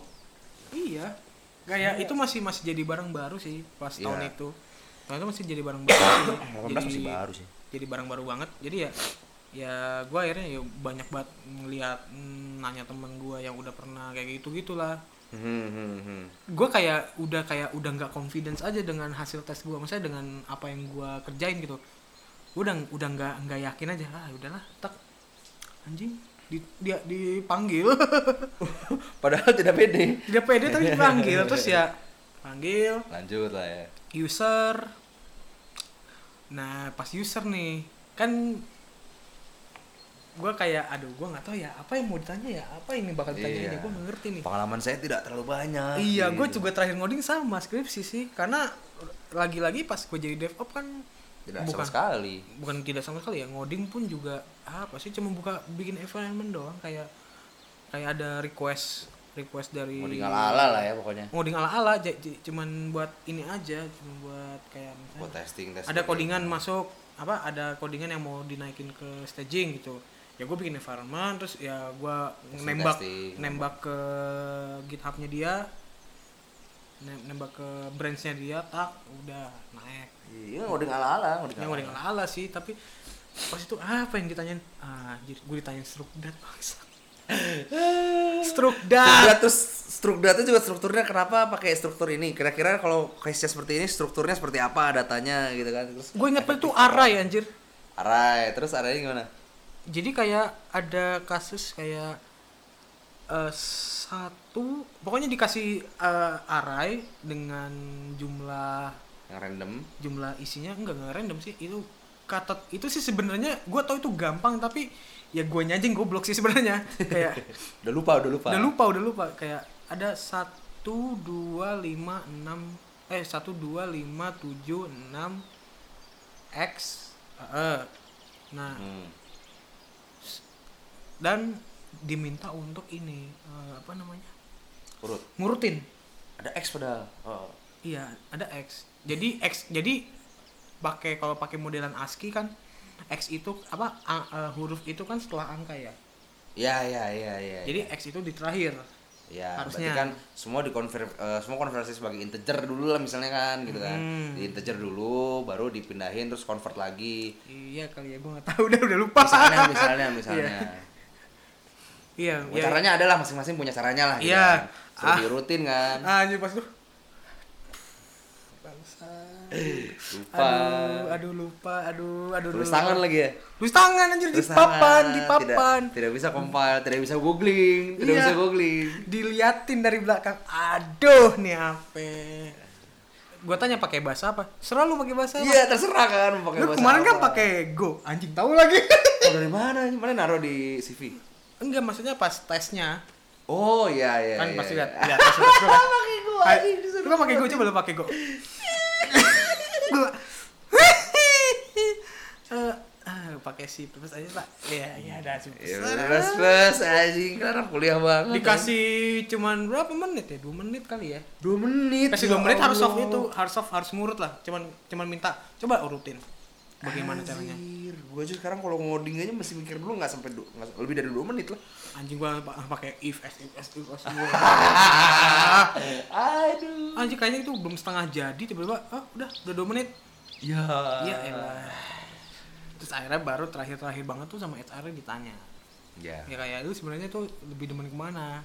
Speaker 2: iya kayak itu masih masih jadi barang baru sih pas
Speaker 1: Iya.
Speaker 2: tahun itu itu masih jadi barang baru sih. [coughs]
Speaker 1: 18 masih baru sih.
Speaker 2: jadi barang baru banget jadi ya ya gue akhirnya ya banyak banget ngeliat mm, nanya temen gue yang udah pernah kayak gitu gitulah
Speaker 1: Hmm, hmm, hmm.
Speaker 2: gue kayak udah kayak udah nggak confidence aja dengan hasil tes gue maksudnya dengan apa yang gue kerjain gitu gue udah udah nggak nggak yakin aja ah udahlah tak anjing di, dia dipanggil [laughs]
Speaker 1: Padahal tidak pede.
Speaker 2: tidak pede tapi dipanggil [laughs] terus ya panggil
Speaker 1: Lanjut lah ya.
Speaker 2: user nah pas user nih kan gue kayak aduh gue nggak tahu ya apa yang mau ditanya ya apa ini bakal ditanya
Speaker 1: Iya.
Speaker 2: ini gue ngerti nih
Speaker 1: Pengalaman saya tidak terlalu banyak.
Speaker 2: iya gue
Speaker 1: gitu.
Speaker 2: juga terakhir ngoding sama skripsi sih karena lagi-lagi pas gue jadi DevOps kan
Speaker 1: tidak
Speaker 2: bukan
Speaker 1: sama sekali.
Speaker 2: bukan tidak sama sekali ya ngoding pun juga apa sih cuma buka bikin environment doang kayak kayak ada request request dari
Speaker 1: Mau ala-ala lah ya pokoknya.
Speaker 2: ngoding ala-ala j- j- cuman buat ini aja cuma buat kayak misalnya
Speaker 1: Buat testing testing.
Speaker 2: ada codingan masuk apa ada codingan yang mau dinaikin ke staging gitu ya gue bikin environment terus ya gue nembak
Speaker 1: testing.
Speaker 2: nembak ke githubnya dia nem- nembak ke branchnya dia tak udah naik
Speaker 1: Iya, ngoding ala-ala, ngoding
Speaker 2: yang
Speaker 1: ala-ala.
Speaker 2: ngoding ala-ala sih tapi pas itu apa yang ditanyain ah gue ditanyain strukdat bangsa strukdat
Speaker 1: Strukdat terus strukdatnya juga strukturnya kenapa pakai struktur ini? Kira-kira kalau case seperti ini strukturnya seperti apa datanya gitu kan? Terus
Speaker 2: gue inget banget tuh array anjir
Speaker 1: array, terus arraynya gimana?
Speaker 2: jadi kayak ada kasus kayak eh, satu pokoknya dikasih eh, array dengan jumlah
Speaker 1: Yang random.
Speaker 2: jumlah isinya enggak enggak random sih itu kata itu sih sebenarnya gue tau itu gampang tapi ya gue nyajing goblok sih sebenarnya kayak [laughs]
Speaker 1: Udah lupa, udah lupa.
Speaker 2: udah lupa udah lupa kayak ada satu dua lima enam eh satu dua lima tujuh enam x eh, nah
Speaker 1: Hmm.
Speaker 2: dan diminta untuk ini eh, apa namanya
Speaker 1: Urut.
Speaker 2: ngurutin
Speaker 1: Ada X padahal. Oh.
Speaker 2: iya ada x jadi x jadi pakai kalau pakai modelan ASCII kan x itu apa a- eh, huruf itu kan setelah angka ya
Speaker 1: Ya, ya, ya, ya.
Speaker 2: jadi x itu di terakhir
Speaker 1: ya,
Speaker 2: harusnya.
Speaker 1: berarti kan semua dikonver eh, semua konversi sebagai integer dulu lah misalnya kan gitu kan.
Speaker 2: Hmm.
Speaker 1: Di integer dulu baru dipindahin terus convert lagi.
Speaker 2: iya kali ya gue nggak tahu [laughs] udah udah lupa
Speaker 1: Misalnya, misalnya, misalnya. [laughs]
Speaker 2: iya
Speaker 1: Ya, caranya adalah masing-masing punya caranya lah gitu
Speaker 2: Iya.
Speaker 1: kan. Suruh
Speaker 2: Ah.
Speaker 1: kan.
Speaker 2: ah anjir pas tuh
Speaker 1: Lupa.
Speaker 2: aduh aduh lupa aduh aduh
Speaker 1: Tulis
Speaker 2: lupa.
Speaker 1: tangan lagi ya.
Speaker 2: tulis tangan anjir di papan di papan
Speaker 1: Tidak, tidak bisa compile, tidak bisa googling, tidak
Speaker 2: Iya.
Speaker 1: bisa googling.
Speaker 2: diliatin dari belakang aduh nih apa gue tanya pakai bahasa apa selalu pakai bahasa apa
Speaker 1: Iya, terserah kan pakai
Speaker 2: lu
Speaker 1: bahasa
Speaker 2: kemarin kan pakai go anjing tahu lagi
Speaker 1: Oh, [laughs] dari mana? Mana naruh di CV?
Speaker 2: enggak maksudnya pas tesnya
Speaker 1: Oh, iya iya.
Speaker 2: kan
Speaker 1: iya,
Speaker 2: pasti
Speaker 1: iya.
Speaker 2: lihat lihat tes lu
Speaker 1: Pakai gua
Speaker 2: Hai,
Speaker 1: anjing,
Speaker 2: lu pakai go coba lu pakai go gua [laughs] Eh, ah pakai si plus aja pak. Iya iya ada si
Speaker 1: Ya,
Speaker 2: plus
Speaker 1: plus plus anjing anak kuliah banget.
Speaker 2: dikasih cuman berapa menit ya? Dua menit kali ya?
Speaker 1: Dua menit.
Speaker 2: kasih
Speaker 1: ya
Speaker 2: dua menit harus soft itu harus soft harus ngurut lah. Cuman cuman minta coba urutin bagaimana caranya?
Speaker 1: Anjir, gua aja sekarang kalau ngoding aja mesti mikir dulu nggak sampai du- nggak- lebih dari dua menit lah.
Speaker 2: anjing gua pa- pakai if as if as if as [laughs]
Speaker 1: Aduh.
Speaker 2: anjing kayaknya itu belum setengah jadi tiba-tiba ah udah udah dua menit.
Speaker 1: Ya.
Speaker 2: iya elah. Terus akhirnya baru terakhir-terakhir banget tuh sama HR -nya ditanya.
Speaker 1: Ya.
Speaker 2: Ya kayak lu sebenarnya tuh lebih demen ke mana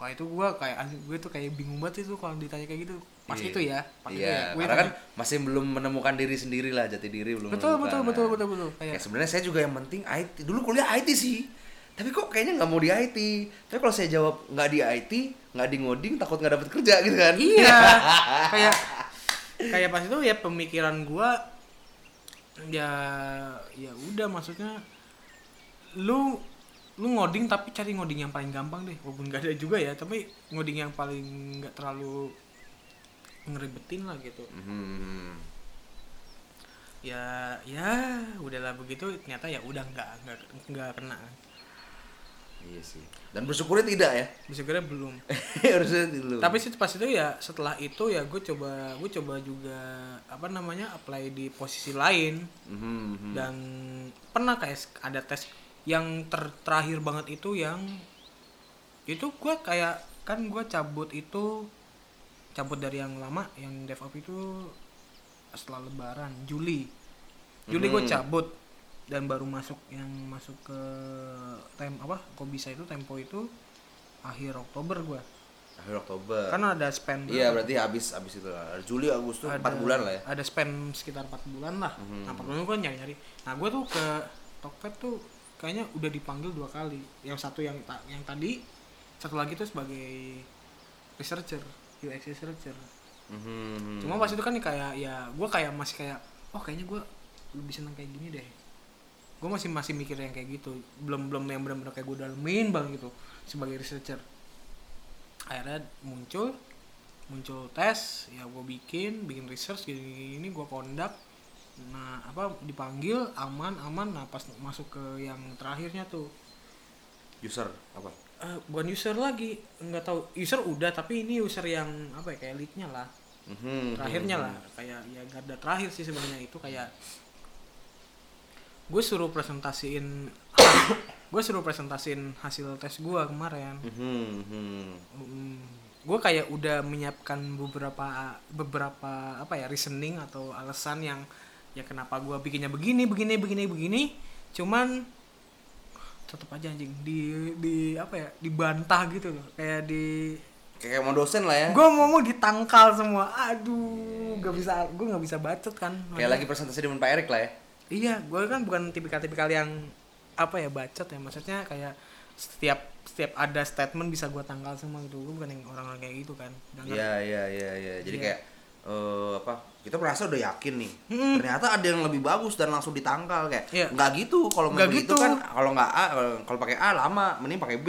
Speaker 2: wah itu gua kayak gue tuh kayak bingung banget itu kalau ditanya kayak gitu. Pas
Speaker 1: Iya.
Speaker 2: itu ya pas itu
Speaker 1: iya
Speaker 2: ya. Gue
Speaker 1: karena kan
Speaker 2: tanya,
Speaker 1: masih belum menemukan diri sendiri lah jati diri belum
Speaker 2: betul betul betul
Speaker 1: Nah,
Speaker 2: betul. Betul
Speaker 1: ya sebenarnya saya juga yang penting IT dulu kuliah IT sih. Tapi kok kayaknya nggak mau di IT tapi kalau saya jawab nggak di IT nggak di ngoding takut nggak dapet kerja gitu kan?
Speaker 2: Iya. [laughs] Kayak kayak pas itu ya pemikiran gua ya ya udah maksudnya lu lu ngoding tapi cari ngoding yang paling gampang deh walaupun gak ada juga ya tapi ngoding yang paling nggak terlalu ngeribetin lah gitu.
Speaker 1: Mhm.
Speaker 2: ya ya udahlah begitu ternyata ya udah nggak nggak nggak kena
Speaker 1: iya sih. Dan bersyukurnya tidak ya?
Speaker 2: Bisa kira belum. [laughs]
Speaker 1: Harusnya
Speaker 2: tapi sih pas itu ya setelah itu ya gue coba gue coba juga apa namanya apply di posisi lain.
Speaker 1: Mhm.
Speaker 2: dan pernah kayak ada tes yang ter- terakhir banget itu yang itu gue kayak kan gue cabut itu cabut dari yang lama yang DevOps itu setelah lebaran Juli. Juli gue
Speaker 1: Mhm.
Speaker 2: cabut dan baru masuk yang masuk ke tem apa kok bisa itu tempo itu akhir Oktober gue
Speaker 1: akhir Oktober.
Speaker 2: Karena ada spend
Speaker 1: iya berarti habis habis itu. Lah Juli Agustus
Speaker 2: ada,
Speaker 1: 4 bulan lah ya.
Speaker 2: ada spend sekitar 4 bulan lah.
Speaker 1: Mhm.
Speaker 2: nah 4 bulan gue nyari nyari nah gue tuh ke Tokped tuh kayaknya udah dipanggil dua kali. Yang satu yang ta- yang tadi satu lagi tuh sebagai researcher UX researcher.
Speaker 1: Mhm.
Speaker 2: cuma pas itu kan kayak ya gue kayak masih kayak oh kayaknya gue lebih seneng kayak gini deh. Gue masih masih mikir yang kayak gitu. Belum belum yang benar-benar kayak gue dalemin banget gitu sebagai researcher. Akhirnya muncul muncul tes ya gue bikin bikin research gini gini gue kondak nah apa dipanggil aman aman. Nah pas masuk ke yang terakhirnya tuh.
Speaker 1: User apa?
Speaker 2: Eh, bukan user lagi. Nggak tahu. User udah tapi ini user yang apa ya kayak leadnya lah.
Speaker 1: Mhm.
Speaker 2: terakhirnya lah. kayak ya garda terakhir sih sebenarnya. Itu kayak gue suruh presentasiin [coughs] gue suruh presentasiin hasil tes gue kemarin.
Speaker 1: Mhm. Mhm.
Speaker 2: Mm, gue kayak udah menyiapkan beberapa beberapa apa ya reasoning atau alasan yang ya kenapa gue bikinnya begini begini begini begini? Cuman tetap aja anjing di di apa ya dibantah gitu loh. Kayak di
Speaker 1: kayak mau dosen lah ya.
Speaker 2: Gue mau mau ditangkal semua. Aduh gak bisa gue nggak bisa bacot kan.
Speaker 1: Kayak lagi presentasi dengan Pak Erik lah ya.
Speaker 2: Iya gue kan bukan tipikal-tipikal yang apa ya bacot ya. Maksudnya kayak setiap setiap ada statement bisa gue tangkal semua gitu. Gue bukan yang orang-orang kayak gitu kan.
Speaker 1: Iya iya iya iya. Jadi
Speaker 2: Iya.
Speaker 1: kayak eh apa? Kita merasa udah yakin nih.
Speaker 2: Mm-mm.
Speaker 1: Ternyata ada yang lebih bagus dan langsung ditangkal kayak.
Speaker 2: Iya.
Speaker 1: Nggak gitu kalau
Speaker 2: Nggak gitu.
Speaker 1: kan kalau nggak A kalau, pakai A lama mending pakai B.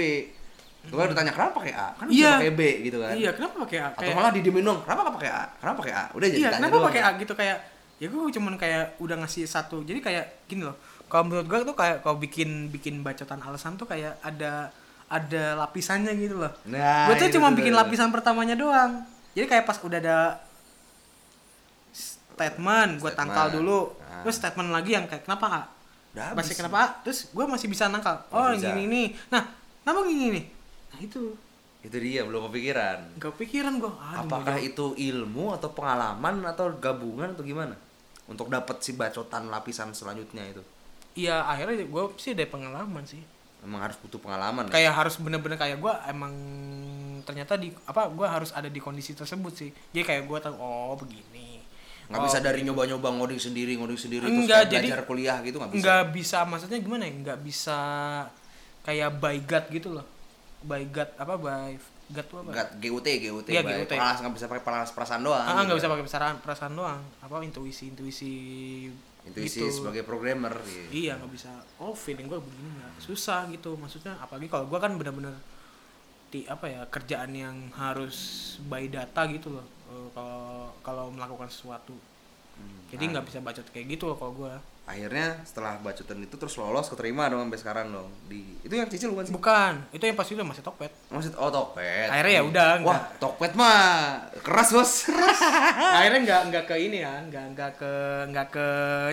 Speaker 1: Itu kan ditanya kenapa pakai A? Kan
Speaker 2: Iya.
Speaker 1: pakai B gitu kan.
Speaker 2: iya kenapa pakai A
Speaker 1: Atau
Speaker 2: kayak
Speaker 1: malah didiemin dong. Kenapa nggak pakai A? Kenapa pakai A? Udah jadi
Speaker 2: iya kenapa pakai A gitu kayak ya gue cuman kayak udah ngasih satu jadi kayak gini loh kalau menurut gue tuh kayak kalau bikin bikin bacotan alasan tuh kayak ada ada lapisannya gitu loh
Speaker 1: Nah,
Speaker 2: gue tuh cuma bikin lapisan pertamanya doang jadi kayak pas udah ada statement gue tangkal dulu
Speaker 1: Nah.
Speaker 2: terus statement lagi yang kayak kenapa
Speaker 1: Udah
Speaker 2: masih kenapa A terus gue masih bisa nangkal oh
Speaker 1: bisa.
Speaker 2: gini nih nah kenapa gini nih nah itu
Speaker 1: Itu dia belum kepikiran.
Speaker 2: gak pikiran gue
Speaker 1: Apakah itu ilmu atau pengalaman atau gabungan atau gimana? Untuk dapat si bacotan lapisan selanjutnya itu.
Speaker 2: iya akhirnya gue sih dari pengalaman sih
Speaker 1: Emang harus butuh pengalaman. ya?
Speaker 2: kayak harus bener-bener kayak gue emang ternyata di apa gue harus ada di kondisi tersebut sih jadi kayak gue tahu oh begini
Speaker 1: nggak
Speaker 2: Oh,
Speaker 1: bisa dari nyoba-nyoba ngoding sendiri ngoding sendiri terus
Speaker 2: Enggak,
Speaker 1: kayak
Speaker 2: jadi-
Speaker 1: belajar kuliah gitu nggak bisa?
Speaker 2: nggak bisa. Maksudnya gimana ya? Nggak bisa kayak by gut gitu loh. By gut apa? By gut tuh apa?
Speaker 1: GUT GUT
Speaker 2: Iya,
Speaker 1: baik.
Speaker 2: GUT.
Speaker 1: Peralas nggak bisa pakai perasaan doang
Speaker 2: ah
Speaker 1: gitu
Speaker 2: nggak bisa
Speaker 1: kan.
Speaker 2: pakai perasaan perasaan doang. Apa? Intuisi intuisi
Speaker 1: intuisi
Speaker 2: gitu.
Speaker 1: sebagai programmer gitu.
Speaker 2: iya nggak bisa. Oh feeling gue begini nggak? Susah gitu. Maksudnya apalagi kalau gue kan bener-bener di apa ya kerjaan yang harus by data gitu loh kalau kalau melakukan sesuatu.
Speaker 1: Hmm,
Speaker 2: jadi nggak bisa bacot kayak gitu loh kalau gue
Speaker 1: akhirnya setelah bacotan itu terus lolos keterima dong sampai sekarang dong. Di itu yang cicil bukan sih?
Speaker 2: Bukan. Itu yang pasti udah masih tokpet
Speaker 1: maksud oh tokpet
Speaker 2: Akhirnya ya udah,
Speaker 1: wah tokpet mah keras bos. [laughs]
Speaker 2: Akhirnya nggak nggak ke ini ya nggak nggak ke nggak ke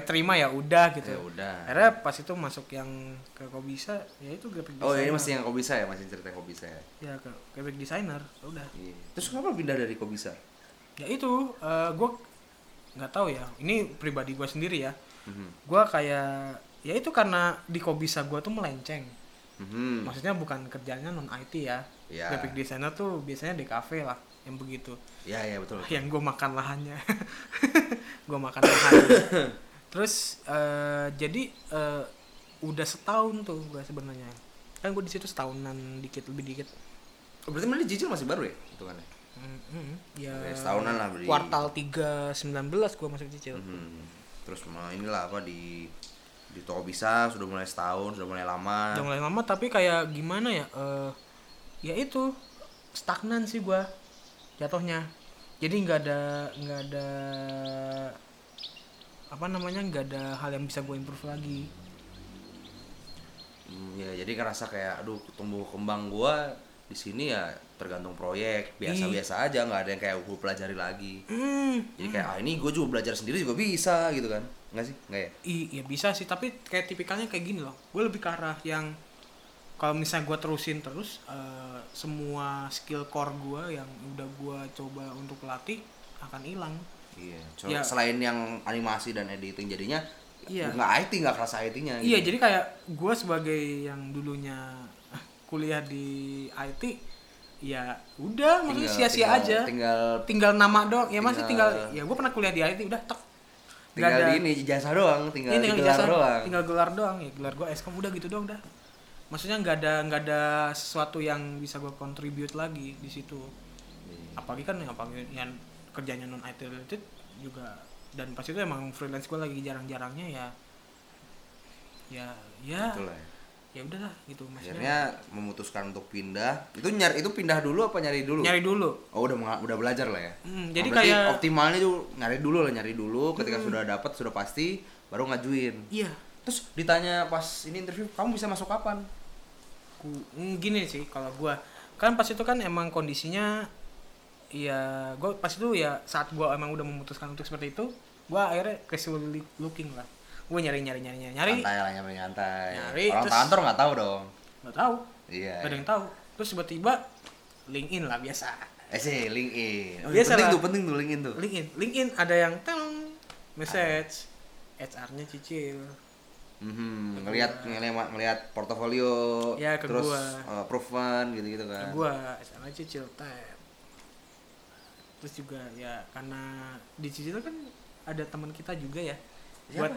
Speaker 2: terima ya udah gitu.
Speaker 1: Ya udah.
Speaker 2: Akhirnya pas itu masuk yang ke kok bisa ya itu graphic
Speaker 1: oh ini
Speaker 2: designer.
Speaker 1: masih yang kok bisa ya masih cerita kok bisa ya?
Speaker 2: Ya ke graphic designer udah.
Speaker 1: Iya. terus kenapa pindah dari kok bisa
Speaker 2: ya itu gue nggak tahu ya ini pribadi gue sendiri ya
Speaker 1: Mhm.
Speaker 2: gue kayak ya itu karena di Kobisa gue tuh melenceng
Speaker 1: Mhm.
Speaker 2: maksudnya bukan kerjanya non IT ya
Speaker 1: Ya.
Speaker 2: graphic designer tuh biasanya di cafe lah yang begitu
Speaker 1: Ya ya betul.
Speaker 2: yang gue makan lahannya [laughs] gue makan lahannya [coughs] terus eh, jadi eh, udah setahun tuh gue sebenarnya kan gue di situ setahunan dikit lebih dikit
Speaker 1: Oh, berarti mana Jijil masih baru ya hitungannya?
Speaker 2: Mm, mm, ya
Speaker 1: setahunan lah beli.
Speaker 2: kuartal 3 19 gue masuk cicil
Speaker 1: Mhm. Terus mau inilah apa di di toko bisa sudah mulai setahun, sudah mulai lama.
Speaker 2: udah mulai lama tapi kayak gimana ya eh ya itu stagnan sih gua jatuhnya jadi nggak ada nggak ada apa namanya nggak ada hal yang bisa gue improve lagi
Speaker 1: Hmm, ya jadi ngerasa kayak aduh tumbuh kembang gua di sini ya tergantung proyek biasa-biasa aja nggak ada yang kayak gue pelajari lagi.
Speaker 2: Hmm.
Speaker 1: Jadi kayak ah ini gue juga belajar sendiri juga bisa gitu kan. Nggak sih? Nggak ya?
Speaker 2: I ya bisa sih tapi kayak tipikalnya kayak gini loh. Gue lebih ke arah yang kalau misalnya gue terusin terus eh, semua skill core gue yang udah gue coba untuk latih akan hilang.
Speaker 1: Iya so,
Speaker 2: Ya.
Speaker 1: selain yang animasi dan editing jadinya
Speaker 2: Iya.
Speaker 1: nggak IT nggak kerasa IT-nya
Speaker 2: Iya, jadi kayak gue sebagai yang dulunya kuliah di IT, ya udah, maksudnya sia-sia aja.
Speaker 1: tinggal
Speaker 2: Tinggal nama doang. Ya masih
Speaker 1: tinggal-
Speaker 2: tinggal, ya gue pernah kuliah di IT, udah tek.
Speaker 1: tinggal
Speaker 2: ada-
Speaker 1: di ini jasa doang tinggal,
Speaker 2: Ini
Speaker 1: di
Speaker 2: tinggal
Speaker 1: gelar doang
Speaker 2: tinggal gelar doang ya, gelar gue Eskom udah gitu doang dah. Maksudnya nggak ada nggak ada sesuatu yang bisa gue contribute lagi di situ.
Speaker 1: Iya.
Speaker 2: Apalagi kan yang apalagi yang kerjanya non IT related juga dan pas itu emang freelance gue lagi jarang-jarangnya ya ya ya
Speaker 1: Betul lah ya.
Speaker 2: Ya udahlah gitu maksudnya.
Speaker 1: Akhirnya memutuskan untuk pindah. Itu nyari itu pindah dulu apa nyari dulu?
Speaker 2: Nyari dulu.
Speaker 1: Oh udah udah belajar lah ya?
Speaker 2: Hmm, jadi
Speaker 1: berarti
Speaker 2: kayak-
Speaker 1: optimalnya tuh nyari dulu lah nyari dulu. Ketika sudah dapat sudah pasti baru ngajuin.
Speaker 2: Iya.
Speaker 1: Terus ditanya pas ini interview kamu bisa masuk kapan?
Speaker 2: Ku mm, gini sih kalau gua. Kan pas itu kan emang kondisinya ya gua pas itu ya saat gua emang udah memutuskan untuk seperti itu gua akhirnya casually looking lah gua nyari nyari nyari nyari. Nyari.
Speaker 1: Santai lah nyampe nyantai
Speaker 2: Nyari,
Speaker 1: orang
Speaker 2: terus-
Speaker 1: kantor nggak tahu dong.
Speaker 2: Nggak tahu.
Speaker 1: Iya
Speaker 2: nggak ada yang tahu. Terus tiba-tiba LinkedIn lah biasa.
Speaker 1: Eh sih LinkedIn. Oh,
Speaker 2: Biasa
Speaker 1: penting
Speaker 2: lah.
Speaker 1: tuh penting tuh LinkedIn tuh.
Speaker 2: LinkedIn. LinkedIn ada yang teng message. HR-nya cicil.
Speaker 1: Mhm, ngelihat ngelihat ngelihat portofolio
Speaker 2: Ya, ke
Speaker 1: terus
Speaker 2: gua.
Speaker 1: uh, proven gitu-gitu
Speaker 2: Ke
Speaker 1: kan.
Speaker 2: gua HR-nya cicil tab. Terus juga ya karena di cicil kan ada teman kita juga ya.
Speaker 1: Siapa?
Speaker 2: buat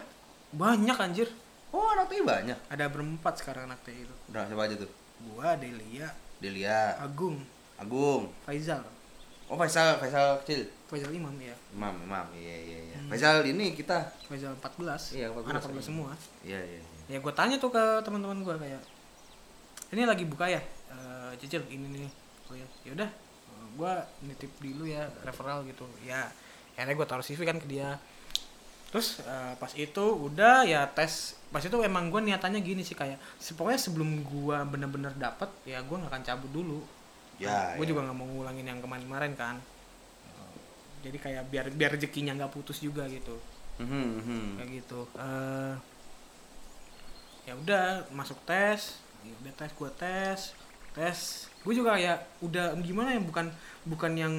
Speaker 2: banyak anjir.
Speaker 1: Oh anak TI banyak?
Speaker 2: Ada berempat sekarang anak TI itu.
Speaker 1: Udah siapa aja tuh?
Speaker 2: Gua Delia
Speaker 1: Delia.
Speaker 2: Agung.
Speaker 1: Agung.
Speaker 2: Faizal
Speaker 1: oh Faisal Faisal kecil?
Speaker 2: Faizal Imam ya
Speaker 1: Imam Imam iya iya iya.
Speaker 2: Hmm.
Speaker 1: Faisal ini kita
Speaker 2: Faizal 14
Speaker 1: Iya, 14,
Speaker 2: anak 14
Speaker 1: iya.
Speaker 2: semua.
Speaker 1: Iya iya iya.
Speaker 2: ya gue tanya tuh ke teman-teman gue kayak ini lagi buka ya? Eh, cicil ini nih oh ya yaudah gue nitip dulu ya referral gitu. Ya akhirnya gue taruh CV kan ke dia terus eh, pas itu udah ya tes pas itu emang gue niatannya gini sih kayak pokoknya sebelum gue bener-bener dapet ya gue nggak akan cabut dulu.
Speaker 1: Ya,
Speaker 2: gue
Speaker 1: ya.
Speaker 2: juga nggak mau ngulangin yang kemarin-kemarin kan. Jadi kayak biar biar rezekinya nggak putus juga gitu.
Speaker 1: Mhm, mhm.
Speaker 2: kayak gitu eh ya udah masuk tes ya udah tes gua tes tes. Gue juga ya udah gimana ya bukan bukan yang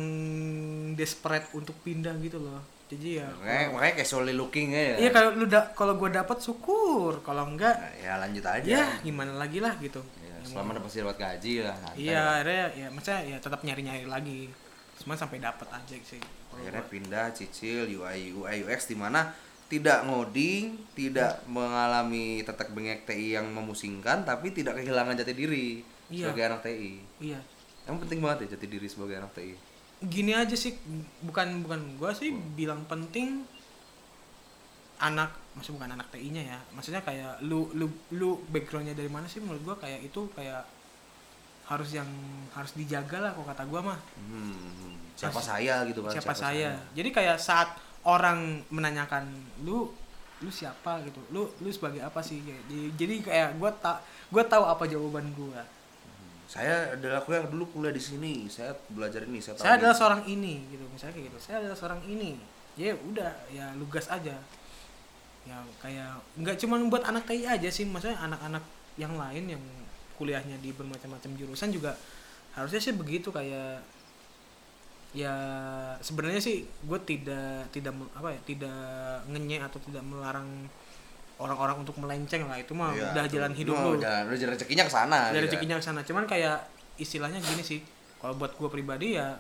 Speaker 2: desperate untuk pindah gitu loh jadi ya
Speaker 1: makanya makanya casually looking aja.
Speaker 2: Iya kalau lu da kalau gue dapet syukur. Kalau enggak
Speaker 1: Nah, ya lanjut aja.
Speaker 2: ya gimana lagi lah gitu.
Speaker 1: Ya, selama dapat dapat gaji lah
Speaker 2: iya akhirnya ya maksudnya ya tetap nyari nyari lagi. Cuma sampai dapet aja sih.
Speaker 1: Akhirnya
Speaker 2: gua-
Speaker 1: pindah cicil UI UI UX di mana tidak ngoding, tidak mengalami tetek bengek TI yang memusingkan, tapi tidak kehilangan jati diri
Speaker 2: Iya.
Speaker 1: sebagai anak TI.
Speaker 2: iya.
Speaker 1: Yang penting banget ya jati diri sebagai anak TI.
Speaker 2: Gini aja sih bukan bukan gua sih bilang penting anak maksud bukan anak TI-nya ya maksudnya kayak lu lu lu backgroundnya dari mana sih menurut gua kayak itu kayak harus yang harus dijaga lah kok kata gua mah.
Speaker 1: Hmm, siapa
Speaker 2: Mas-
Speaker 1: saya gitu kan?
Speaker 2: siapa, saya. jadi kayak saat orang menanyakan lu lu siapa? gitu. Lu lu sebagai apa sih? Jadi, jadi kayak gua tak gua tahu apa jawaban gua
Speaker 1: Saya adalah yang dulu kuliah di sini. Saya belajar ini. Saya tahu
Speaker 2: saya
Speaker 1: ini.
Speaker 2: adalah seorang ini gitu misalnya kayak gitu saya adalah seorang ini ya udah ya lugas aja ya kayak nggak cuma buat anak TI aja sih maksudnya anak-anak yang lain yang kuliahnya di bermacam-macam jurusan juga harusnya sih begitu kayak ya sebenarnya sih gue tidak tidak apa ya tidak ngenye atau tidak melarang orang-orang untuk melenceng lah. Itu mah
Speaker 1: Iya,
Speaker 2: udah
Speaker 1: tuh.
Speaker 2: jalan hidup
Speaker 1: Lu.
Speaker 2: lu
Speaker 1: jalan jalan rezekinya ke sana
Speaker 2: dari
Speaker 1: gitu.
Speaker 2: rezekinya ke sana. Cuman kayak istilahnya gini sih kalau buat gua pribadi ya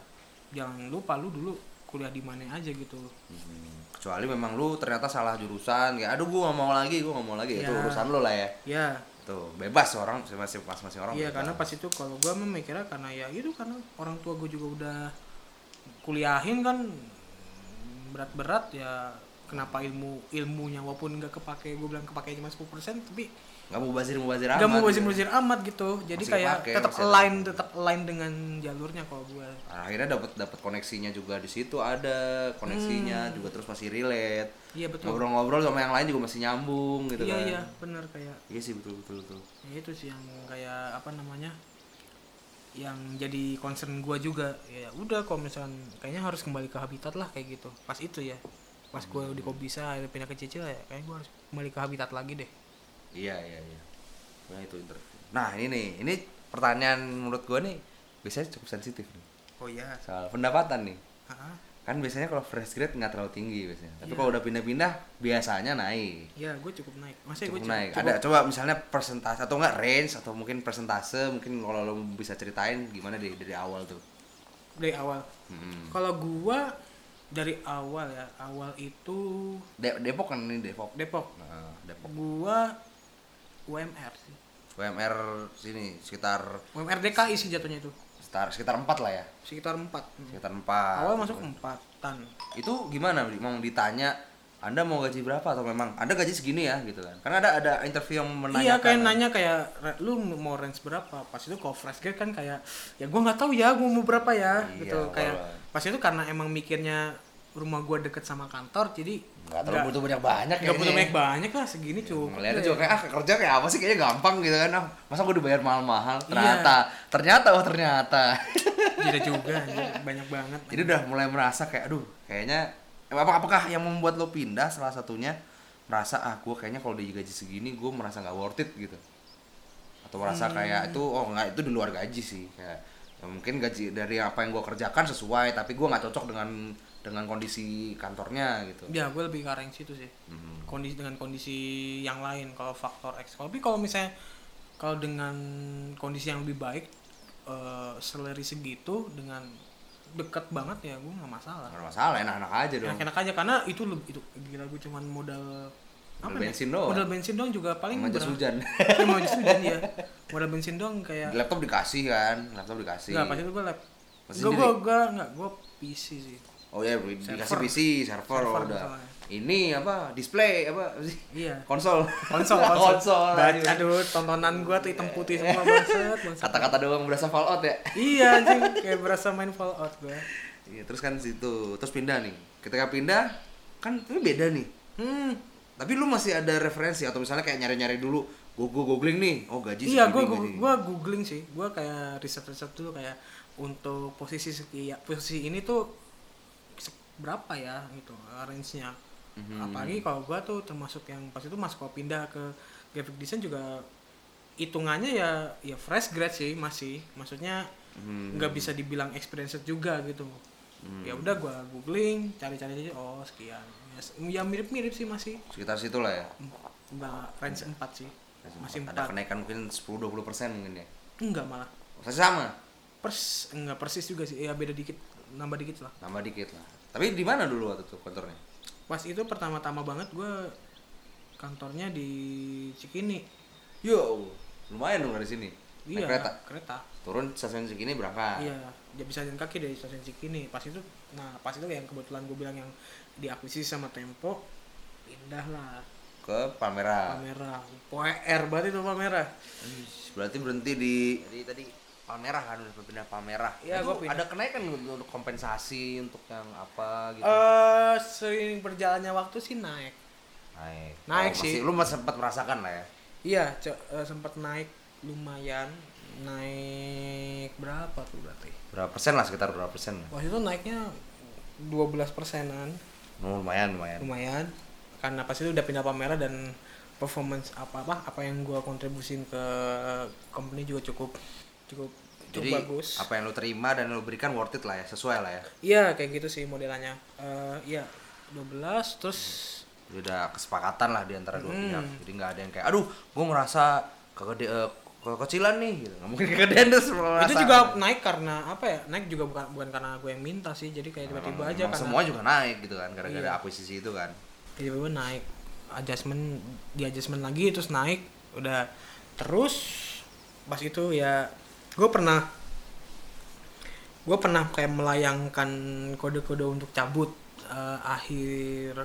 Speaker 2: jangan lupa lu dulu kuliah di mana aja gitu.
Speaker 1: Hmm, kecuali memang lu ternyata salah jurusan ya aduh gua nggak mau lagi gua nggak mau lagi. Itu
Speaker 2: Ya.
Speaker 1: urusan lu lah ya.
Speaker 2: Ya.
Speaker 1: Tuh bebas orang masing masing orang
Speaker 2: iya karena pas itu kalau gua memikirnya karena ya itu karena orang tua gua juga udah kuliahin kan berat-berat ya kenapa ilmu ilmunya walaupun nggak kepake gue bilang kepake cuma 10% tapi
Speaker 1: nggak mau bazir mau bazir amat
Speaker 2: nggak mau
Speaker 1: gitu.
Speaker 2: bazir-bazir amat gitu. Jadi
Speaker 1: Masih
Speaker 2: kayak
Speaker 1: kepake,
Speaker 2: tetap
Speaker 1: ada.
Speaker 2: align tetap align dengan jalurnya kalau gue
Speaker 1: Nah, akhirnya dapat dapat koneksinya juga di situ ada koneksinya juga terus masih relate.
Speaker 2: Iya Hmm. betul.
Speaker 1: Ngobrol-ngobrol sama yang lain juga masih nyambung gitu
Speaker 2: iya
Speaker 1: kan.
Speaker 2: iya bener kayak
Speaker 1: iya sih betul betul betul.
Speaker 2: Ya itu sih yang kayak apa namanya yang jadi concern gua juga. Ya udah kalau misalkan kayaknya harus kembali ke habitat lah kayak gitu. Pas itu ya pas gua di bisa akhirnya pindah ke Cicil ya kayaknya gua harus kembali ke habitat lagi deh.
Speaker 1: Iya iya iya. Nah itu interview. Nah ini nih ini pertanyaan menurut gua nih biasanya cukup sensitif nih.
Speaker 2: Oh iya.
Speaker 1: Soal pendapatan nih.
Speaker 2: Ah,
Speaker 1: kan biasanya kalau fresh grade nggak terlalu tinggi biasanya. Tapi
Speaker 2: Iya.
Speaker 1: kalau udah pindah-pindah biasanya naik.
Speaker 2: Ya gue cukup naik. Masih gue
Speaker 1: cukup
Speaker 2: cukup,
Speaker 1: naik.
Speaker 2: cukup-
Speaker 1: ada coba misalnya persentase atau enggak range atau mungkin persentase mungkin kalau lo bisa ceritain gimana deh dari awal tuh?
Speaker 2: Dari awal.
Speaker 1: Hmm.
Speaker 2: kalau gua dari awal ya awal itu
Speaker 1: De- Depok kan ini Depok.
Speaker 2: Depok.
Speaker 1: Nah, Depok.
Speaker 2: Gua UMR sih.
Speaker 1: UMR sini sekitar
Speaker 2: UMR DKI sih jatuhnya itu.
Speaker 1: Sekitar sekitar empat lah ya.
Speaker 2: Sekitar 4
Speaker 1: sekitar empat.
Speaker 2: Awal masuk empatan.
Speaker 1: Itu gimana mau ditanya anda mau gaji berapa? Atau memang anda gaji segini ya gitu kan? Karena ada ada interview yang menanyakan.
Speaker 2: Iya kayak nanya kayak "Re- lu mau range berapa? Pas itu grade kan kayak ya gua nggak tahu ya gua mau berapa ya
Speaker 1: Iya,
Speaker 2: gitu. Kayak pas itu karena emang mikirnya rumah gua deket sama kantor jadi
Speaker 1: nggak terlalu butuh banyak banyak
Speaker 2: nggak butuh banyak banyak lah segini cukup.
Speaker 1: Ngeliatnya
Speaker 2: deh.
Speaker 1: juga kayak ah kerja kayak apa sih? Kayaknya gampang gitu kan. Ah, masa gue dibayar mahal-mahal?
Speaker 2: Iya.
Speaker 1: ternyata ternyata oh ternyata.
Speaker 2: Gila [laughs] juga banyak banget.
Speaker 1: Jadi udah mulai merasa kayak aduh kayaknya eh, apa apakah yang membuat lo pindah? Salah satunya merasa ah gue kayaknya kalau digaji segini gue merasa nggak worth it gitu. Atau merasa
Speaker 2: Hmm.
Speaker 1: kayak itu oh nggak itu di luar gaji sih. Kayak ya mungkin gaji dari apa yang gue kerjakan sesuai tapi gue nggak cocok dengan dengan kondisi kantornya gitu.
Speaker 2: Ya gue lebih ke arah yang situ sih.
Speaker 1: Mhm.
Speaker 2: kondisi dengan kondisi yang lain kalau faktor X. Tapi kalau misalnya kalau dengan kondisi yang lebih baik eh salary segitu dengan dekat banget ya gue nggak masalah.
Speaker 1: Nggak masalah enak-enak aja dong.
Speaker 2: Enak-enak aja karena itu lebih itu gila gue cuman modal Ya?
Speaker 1: bensin doang.
Speaker 2: modal bensin doang juga paling
Speaker 1: Sama jas
Speaker 2: berapa?
Speaker 1: hujan. [laughs]
Speaker 2: Iya, mau jas hujan ya [laughs] modal bensin doang kayak
Speaker 1: laptop dikasih kan laptop dikasih.
Speaker 2: Enggak, pas itu gue
Speaker 1: Pas
Speaker 2: gue gue enggak gue PC sih.
Speaker 1: Oh ya dikasih. PC server,
Speaker 2: Server
Speaker 1: oh, udah.
Speaker 2: masalahnya.
Speaker 1: ini apa display apa sih?
Speaker 2: Iya.
Speaker 1: Konsol.
Speaker 2: Konsol [laughs] konsol,
Speaker 1: konsol.
Speaker 2: Ba-
Speaker 1: anjing.
Speaker 2: aduh tontonan gue tuh hitam putih semua banget banget
Speaker 1: kata-kata doang berasa Fallout ya.
Speaker 2: Iya anjing. Kayak berasa main Fallout gue
Speaker 1: iya terus kan situ. Terus pindah nih. Ketika pindah kan ini beda nih.
Speaker 2: Hmm
Speaker 1: tapi lu masih ada referensi atau misalnya kayak nyari-nyari dulu gue gue googling nih. Oh gaji
Speaker 2: iya
Speaker 1: segini,
Speaker 2: gue gue googling sih. Gue kayak riset riset dulu kayak untuk posisi sekian posisi ini tuh berapa ya gitu range nya
Speaker 1: Mhm.
Speaker 2: apalagi kalau gue tuh termasuk yang pas itu mas kalau pindah ke graphic design juga hitungannya ya ya fresh grad sih masih. Maksudnya
Speaker 1: Hmm.
Speaker 2: nggak bisa dibilang experience juga gitu. Ya udah gua googling cari-cari aja oh sekian ya, mirip-mirip sih masih.
Speaker 1: Sekitar situ lah ya?
Speaker 2: Enggak range 4 sih. Masih
Speaker 1: ada
Speaker 2: 4
Speaker 1: kenaikan mungkin 10-20 persen mungkin ya?
Speaker 2: Enggak malah.
Speaker 1: Masih sama?
Speaker 2: Pers enggak persis juga sih. Ya beda dikit nambah dikit lah.
Speaker 1: Nambah dikit lah. Tapi di mana dulu waktu itu kantornya
Speaker 2: pas itu pertama-tama banget gua kantornya di Cikini.
Speaker 1: Yo lumayan dong dari sini. Naik
Speaker 2: iya
Speaker 1: kereta.
Speaker 2: kereta.
Speaker 1: Turun stasiun segini berangkat.
Speaker 2: Iya, dia bisa jalan kaki dari stasiun Cikini. Pas itu, nah pas itu yang kebetulan gue bilang yang diakuisisi sama Tempo, pindah lah
Speaker 1: ke Palmerah
Speaker 2: Palmerah. PR banget itu Palmerah.
Speaker 1: Ih, berarti berhenti di jadi tadi Palmerah kan udah pindah Palmerah
Speaker 2: Iya, gua pindah.
Speaker 1: ada kenaikan untuk kompensasi untuk yang apa gitu
Speaker 2: Eh, sering berjalannya waktu sih naik.
Speaker 1: naik
Speaker 2: naik
Speaker 1: Oh,
Speaker 2: sih.
Speaker 1: masih- lu masih sempat merasakan lah ya
Speaker 2: Iya, co- eh, sempat naik lumayan. Naik berapa tuh berarti?
Speaker 1: berapa persen lah sekitar berapa persen
Speaker 2: Waktu itu naiknya 12 persenan.
Speaker 1: Oh, lumayan lumayan.
Speaker 2: Lumayan. Karena pas itu udah pindah Palmerah dan performance apa apa apa yang gua kontribusin ke company juga cukup cukup cukup
Speaker 1: jadi
Speaker 2: bagus.
Speaker 1: apa yang lu terima dan lu berikan worth it lah ya sesuai lah ya.
Speaker 2: Iya kayak gitu sih modelannya. Eh iya 12 terus
Speaker 1: Jadi udah kesepakatan lah di antara dua
Speaker 2: Hmm.
Speaker 1: pihak. Jadi nggak ada yang kayak, aduh, gue ngerasa kegede eh, kekecilan nih, gitu. Nggak mungkin terus merasa.
Speaker 2: itu juga naik karena apa ya naik juga bukan bukan karena gue yang minta sih jadi kayak tiba-tiba aja karena
Speaker 1: semua juga naik gitu kan, gara-gara
Speaker 2: Iya.
Speaker 1: akuisisi itu kan.
Speaker 2: tiba-tiba naik adjustment di adjustment lagi terus naik udah terus pas itu ya gue pernah gue pernah kayak melayangkan kode-kode untuk cabut eh, akhir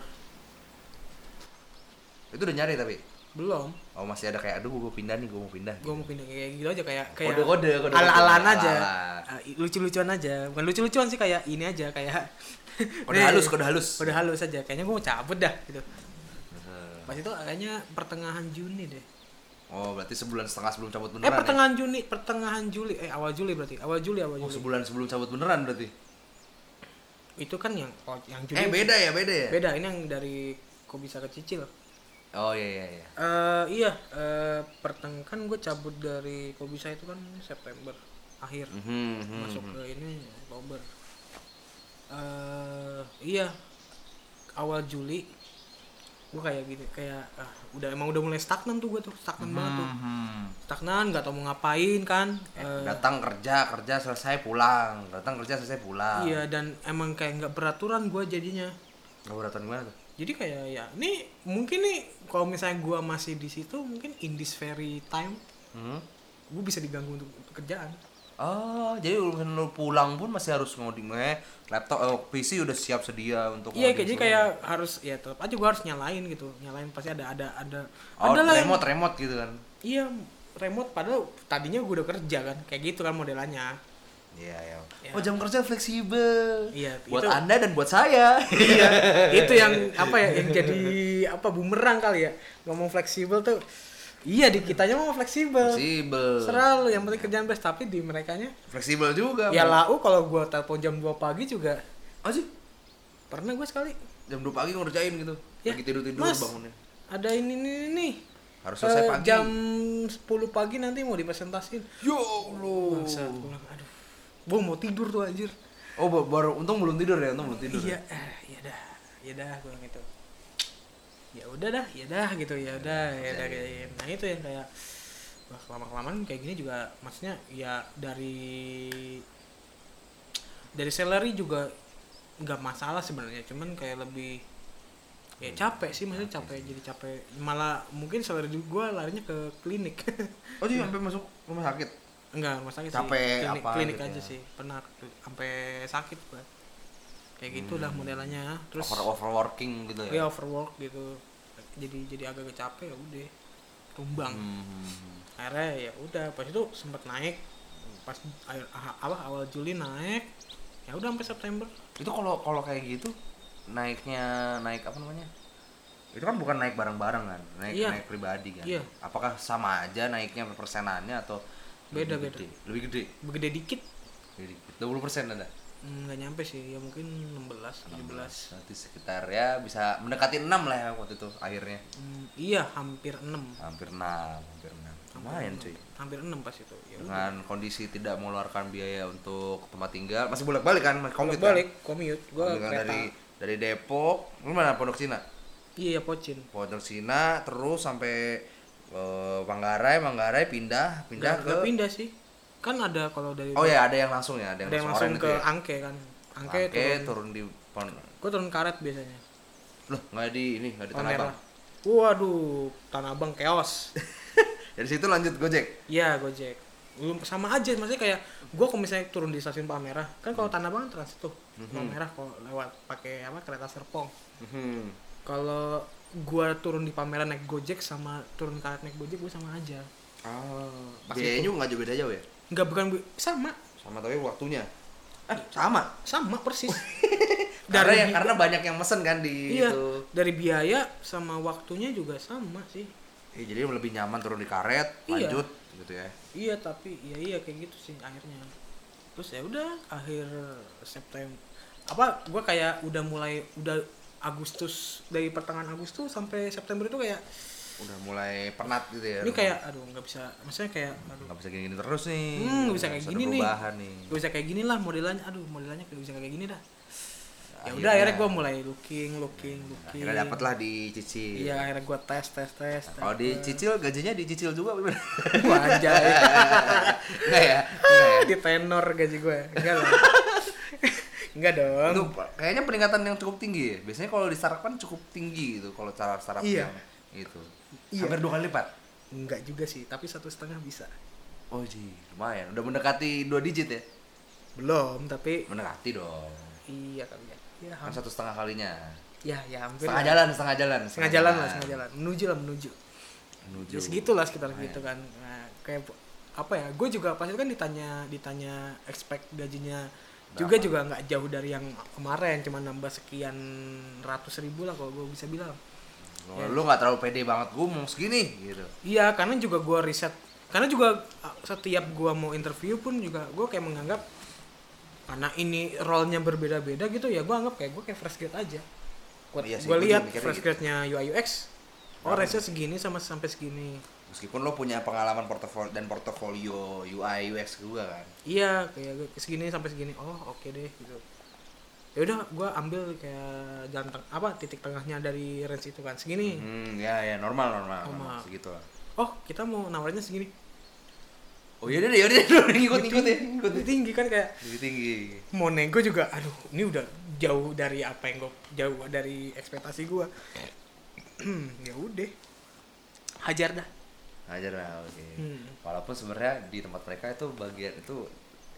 Speaker 1: Itu udah nyari tapi.
Speaker 2: Belum
Speaker 1: Oh masih ada kayak, aduh gue pindah nih, gue mau pindah.
Speaker 2: gue mau pindah kayak gitu aja kayak kayak
Speaker 1: Kode-kode, kode-kode.
Speaker 2: ala-alan aja
Speaker 1: Ala-ala.
Speaker 2: Eh, lucu-lucuan aja bukan lucu-lucuan sih kayak ini aja kayak [laughs]
Speaker 1: Kode halus, kode halus.
Speaker 2: kode halus aja kayaknya gue mau cabut dah gitu pas itu kayaknya pertengahan Juni deh
Speaker 1: Oh berarti sebulan setengah sebelum cabut
Speaker 2: eh
Speaker 1: beneran ya?
Speaker 2: pertengahan Juni pertengahan Juli eh awal Juli berarti awal Juli awal
Speaker 1: Oh
Speaker 2: Juli
Speaker 1: sebulan sebelum cabut beneran berarti?
Speaker 2: itu kan yang oh, yang Juli
Speaker 1: Eh beda ya, beda ya?
Speaker 2: beda ini yang dari kok bisa kecicil
Speaker 1: Oh iya iya iya.
Speaker 2: eh iya eh perteng kan gue cabut dari kok bisa itu kan September akhir
Speaker 1: Mhm, mhm,
Speaker 2: masuk
Speaker 1: mhm.
Speaker 2: ke ini Oktober eh iya awal Juli gue kayak gini kayak ah, udah emang udah mulai stagnan tuh gue tuh stagnan banget tuh
Speaker 1: Mhm.
Speaker 2: stagnan nggak tau mau ngapain kan Eh,
Speaker 1: Datang kerja, kerja selesai pulang. Datang kerja selesai pulang.
Speaker 2: iya dan emang kayak nggak beraturan gue jadinya
Speaker 1: Gak beratan gimana tuh?
Speaker 2: Jadi kayak ya ini mungkin nih kalau misalnya gue masih di situ mungkin in this very time
Speaker 1: Mhm.
Speaker 2: gue bisa diganggu untuk pekerjaan.
Speaker 1: Oh, jadi lu lu pulang pun masih harus ngoding eh, laptop eh, PC udah siap sedia untuk
Speaker 2: iya jadi kayak harus ya tetap aja gue harus nyalain gitu. Nyalain pasti ada ada ada.
Speaker 1: Oh,
Speaker 2: ada lah yang-
Speaker 1: remote remote gitu kan.
Speaker 2: iya remote padahal tadinya gue udah kerja kan kayak gitu kan modelannya
Speaker 1: Iya, iya.
Speaker 2: Ya.
Speaker 1: Oh, jam kerja fleksibel.
Speaker 2: Iya,
Speaker 1: buat
Speaker 2: itu-
Speaker 1: Anda dan buat saya.
Speaker 2: iya [laughs] itu yang apa ya yang jadi apa bumerang kali ya ngomong fleksibel tuh iya di kitanya mau fleksibel
Speaker 1: fleksibel.
Speaker 2: selalu yang penting kerjaan best tapi di mereka nya
Speaker 1: Fleksibel juga.
Speaker 2: ya lau kalau gue telepon jam 2 pagi juga
Speaker 1: Oh sih,
Speaker 2: pernah gue sekali
Speaker 1: jam 2 pagi ngerjain gitu.
Speaker 2: Ya,
Speaker 1: Lagi tidur-tidur
Speaker 2: Mas.
Speaker 1: bangunnya.
Speaker 2: ada ini ini ini
Speaker 1: Harus selesai
Speaker 2: Eh,
Speaker 1: pagi.
Speaker 2: jam 10 pagi nanti mau dipresentasin
Speaker 1: Yo Allah.
Speaker 2: Gua bilang, aduh gue mau tidur tuh anjir.
Speaker 1: Oh, ba- baru untung belum tidur ya, untung belum tidur.
Speaker 2: iya eh ya dah ya dah gue bilang gitu. Ya udah dah ya dah gitu ya udah ya udah kayak nah itu yang kayak wah lama kelamaan kayak gini juga maksudnya ya dari dari salary juga nggak masalah sebenarnya cuman kayak lebih ya capek sih maksudnya capek jadi capek. Malah mungkin salary gue larinya ke klinik.
Speaker 1: Oh, jadi [laughs] sampai masuk rumah sakit.
Speaker 2: Enggak rumah sakit
Speaker 1: Capek
Speaker 2: sih klinik,
Speaker 1: apa
Speaker 2: klinik
Speaker 1: gitu
Speaker 2: aja
Speaker 1: ya.
Speaker 2: sih pernah sampai sakit gua kayak gitu lah modelannya terus
Speaker 1: Over overworking gitu
Speaker 2: ya
Speaker 1: ya.
Speaker 2: overwork gitu jadi jadi agak capek ya udah tumbang
Speaker 1: Hmm.
Speaker 2: akhirnya ya udah pas itu sempat naik pas akhir ah- apa awal Juli naik ya udah sampai September
Speaker 1: Itu kalau kalau kayak gitu naiknya naik apa namanya? Itu kan bukan naik bareng-bareng kan, naik
Speaker 2: Iya.
Speaker 1: naik pribadi kan.
Speaker 2: Iya.
Speaker 1: Apakah sama aja naiknya persenannya atau
Speaker 2: Beda,
Speaker 1: lebih
Speaker 2: beda.
Speaker 1: gede? Lebih gede.
Speaker 2: begede dikit
Speaker 1: Lebih dikit. 20% ada.
Speaker 2: Hmm, nggak nyampe sih ya mungkin 16 17
Speaker 1: Nanti sekitar ya bisa mendekati 6 lah ya waktu itu akhirnya.
Speaker 2: Hmm, iya hampir 6
Speaker 1: Hampir 6, hampir 6. Lumayan cuy.
Speaker 2: hampir 6 pas itu ya udah.
Speaker 1: Dengan kondisi tidak mengeluarkan biaya untuk tempat tinggal, masih bolak-balik kan, masih commute
Speaker 2: balik
Speaker 1: kan?
Speaker 2: commute gua
Speaker 1: kan
Speaker 2: kereta
Speaker 1: dari dari Depok, lu mana Pondok Cina?
Speaker 2: iya pocin
Speaker 1: Pondok Cina terus sampai eh, Manggarai, Manggarai pindah, pindah
Speaker 2: Nggak-
Speaker 1: ke
Speaker 2: nggak pindah sih kan ada kalau dari
Speaker 1: Oh ya, ada yang langsung ya, ada yang,
Speaker 2: ada yang
Speaker 1: langsung
Speaker 2: ke
Speaker 1: ya?
Speaker 2: Angke kan Angke,
Speaker 1: Angke,
Speaker 2: turun,
Speaker 1: turun di Pon
Speaker 2: gue turun karet biasanya
Speaker 1: Loh, nggak di ini, nggak di Tanah. Abang.
Speaker 2: waduh Tanah Abang chaos [laughs]
Speaker 1: Dari situ lanjut Gojek.
Speaker 2: Iya Gojek belum sama aja maksudnya kayak gue kalau misalnya turun di stasiun Palmerah kan
Speaker 1: Hmm.
Speaker 2: kalau Tanah Abang transit tuh Palmerah kalau lewat pakai apa kereta Serpong
Speaker 1: Hmm.
Speaker 2: kalau gua turun di Palmerah naik Gojek sama turun karet naik Gojek gue sama aja
Speaker 1: Ah,
Speaker 2: Pas
Speaker 1: biayanya nggak jauh beda jauh ya?
Speaker 2: nggak bukan bu- sama
Speaker 1: Sama tapi waktunya. Eh, sama.
Speaker 2: sama persis [laughs]
Speaker 1: Karena
Speaker 2: Dari
Speaker 1: yang
Speaker 2: bi-
Speaker 1: karena banyak yang mesen kan di
Speaker 2: iya
Speaker 1: itu.
Speaker 2: dari biaya sama waktunya juga sama sih
Speaker 1: Iya, jadi lebih nyaman turun di karet,
Speaker 2: Iya.
Speaker 1: lanjut gitu ya.
Speaker 2: iya tapi iya iya kayak gitu sih akhirnya terus ya udah akhir September apa gua kayak udah mulai udah Agustus dari pertengahan Agustus sampai September itu kayak
Speaker 1: Udah mulai penat gitu ya.
Speaker 2: ini kayak aduh nggak bisa maksudnya kayak aduh.
Speaker 1: Nggak bisa gini terus nih.
Speaker 2: Hmm, nggak bisa kayak gini nih.
Speaker 1: nih.
Speaker 2: gak bisa kayak gini lah modelannya. Aduh modelannya gak bisa kayak gini dah. Ya udah akhirnya gue mulai looking looking looking.
Speaker 1: akhirnya dapet lah dicicil
Speaker 2: iya akhirnya gue tes tes tes
Speaker 1: kalau dicicil gajinya dicicil juga bener
Speaker 2: Wah, anjay
Speaker 1: enggak [laughs] ya? Enggak ya?
Speaker 2: Di tenor gaji gue enggak lah [laughs] enggak dong.
Speaker 1: Itu kayaknya peningkatan yang cukup tinggi ya. Biasanya kalau di startup kan cukup tinggi gitu kalau cara startup
Speaker 2: Iya.
Speaker 1: yang itu
Speaker 2: Iya.
Speaker 1: hampir dua kali lipat
Speaker 2: enggak juga sih tapi satu setengah bisa.
Speaker 1: Oh ji. Lumayan. Udah mendekati dua digit ya?
Speaker 2: Belum tapi
Speaker 1: mendekati dong.
Speaker 2: Iya kali ya. Ya,
Speaker 1: kan satu setengah kalinya.
Speaker 2: Ya, ya hampir
Speaker 1: setengah
Speaker 2: lah.
Speaker 1: jalan setengah jalan
Speaker 2: setengah jalan lah setengah jalan. Menuju lah menuju.
Speaker 1: Menuju.
Speaker 2: Ya segitulah sekitar gitu kan. Nah, kayak apa ya? Gue juga pas itu kan ditanya ditanya expect gajinya juga juga nggak jauh dari yang kemarin cuma nambah sekian ratus ribu lah kalau gue bisa bilang.
Speaker 1: Lu- lu nggak terlalu pede banget gue mau segini gitu.
Speaker 2: Iya karena juga gue riset karena juga uh, setiap gue mau interview pun juga gue kayak menganggap karena ini role-nya berbeda-beda gitu ya gue anggap kayak gue kayak fresh grade aja. Gue
Speaker 1: Iya sih,
Speaker 2: gue lihat fresh
Speaker 1: gitu.
Speaker 2: grade-nya UI UX oh range segini sama sampai segini
Speaker 1: meskipun lo punya pengalaman portofolio dan portofolio UI UX juga kan.
Speaker 2: Iya kayak gue segini sampai segini. Oh oke deh gitu. Ya udah gue ambil kayak jalan teng- apa titik tengahnya dari range itu kan. Segini.
Speaker 1: Hmm ya ya normal normal, normal.
Speaker 2: Normal.
Speaker 1: segitu lah
Speaker 2: oh kita mau nawarnya segini.
Speaker 1: Oh iya deh iya deh [laughs] ngikut ngikut ya ngikut
Speaker 2: lebih tinggi kan kayak
Speaker 1: lebih tinggi.
Speaker 2: mau nego juga aduh ini udah jauh dari apa yang gue jauh dari ekspektasi gue [clears throat] ya udah. Hajar dah
Speaker 1: aja lah oke
Speaker 2: Hmm.
Speaker 1: walaupun sebenarnya di tempat mereka itu bagian itu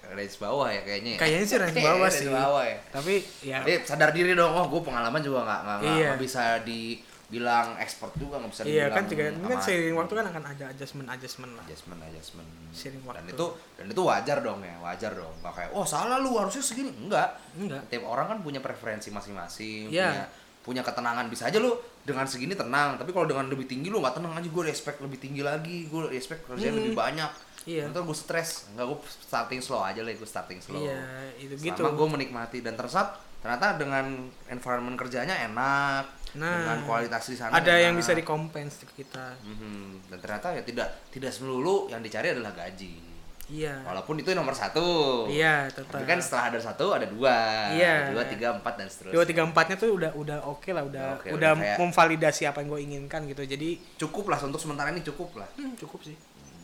Speaker 1: range bawah ya kayaknya ya.
Speaker 2: kayaknya sih range bawah
Speaker 1: Range
Speaker 2: sih
Speaker 1: bawah ya
Speaker 2: tapi ya
Speaker 1: sadar diri dong, oh gue pengalaman juga nggak nggak
Speaker 2: Iya.
Speaker 1: bisa dibilang expert juga nggak bisa
Speaker 2: iya
Speaker 1: dibilang
Speaker 2: kan juga ini kan
Speaker 1: amat.
Speaker 2: seiring waktu kan akan ada adjustment adjustment lah
Speaker 1: adjustment adjustment
Speaker 2: Seiring
Speaker 1: dan
Speaker 2: waktu.
Speaker 1: itu dan itu wajar dong ya wajar dong nggak kayak oh salah lu harusnya segini enggak
Speaker 2: enggak
Speaker 1: tiap orang kan punya preferensi masing-masing
Speaker 2: Iya.
Speaker 1: punya punya ketenangan bisa aja lu dengan segini tenang tapi kalau dengan lebih tinggi lu nggak tenang aja gue expect lebih tinggi lagi gue expect kerjaan lebih banyak.
Speaker 2: Iya.
Speaker 1: Ntar gue stres nggak gue starting slow aja lah gue starting slow.
Speaker 2: Iya itu gitu.
Speaker 1: Selama gue menikmati dan tersat ternyata dengan environment kerjanya enak
Speaker 2: Nah,
Speaker 1: dengan kualitas di sana
Speaker 2: ada yang
Speaker 1: enak.
Speaker 2: bisa dikompens ke kita
Speaker 1: Mhm. dan ternyata ya tidak tidak melulu yang dicari adalah gaji
Speaker 2: iya.
Speaker 1: Walaupun itu nomor satu.
Speaker 2: Iya tetap.
Speaker 1: Tapi kan setelah ada satu ada dua.
Speaker 2: Iya.
Speaker 1: dua tiga empat dan seterusnya.
Speaker 2: Dua tiga empatnya tuh udah udah oke lah udah
Speaker 1: Oke,
Speaker 2: udah
Speaker 1: udah kayak-
Speaker 2: memvalidasi apa yang gue inginkan gitu. Jadi
Speaker 1: cukup lah untuk sementara ini cukup lah.
Speaker 2: Hmm, cukup sih.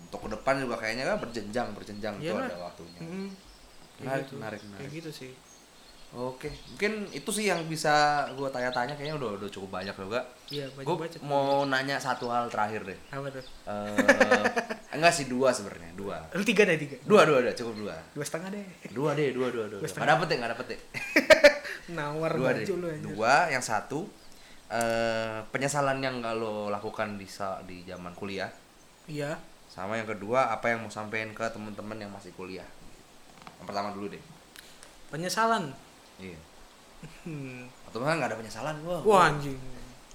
Speaker 1: Untuk ke depan juga kayaknya kan berjenjang berjenjang itu
Speaker 2: Iyalah.
Speaker 1: ada waktunya.
Speaker 2: Hmm, kayak
Speaker 1: Menarik,
Speaker 2: gitu.
Speaker 1: menarik,
Speaker 2: kayak
Speaker 1: menarik.
Speaker 2: gitu sih
Speaker 1: oke mungkin itu sih yang bisa gue tanya-tanya kayaknya udah udah cukup banyak juga.
Speaker 2: Iya banyak
Speaker 1: gue
Speaker 2: baca
Speaker 1: mau nanya satu hal terakhir deh.
Speaker 2: Apa tuh?
Speaker 1: Eh, enggak sih dua sebenarnya dua.
Speaker 2: Lu tiga deh tiga.
Speaker 1: Dua dua dua cukup dua.
Speaker 2: Dua setengah deh.
Speaker 1: Dua deh dua dua dua, dua. nggak dapet deh nggak dapet deh. [laughs]
Speaker 2: Nawar
Speaker 1: dua deh.
Speaker 2: lu
Speaker 1: dua yang satu eh penyesalan yang nggak lo lakukan di di zaman kuliah.
Speaker 2: Iya.
Speaker 1: Sama yang kedua apa yang mau sampein ke teman-teman yang masih kuliah. Yang pertama dulu deh.
Speaker 2: Penyesalan
Speaker 1: iya.
Speaker 2: Hmm.
Speaker 1: atau kan nggak ada penyesalan gua
Speaker 2: wah anjing.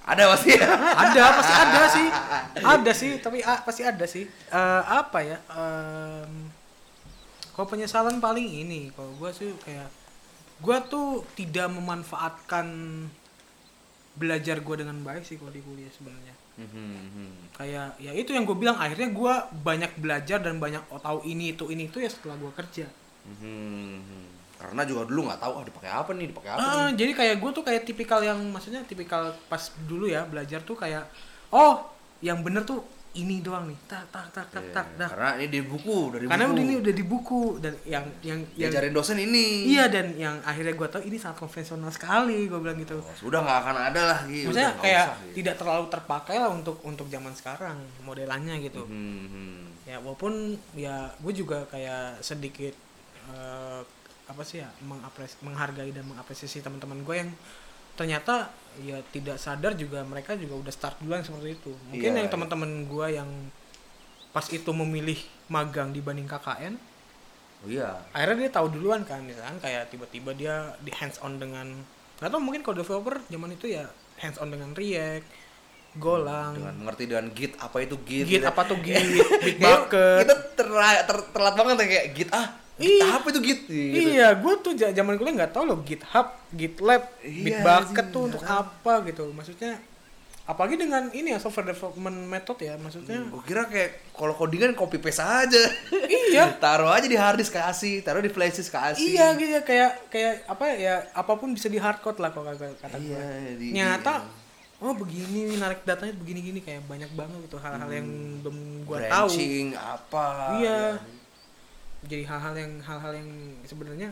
Speaker 1: Ada pasti.
Speaker 2: Ada pasti ada sih. [laughs] Ada sih tapi ah, pasti ada sih. Eh, apa ya Em, kalau penyesalan paling ini kalau gue sih kayak gue tuh tidak memanfaatkan belajar gue dengan baik sih kalau di kuliah sebenarnya.
Speaker 1: Mhm,
Speaker 2: kayak ya itu yang gue bilang akhirnya gue banyak belajar dan banyak oh, tahu ini itu ini itu ya setelah gue kerja.
Speaker 1: Mhm. Karena juga dulu nggak tahu ah dipakai apa nih dipakai apa
Speaker 2: Ah,
Speaker 1: nih?
Speaker 2: jadi kayak gue tuh kayak tipikal yang maksudnya tipikal pas dulu ya belajar tuh kayak oh yang bener tuh ini doang nih. Tak tak tak tak
Speaker 1: Iya,
Speaker 2: tak
Speaker 1: karena ini di buku dari
Speaker 2: karena
Speaker 1: buku.
Speaker 2: ini udah di buku dan yang yang yang
Speaker 1: diajarin dosen ini.
Speaker 2: Iya dan yang akhirnya gue tahu ini sangat konvensional sekali gue bilang gitu.
Speaker 1: Oh, sudah nggak akan ada lagi
Speaker 2: maksudnya
Speaker 1: udah
Speaker 2: kayak
Speaker 1: usah, gitu.
Speaker 2: tidak terlalu terpakai lah untuk untuk zaman sekarang modelannya gitu.
Speaker 1: Mhm.
Speaker 2: ya walaupun ya gue juga kayak sedikit eh, apa sih ya mengapres menghargai dan mengapresiasi teman-teman gue yang ternyata ya tidak sadar juga mereka juga udah start duluan seperti itu. Mungkin
Speaker 1: Iya,
Speaker 2: yang
Speaker 1: iya.
Speaker 2: teman-teman gue yang pas itu memilih magang dibanding KKN
Speaker 1: oh iya.
Speaker 2: akhirnya dia tahu duluan kan misalkan kayak tiba-tiba dia di hands on dengan nggak tahu mungkin kalau developer zaman itu ya hands on dengan React Golang.
Speaker 1: Dengan mengerti dengan git apa itu git
Speaker 2: Git
Speaker 1: gitu.
Speaker 2: apa tuh Git? [laughs] Bitbucket
Speaker 1: kita terla- ter- terlat banget ya kayak git ah
Speaker 2: Iya.
Speaker 1: apa itu git gitu.
Speaker 2: Iya, gue tuh zaman kuliah nggak tahu loh GitHub, GitLab,
Speaker 1: Iya,
Speaker 2: Bitbucket
Speaker 1: sih,
Speaker 2: tuh untuk
Speaker 1: tahu.
Speaker 2: apa gitu. Maksudnya apalagi dengan ini ya software development method ya maksudnya
Speaker 1: Gue kira kayak kalau codingan copy paste aja.
Speaker 2: Iya. [laughs]
Speaker 1: taruh aja di hard disk kasih, taruh di flash disk kasih.
Speaker 2: iya gitu ya, kayak kayak apa ya apa pun bisa di hardcode lah kalau kata kata gue
Speaker 1: Iya, di-
Speaker 2: nyata oh begini narik datanya begini gini kayak banyak banget gitu hal-hal yang belum gua tahu
Speaker 1: Branching apa.
Speaker 2: iya jadi hal-hal yang hal-hal yang sebenarnya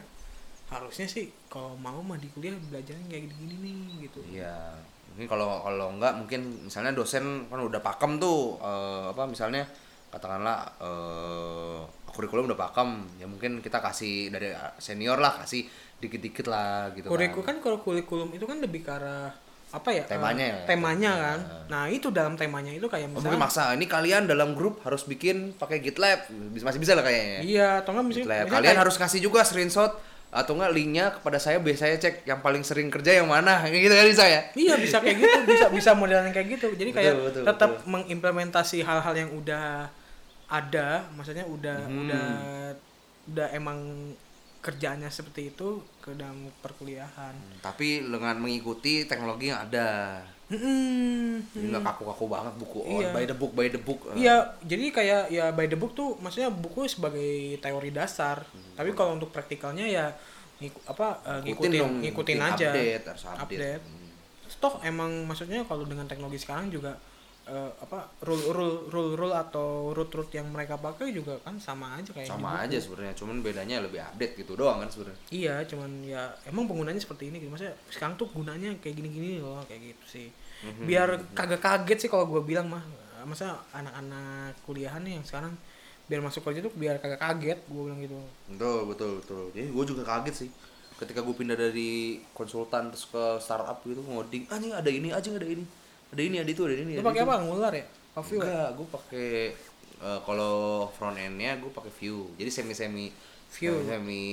Speaker 2: harusnya sih kalau mau mah di kuliah belajarnya kayak gini-gini nih gitu
Speaker 1: Iya. Mungkin kalau kalau enggak mungkin misalnya dosen kan udah pakem tuh eh, apa misalnya katakanlah eh kurikulum udah pakem ya mungkin kita kasih dari senior lah kasih dikit-dikit lah gitu
Speaker 2: kurikulum
Speaker 1: kan.
Speaker 2: kan kalau kurikulum itu kan lebih ke arah apa ya
Speaker 1: Temanya
Speaker 2: eh,
Speaker 1: ya?
Speaker 2: temanya kan nah itu dalam temanya itu kayak
Speaker 1: Oh, mungkin
Speaker 2: misalnya
Speaker 1: maksa ini kalian dalam grup harus bikin pakai GitLab Bisa- masih bisa lah kayaknya.
Speaker 2: iya atau enggak misalnya,
Speaker 1: Kalian
Speaker 2: kayak-
Speaker 1: harus kasih juga screenshot atau enggak linknya kepada saya biasanya cek yang paling sering kerja yang mana kayak [laughs] gitu kan bisa ya
Speaker 2: Iya bisa kayak gitu, bisa bisa modelan kayak gitu. Jadi kayak
Speaker 1: Betul, betul,
Speaker 2: tetap
Speaker 1: betul.
Speaker 2: mengimplementasi hal-hal yang udah ada, maksudnya udah
Speaker 1: Hmm.
Speaker 2: udah udah emang kerjaannya seperti itu ke dalam perkuliahan.
Speaker 1: tapi dengan mengikuti teknologi yang ada
Speaker 2: Hmm.
Speaker 1: jadi nggak kaku-kaku banget buku oh,
Speaker 2: Iya.
Speaker 1: by the book by the book
Speaker 2: Iya, jadi kayak ya by the book tuh maksudnya buku sebagai teori dasar. Tapi kalau untuk praktikalnya ya ngiku, apa eh, ngikutin
Speaker 1: dong,
Speaker 2: ngikutin,
Speaker 1: ngikutin
Speaker 2: aja.
Speaker 1: update, harus update. Hmm.
Speaker 2: Toh emang maksudnya kalau dengan teknologi sekarang juga eh, apa rule rule rule rule atau root root yang mereka pakai juga kan sama aja kayak
Speaker 1: sama
Speaker 2: buku.
Speaker 1: aja sebenarnya cuman bedanya lebih update gitu doang kan sebenarnya
Speaker 2: Iya, cuman ya emang penggunanya seperti ini gitu. Maksudnya sekarang tuh gunanya kayak gini-gini loh, kayak gitu sih.
Speaker 1: Mhm.
Speaker 2: Biar kagak kaget sih kalau gue bilang mah. Masa anak-anak kuliahan nih yang sekarang biar masuk kerja tuh biar kagak kaget, gue bilang gitu.
Speaker 1: betul betul betul jadi gue juga kaget sih ketika gue pindah dari konsultan terus ke startup gitu ngoding anjing ada ini aja ada ini ada ini ada itu ada ini
Speaker 2: Lu pakai apa? Angular ya? Oh, Vue ya?
Speaker 1: enggak gue pakai eh, kalau front endnya gue pakai Vue jadi semi semi
Speaker 2: Vue.
Speaker 1: semi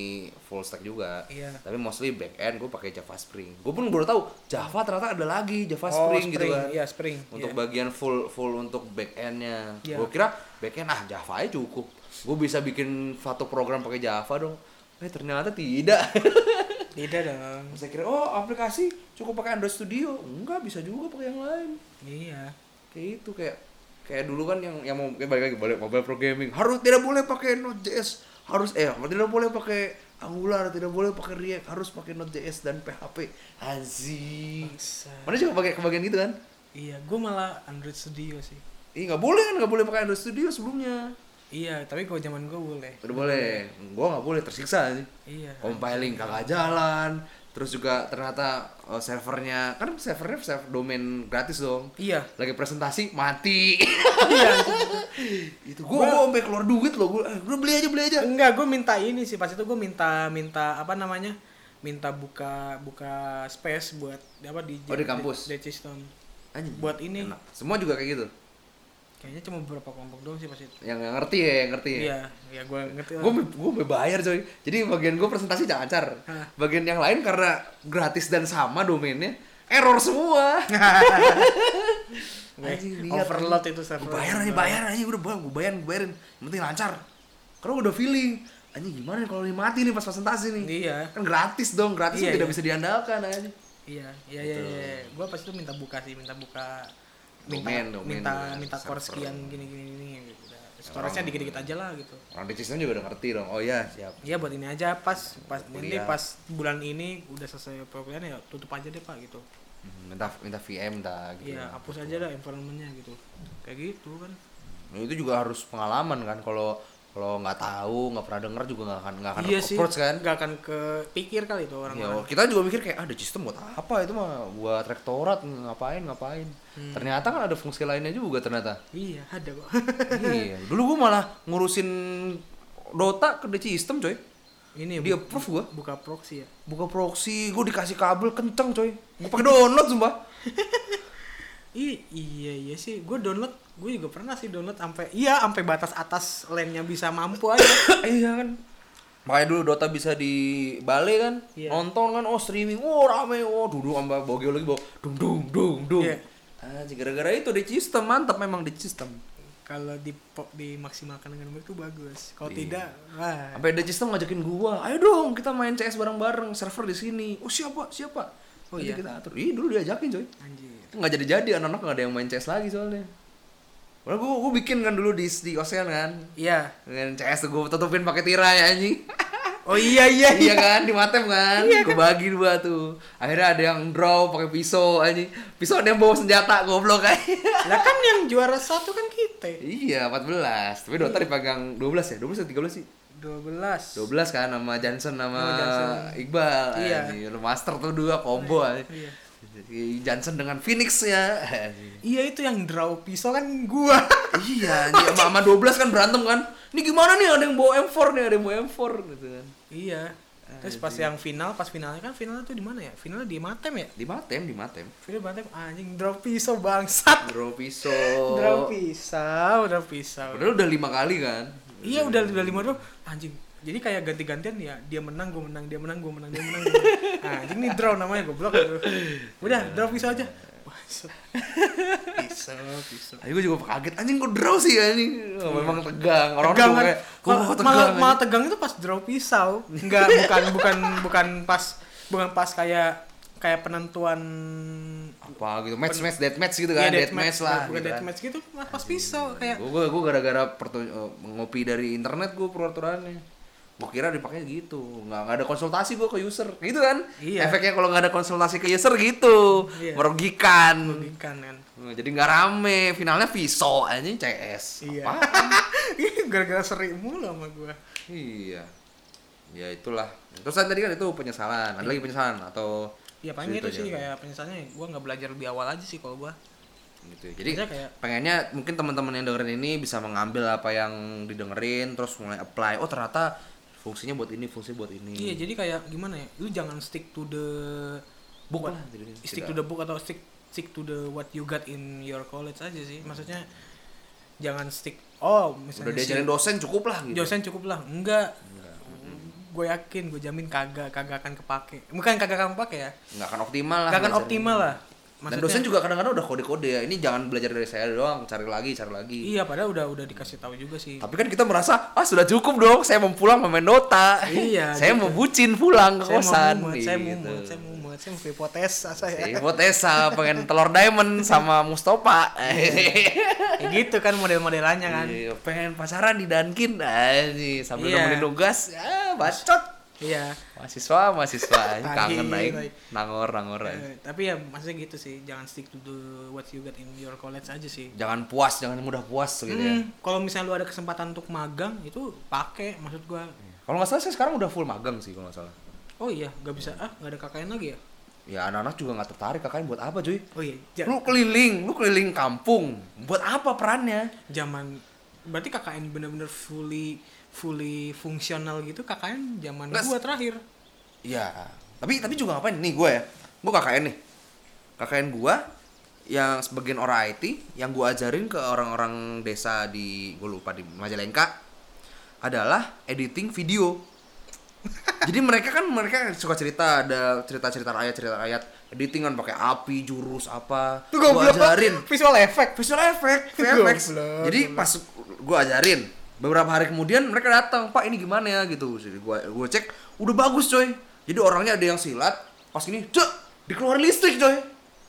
Speaker 1: full stack juga
Speaker 2: Iya.
Speaker 1: tapi mostly back end gue pakai Java Spring gue pun baru tahu Java ternyata ada lagi Java
Speaker 2: Oh,
Speaker 1: Spring, gitu kan
Speaker 2: Iya, Spring.
Speaker 1: untuk
Speaker 2: Iya.
Speaker 1: bagian full full untuk back endnya
Speaker 2: Iya.
Speaker 1: gue kira back end ah Java aja cukup gue bisa bikin satu program pakai Java dong eh ternyata tidak [laughs]
Speaker 2: Tidak dong.
Speaker 1: saya kira oh aplikasi cukup pakai Android Studio. Enggak bisa juga pakai yang lain.
Speaker 2: Iya.
Speaker 1: kayak itu kayak kayak dulu kan yang yang mau kayak balik lagi balik mobile programming harus tidak boleh pakai Node.js harus eh tidak boleh pakai Angular tidak boleh pakai React. Harus pakai Node.js dan PHP Anjing. Mana juga pakai kebagian gitu kan?
Speaker 2: Iya, gue malah Android Studio sih.
Speaker 1: Ih nggak boleh kan nggak boleh pakai Android Studio sebelumnya
Speaker 2: Iya, tapi kalau zaman gue boleh.
Speaker 1: udah boleh gua nggak boleh tersiksa sih
Speaker 2: Iya.
Speaker 1: compiling kagak jalan terus juga ternyata eh, servernya kan servernya server domain gratis dong
Speaker 2: Iya.
Speaker 1: lagi presentasi mati
Speaker 2: Iya. [laughs]
Speaker 1: itu gua gua sampai keluar duit loh gua eh, gua beli aja beli aja
Speaker 2: Enggak, gue minta ini sih. Pas itu gue minta minta apa namanya? Minta buka buka space buat apa di
Speaker 1: Oh, di kampus?
Speaker 2: Di.
Speaker 1: Anjing,
Speaker 2: Buat ini.
Speaker 1: enak. semua juga kayak gitu
Speaker 2: Kayaknya cuma beberapa kelompok doang sih pas itu.
Speaker 1: yang ngerti ya yang ngerti ya?
Speaker 2: Iya, ya gue ngerti.
Speaker 1: gue gue bayar coy. Jadi bagian gue presentasi lancar. Bagian yang lain karena gratis dan sama domainnya error semua. [laughs]
Speaker 2: Gue
Speaker 1: Anjing, lihat,
Speaker 2: overload itu server.
Speaker 1: Bayar aja bayar aja udah bang gue bayarin gue bayarin. Yang penting lancar. Karena gua udah feeling. Anjing gimana nih kalau ini mati nih pas presentasi nih?
Speaker 2: Iya.
Speaker 1: kan gratis dong gratis
Speaker 2: Iya,
Speaker 1: kan tidak
Speaker 2: iya.
Speaker 1: bisa diandalkan aja
Speaker 2: Iya, iya, iya, iya. Gue pas itu minta buka sih, minta buka minta
Speaker 1: Domain, domain
Speaker 2: minta
Speaker 1: juga,
Speaker 2: minta core sekian gini gini gini gitu. Storage-nya dikit-dikit aja lah gitu.
Speaker 1: orang di sistem juga udah ngerti dong oh iya siap
Speaker 2: Iya buat ini aja pas pas ini pas bulan ini udah selesai perkuliahan ya tutup aja deh pak gitu.
Speaker 1: Hmm, minta minta VM minta gitu
Speaker 2: Iya hapus aja dah environmentnya gitu. Kayak gitu kan.
Speaker 1: Nah, itu juga harus pengalaman kan kalau kalau nggak tahu nggak pernah denger juga nggak akan nggak akan
Speaker 2: iya sih.
Speaker 1: approach kan
Speaker 2: Gak akan kepikir kali itu orang
Speaker 1: Ya,
Speaker 2: orang.
Speaker 1: kita juga mikir kayak ada sistem buat apa itu mah buat rektorat ngapain ngapain
Speaker 2: Hmm.
Speaker 1: ternyata kan ada fungsi lainnya juga ternyata
Speaker 2: Iya ada kok.
Speaker 1: iya dulu gua malah ngurusin Dota ke DC sistem coy
Speaker 2: ini
Speaker 1: dia approve gua
Speaker 2: buka proxy ya.
Speaker 1: buka proxy gua dikasih kabel kenceng coy gua pakai download sumpah [laughs]
Speaker 2: I, iya iya sih. Gue download, gue juga pernah sih download sampai iya sampai batas atas LAN-nya bisa mampu aja. [coughs]
Speaker 1: iya kan makanya dulu Dota bisa di Bale kan
Speaker 2: Iya.
Speaker 1: nonton kan oh streaming oh rame oh duduk sama bawa geol lagi bawa dung dung dung dung
Speaker 2: Iya.
Speaker 1: Anjing, gara-gara itu di sistem mantap memang di sistem
Speaker 2: Kalau di dimaksimalkan dengan baik itu bagus. Kalau
Speaker 1: Iya.
Speaker 2: tidak, wah.
Speaker 1: sampai di sistem ngajakin gua ayo dong kita main CS bareng-bareng server di sini oh siapa siapa
Speaker 2: Oh
Speaker 1: Nanti
Speaker 2: iya?
Speaker 1: kita atur. Ih, dulu diajakin coy.
Speaker 2: Anjir.
Speaker 1: Nggak jadi-jadi anak-anak nggak ada yang main CS lagi soalnya. Padahal gue gue bikin kan dulu di di Ocean kan.
Speaker 2: Iya.
Speaker 1: Dengan CS gue tutupin pakai tirai anjing. [laughs]
Speaker 2: Oh iya iya
Speaker 1: iya kan di matem kan gue bagi dua tuh akhirnya ada yang draw pakai pisau anjing pisau ada yang bawa senjata goblok kan [laughs]
Speaker 2: Lah kan yang juara satu kan kita.
Speaker 1: iya 14 tapi Dota dipegang 12 ya 12 atau 13 sih
Speaker 2: 12.
Speaker 1: 12 kan sama Johnson sama
Speaker 2: Sama Johnson.
Speaker 1: Iqbal
Speaker 2: Iya.
Speaker 1: Lu master tuh dua combo anjing.
Speaker 2: Iya.
Speaker 1: Johnson dengan Phoenix ya.
Speaker 2: Iya itu yang draw pisau kan gua. [laughs]
Speaker 1: iya anjing sama, sama 12 kan berantem kan ini gimana nih ada yang bawa M4 nih ada yang bawa M4 gitu kan
Speaker 2: iya. Terus pas yang final, pas finalnya kan finalnya tuh di mana ya? Finalnya di Matem ya?
Speaker 1: di matem di matem
Speaker 2: Final Matem anjing draw pisau bangsat.
Speaker 1: draw pisau
Speaker 2: Draw pisau, draw pisau.
Speaker 1: Padahal udah lima kali kan
Speaker 2: Iya udah udah lima draw anjing. Jadi kayak ganti-gantian ya, dia menang, gue menang, dia menang, gue menang, dia menang. Gua menang. Nah, [laughs] anjing nih draw namanya goblok. Udah, draw pisau aja. Pisau, pisau.
Speaker 1: Ayo gue juga kaget anjing kok draw sih anjing. Oh, memang tegang. Orang
Speaker 2: tegang
Speaker 1: tuh
Speaker 2: kan
Speaker 1: kayak kok tegang.
Speaker 2: malah,
Speaker 1: anjing?"
Speaker 2: malah tegang itu pas draw pisau enggak bukan bukan bukan pas bukan pas kayak kayak penentuan
Speaker 1: apa gitu match match death match gitu kan
Speaker 2: Iya,
Speaker 1: death match lah
Speaker 2: bukan
Speaker 1: gitu
Speaker 2: death
Speaker 1: kan.
Speaker 2: match gitu pas, pas pisau kayak
Speaker 1: Gue gue gara-gara pertu- eh, ngopi dari internet gue peraturannya. Gue kira dipakai gitu, nggak nggak ada konsultasi gue ke user, gitu kan?
Speaker 2: Iya.
Speaker 1: Efeknya kalau nggak ada konsultasi ke user gitu,
Speaker 2: Iya.
Speaker 1: merugikan.
Speaker 2: merugikan kan
Speaker 1: Nah, Jadi nggak rame, finalnya Viso anjing CS.
Speaker 2: Iya. [laughs] Gara-gara seri mulu sama gua
Speaker 1: iya. Ya itulah. Terus tadi kan itu penyesalan. Ada lagi penyesalan atau
Speaker 2: ya paling itu sih kayak penyesalannya gua nggak belajar lebih awal aja sih kalau gua
Speaker 1: gitu. Jadi
Speaker 2: Maksudnya kayak-
Speaker 1: pengennya mungkin teman-teman yang dengerin ini bisa mengambil apa yang didengerin terus mulai apply. Oh ternyata fungsinya buat ini, fungsinya buat ini.
Speaker 2: iya jadi kayak gimana ya lu jangan stick to the
Speaker 1: Book lah,
Speaker 2: stick
Speaker 1: Tidak.
Speaker 2: to the book atau stick stick to the what you got in your college aja sih maksudnya jangan stick oh misalnya
Speaker 1: Udah diajarin dosen cukup lah gitu.
Speaker 2: dosen cukup lah enggak gue yakin gue jamin kagak kagak akan kepake. Bukan kagak akan kepake ya.
Speaker 1: Nggak akan optimal lah.
Speaker 2: kagak akan optimal lah
Speaker 1: Dan dosen juga kadang-kadang udah kode-kode ya. Ini jangan belajar dari saya doang, cari lagi, cari lagi.
Speaker 2: iya padahal udah udah dikasih tahu juga sih
Speaker 1: Tapi kan kita merasa, ah sudah cukup dong, saya mau pulang mau main Dota.
Speaker 2: Iya, [laughs]
Speaker 1: saya
Speaker 2: gitu.
Speaker 1: mau bucin pulang ke
Speaker 2: saya mau
Speaker 1: kosan.
Speaker 2: mumet saya mau
Speaker 1: gitu.
Speaker 2: mumet saya mau mumet saya mau hipotesa saya
Speaker 1: Hipotesa pengen telur diamond sama Mustafa.
Speaker 2: ya gitu kan model-modelannya kan
Speaker 1: Iya, pengen pacaran di Dunkin aja sambil
Speaker 2: Iya.
Speaker 1: nemenin nugas. Ya, bacot.
Speaker 2: Iya
Speaker 1: Mahasiswa, mahasiswa. Kangen aing. Nangor, nangor.
Speaker 2: Eh, tapi ya maksudnya gitu sih jangan stick to the what you got in your college aja sih
Speaker 1: Jangan puas, jangan mudah puas gitu ya.
Speaker 2: Hmm, kalau misalnya lu ada kesempatan untuk magang itu pakai maksud gua
Speaker 1: Kalau nggak salah saya sekarang udah full magang sih kalau nggak salah.
Speaker 2: oh iya nggak bisa ah nggak ada KKN lagi ya
Speaker 1: Ya anak-anak juga nggak tertarik kakaknya buat apa cuy?
Speaker 2: oh iya ja-
Speaker 1: Lu keliling, lu keliling kampung. Buat apa perannya?
Speaker 2: zaman berarti KKN bener-bener fully fully fungsional gitu KKN zaman
Speaker 1: Nggak,
Speaker 2: gua terakhir
Speaker 1: Iya. Tapi tapi juga ngapain? Nih gue ya. Gue KKN nih. KKN gue yang sebagian orang IT yang gue ajarin ke orang-orang desa di gue lupa di Majalengka adalah editing video. [laughs] Jadi mereka kan mereka suka cerita ada cerita-cerita rakyat cerita rakyat editing kan pakai api jurus apa
Speaker 2: Tuh
Speaker 1: gue
Speaker 2: goblok.
Speaker 1: ajarin [laughs]
Speaker 2: visual effect
Speaker 1: visual effect [laughs] VFX jadi pas gue ajarin beberapa hari kemudian mereka datang pak ini gimana ya? Gitu. Jadi gue gue cek udah bagus coy. Jadi orangnya ada yang silat pas ini cek dikeluarin listrik coy.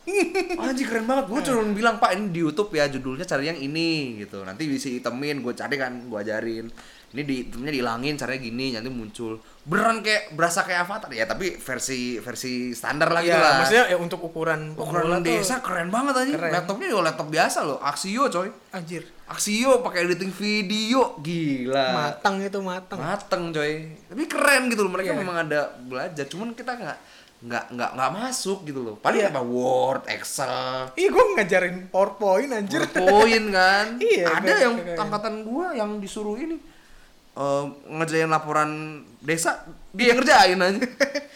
Speaker 1: [laughs] Anjir keren banget, gue cuma bilang pak ini di YouTube ya judulnya cari yang ini gitu. Nanti bisa itemin, gue cari kan, gue ajarin. Ini di itemnya dihilangin caranya gini, nanti muncul. Beneran kayak, berasa kayak avatar. Ya tapi versi versi standar lah gitu
Speaker 2: Iya,
Speaker 1: lah
Speaker 2: maksudnya ya untuk ukuran
Speaker 1: Ukuran
Speaker 2: tuh-
Speaker 1: desa keren banget aja.
Speaker 2: Keren.
Speaker 1: Laptopnya juga laptop biasa loh, Axio coy.
Speaker 2: anjir
Speaker 1: Axio pakai editing video, gila.
Speaker 2: matang itu matang
Speaker 1: Mateng coy. Tapi keren gitu loh, mereka
Speaker 2: Iya.
Speaker 1: memang ada belajar. Cuman kita nggak nggak nggak nggak masuk gitu loh. Paling
Speaker 2: Iya.
Speaker 1: apa Word, Excel,
Speaker 2: Ih, gue ngajarin PowerPoint anjir.
Speaker 1: PowerPoint kan. [laughs]
Speaker 2: Iya,
Speaker 1: Ada
Speaker 2: kayak-
Speaker 1: yang
Speaker 2: kayak-
Speaker 1: angkatan gua yang disuruh ini eh ngerjain laporan desa, dia yang ngerjain aja. [laughs]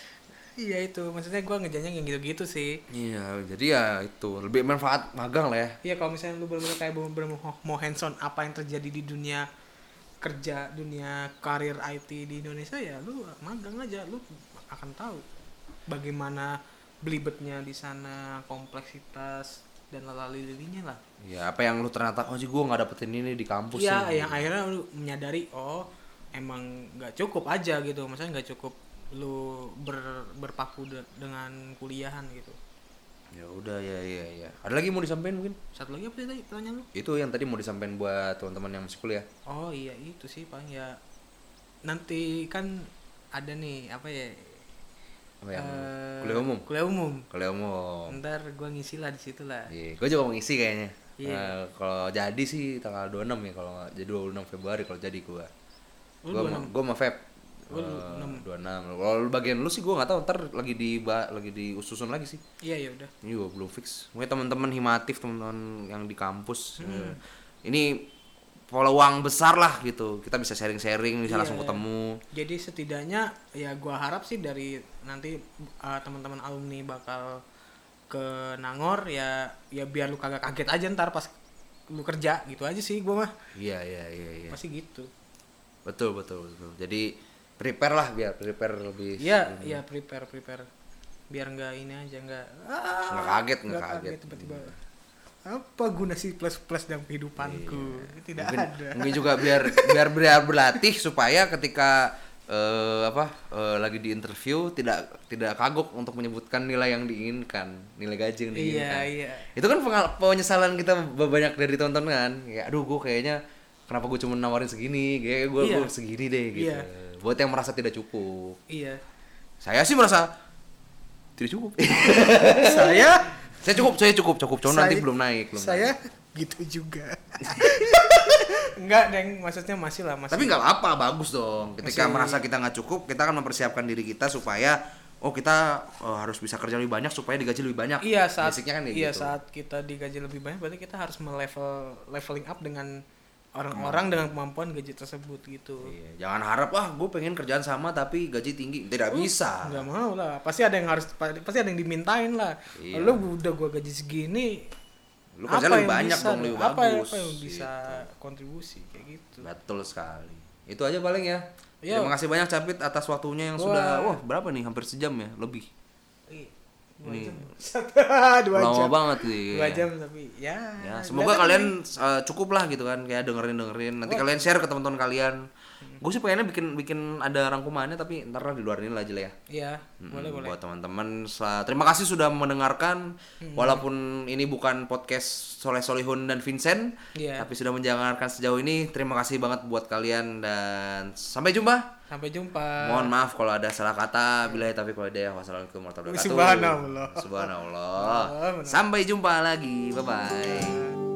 Speaker 2: iya itu, maksudnya gue ngejalannya yang gitu-gitu sih.
Speaker 1: Iya, jadi ya itu lebih manfaat magang lah ya.
Speaker 2: Iya kalau misalnya lu bener-bener kayak bener-bener mau, mau hands on apa yang terjadi di dunia kerja, dunia karir IT di Indonesia ya lu magang aja, lu akan tahu bagaimana belibetnya di sana, kompleksitas dan lalali-lilinya lah.
Speaker 1: Ya apa yang lu ternyata oh sih gua nggak dapetin ini di kampus
Speaker 2: Iya, yang akhirnya lu menyadari oh emang nggak cukup aja gitu, maksudnya nggak cukup lu ber, berpaku de- dengan kuliahan gitu
Speaker 1: Ya udah ya ya ya. Ada lagi mau disampaikan mungkin?
Speaker 2: satu lagi apa sih tadi pertanyaan lu
Speaker 1: Itu yang tadi mau disampaikan buat teman-teman yang masih kuliah.
Speaker 2: oh iya itu sih paling ya nanti kan ada nih apa ya
Speaker 1: Apa yang
Speaker 2: eh,
Speaker 1: kuliah umum?
Speaker 2: kuliah umum
Speaker 1: Kuliah umum.
Speaker 2: ntar gua ngisi lah di situ lah
Speaker 1: Iya, gue juga mau ngisi kayaknya.
Speaker 2: Iya.
Speaker 1: Eh, kalau jadi sih tanggal 26 ya kalau jadi 26 Februari kalau jadi gua. Gua mau gua mau Feb.
Speaker 2: Lu
Speaker 1: Eh, 26. Kalau lu bagian lu sih gua nggak tahu ntar lagi di lagi di ususun lagi sih.
Speaker 2: iya ya udah
Speaker 1: Ini juga belum fix. Mungkin teman-teman himatif, teman-teman yang di kampus.
Speaker 2: Hmm.
Speaker 1: eh, Ini peluang besar lah gitu. Kita bisa sharing-sharing, bisa
Speaker 2: Iya,
Speaker 1: langsung
Speaker 2: iya.
Speaker 1: ketemu.
Speaker 2: jadi setidaknya ya gua harap sih dari nanti uh, teman-teman alumni bakal ke Nangor ya ya biar lu kagak kaget aja ntar pas lu kerja gitu aja sih gua mah
Speaker 1: Iya, iya, iya, iya.
Speaker 2: pasti gitu
Speaker 1: Betul, betul, betul. Jadi prepare lah biar prepare lebih
Speaker 2: Iya, iya prepare prepare. Biar nggak ini aja nggak ah,
Speaker 1: nggak kaget, nggak kaget.
Speaker 2: tiba-tiba. Apa guna sih plus plus dalam kehidupanku? Tidak
Speaker 1: mungkin,
Speaker 2: ada.
Speaker 1: mungkin juga biar biar biar berlatih supaya ketika eh, apa eh, lagi di interview tidak tidak kagok untuk menyebutkan nilai yang diinginkan nilai gaji yang
Speaker 2: Iya,
Speaker 1: diinginkan
Speaker 2: iya.
Speaker 1: itu kan pengal- penyesalan kita banyak dari tonton kan kayak aduh gue kayaknya kenapa gue cuma nawarin segini kayak gue
Speaker 2: Iya.
Speaker 1: segini deh gitu
Speaker 2: Iya.
Speaker 1: Buat yang merasa tidak cukup
Speaker 2: Iya.
Speaker 1: saya sih merasa tidak cukup [laughs]
Speaker 2: saya
Speaker 1: saya cukup saya cukup cukup cuma nanti belum naik belum
Speaker 2: saya
Speaker 1: naik.
Speaker 2: gitu juga. Enggak, Deng, maksudnya masih lah, masih.
Speaker 1: Tapi nggak apa, bagus dong. Ketika
Speaker 2: Masih-
Speaker 1: merasa kita nggak cukup, kita akan mempersiapkan diri kita supaya oh kita eh, harus bisa kerja lebih banyak supaya digaji lebih banyak.
Speaker 2: Iya, saat
Speaker 1: Basicnya kan kayak
Speaker 2: iya
Speaker 1: gitu.
Speaker 2: saat kita digaji lebih banyak berarti kita harus melevel leveling up dengan orang-orang dengan kemampuan gaji tersebut gitu.
Speaker 1: Iya, jangan harap wah gue pengen kerjaan sama tapi gaji tinggi. Tidak bisa.
Speaker 2: nggak mau lah pasti ada yang harus pasti ada yang dimintain lah
Speaker 1: Iya.
Speaker 2: lu udah gua gaji segini
Speaker 1: Lu kerja lebih banyak
Speaker 2: bisa
Speaker 1: dong, lebih
Speaker 2: apa,
Speaker 1: bagus.
Speaker 2: apa yang bisa kontribusi kayak gitu
Speaker 1: Betul sekali. Itu aja paling ya.
Speaker 2: Iya.
Speaker 1: Terima kasih banyak Capit atas waktunya yang
Speaker 2: Wah.
Speaker 1: sudah wah berapa nih? Hampir sejam ya, lebih.
Speaker 2: Dua
Speaker 1: Ini
Speaker 2: jam [laughs] dua
Speaker 1: lama
Speaker 2: jam
Speaker 1: banget nih.
Speaker 2: dua jam tapi ya
Speaker 1: Ya, semoga kalian eh, cukup lah gitu kan kayak dengerin dengerin. Nanti kalian share ke teman-teman kalian. Gue sih pengennya bikin bikin ada rangkumannya tapi ntar lah di luar ini lah aja lah ya.
Speaker 2: ya
Speaker 1: Mm-mm,
Speaker 2: boleh boleh
Speaker 1: Buat teman-teman, terima kasih sudah mendengarkan. Walaupun ini bukan podcast Soleh Solihun dan Vincent,
Speaker 2: Iya.
Speaker 1: tapi sudah mendengarkan sejauh ini. Terima kasih banget buat kalian dan sampai jumpa.
Speaker 2: sampai jumpa
Speaker 1: Mohon maaf kalau ada salah kata. Bila tapi kalau ada wassalamualaikum warahmatullahi wabarakatuh.
Speaker 2: Subhanallah.
Speaker 1: Subhanallah. Sampai jumpa lagi. Bye bye.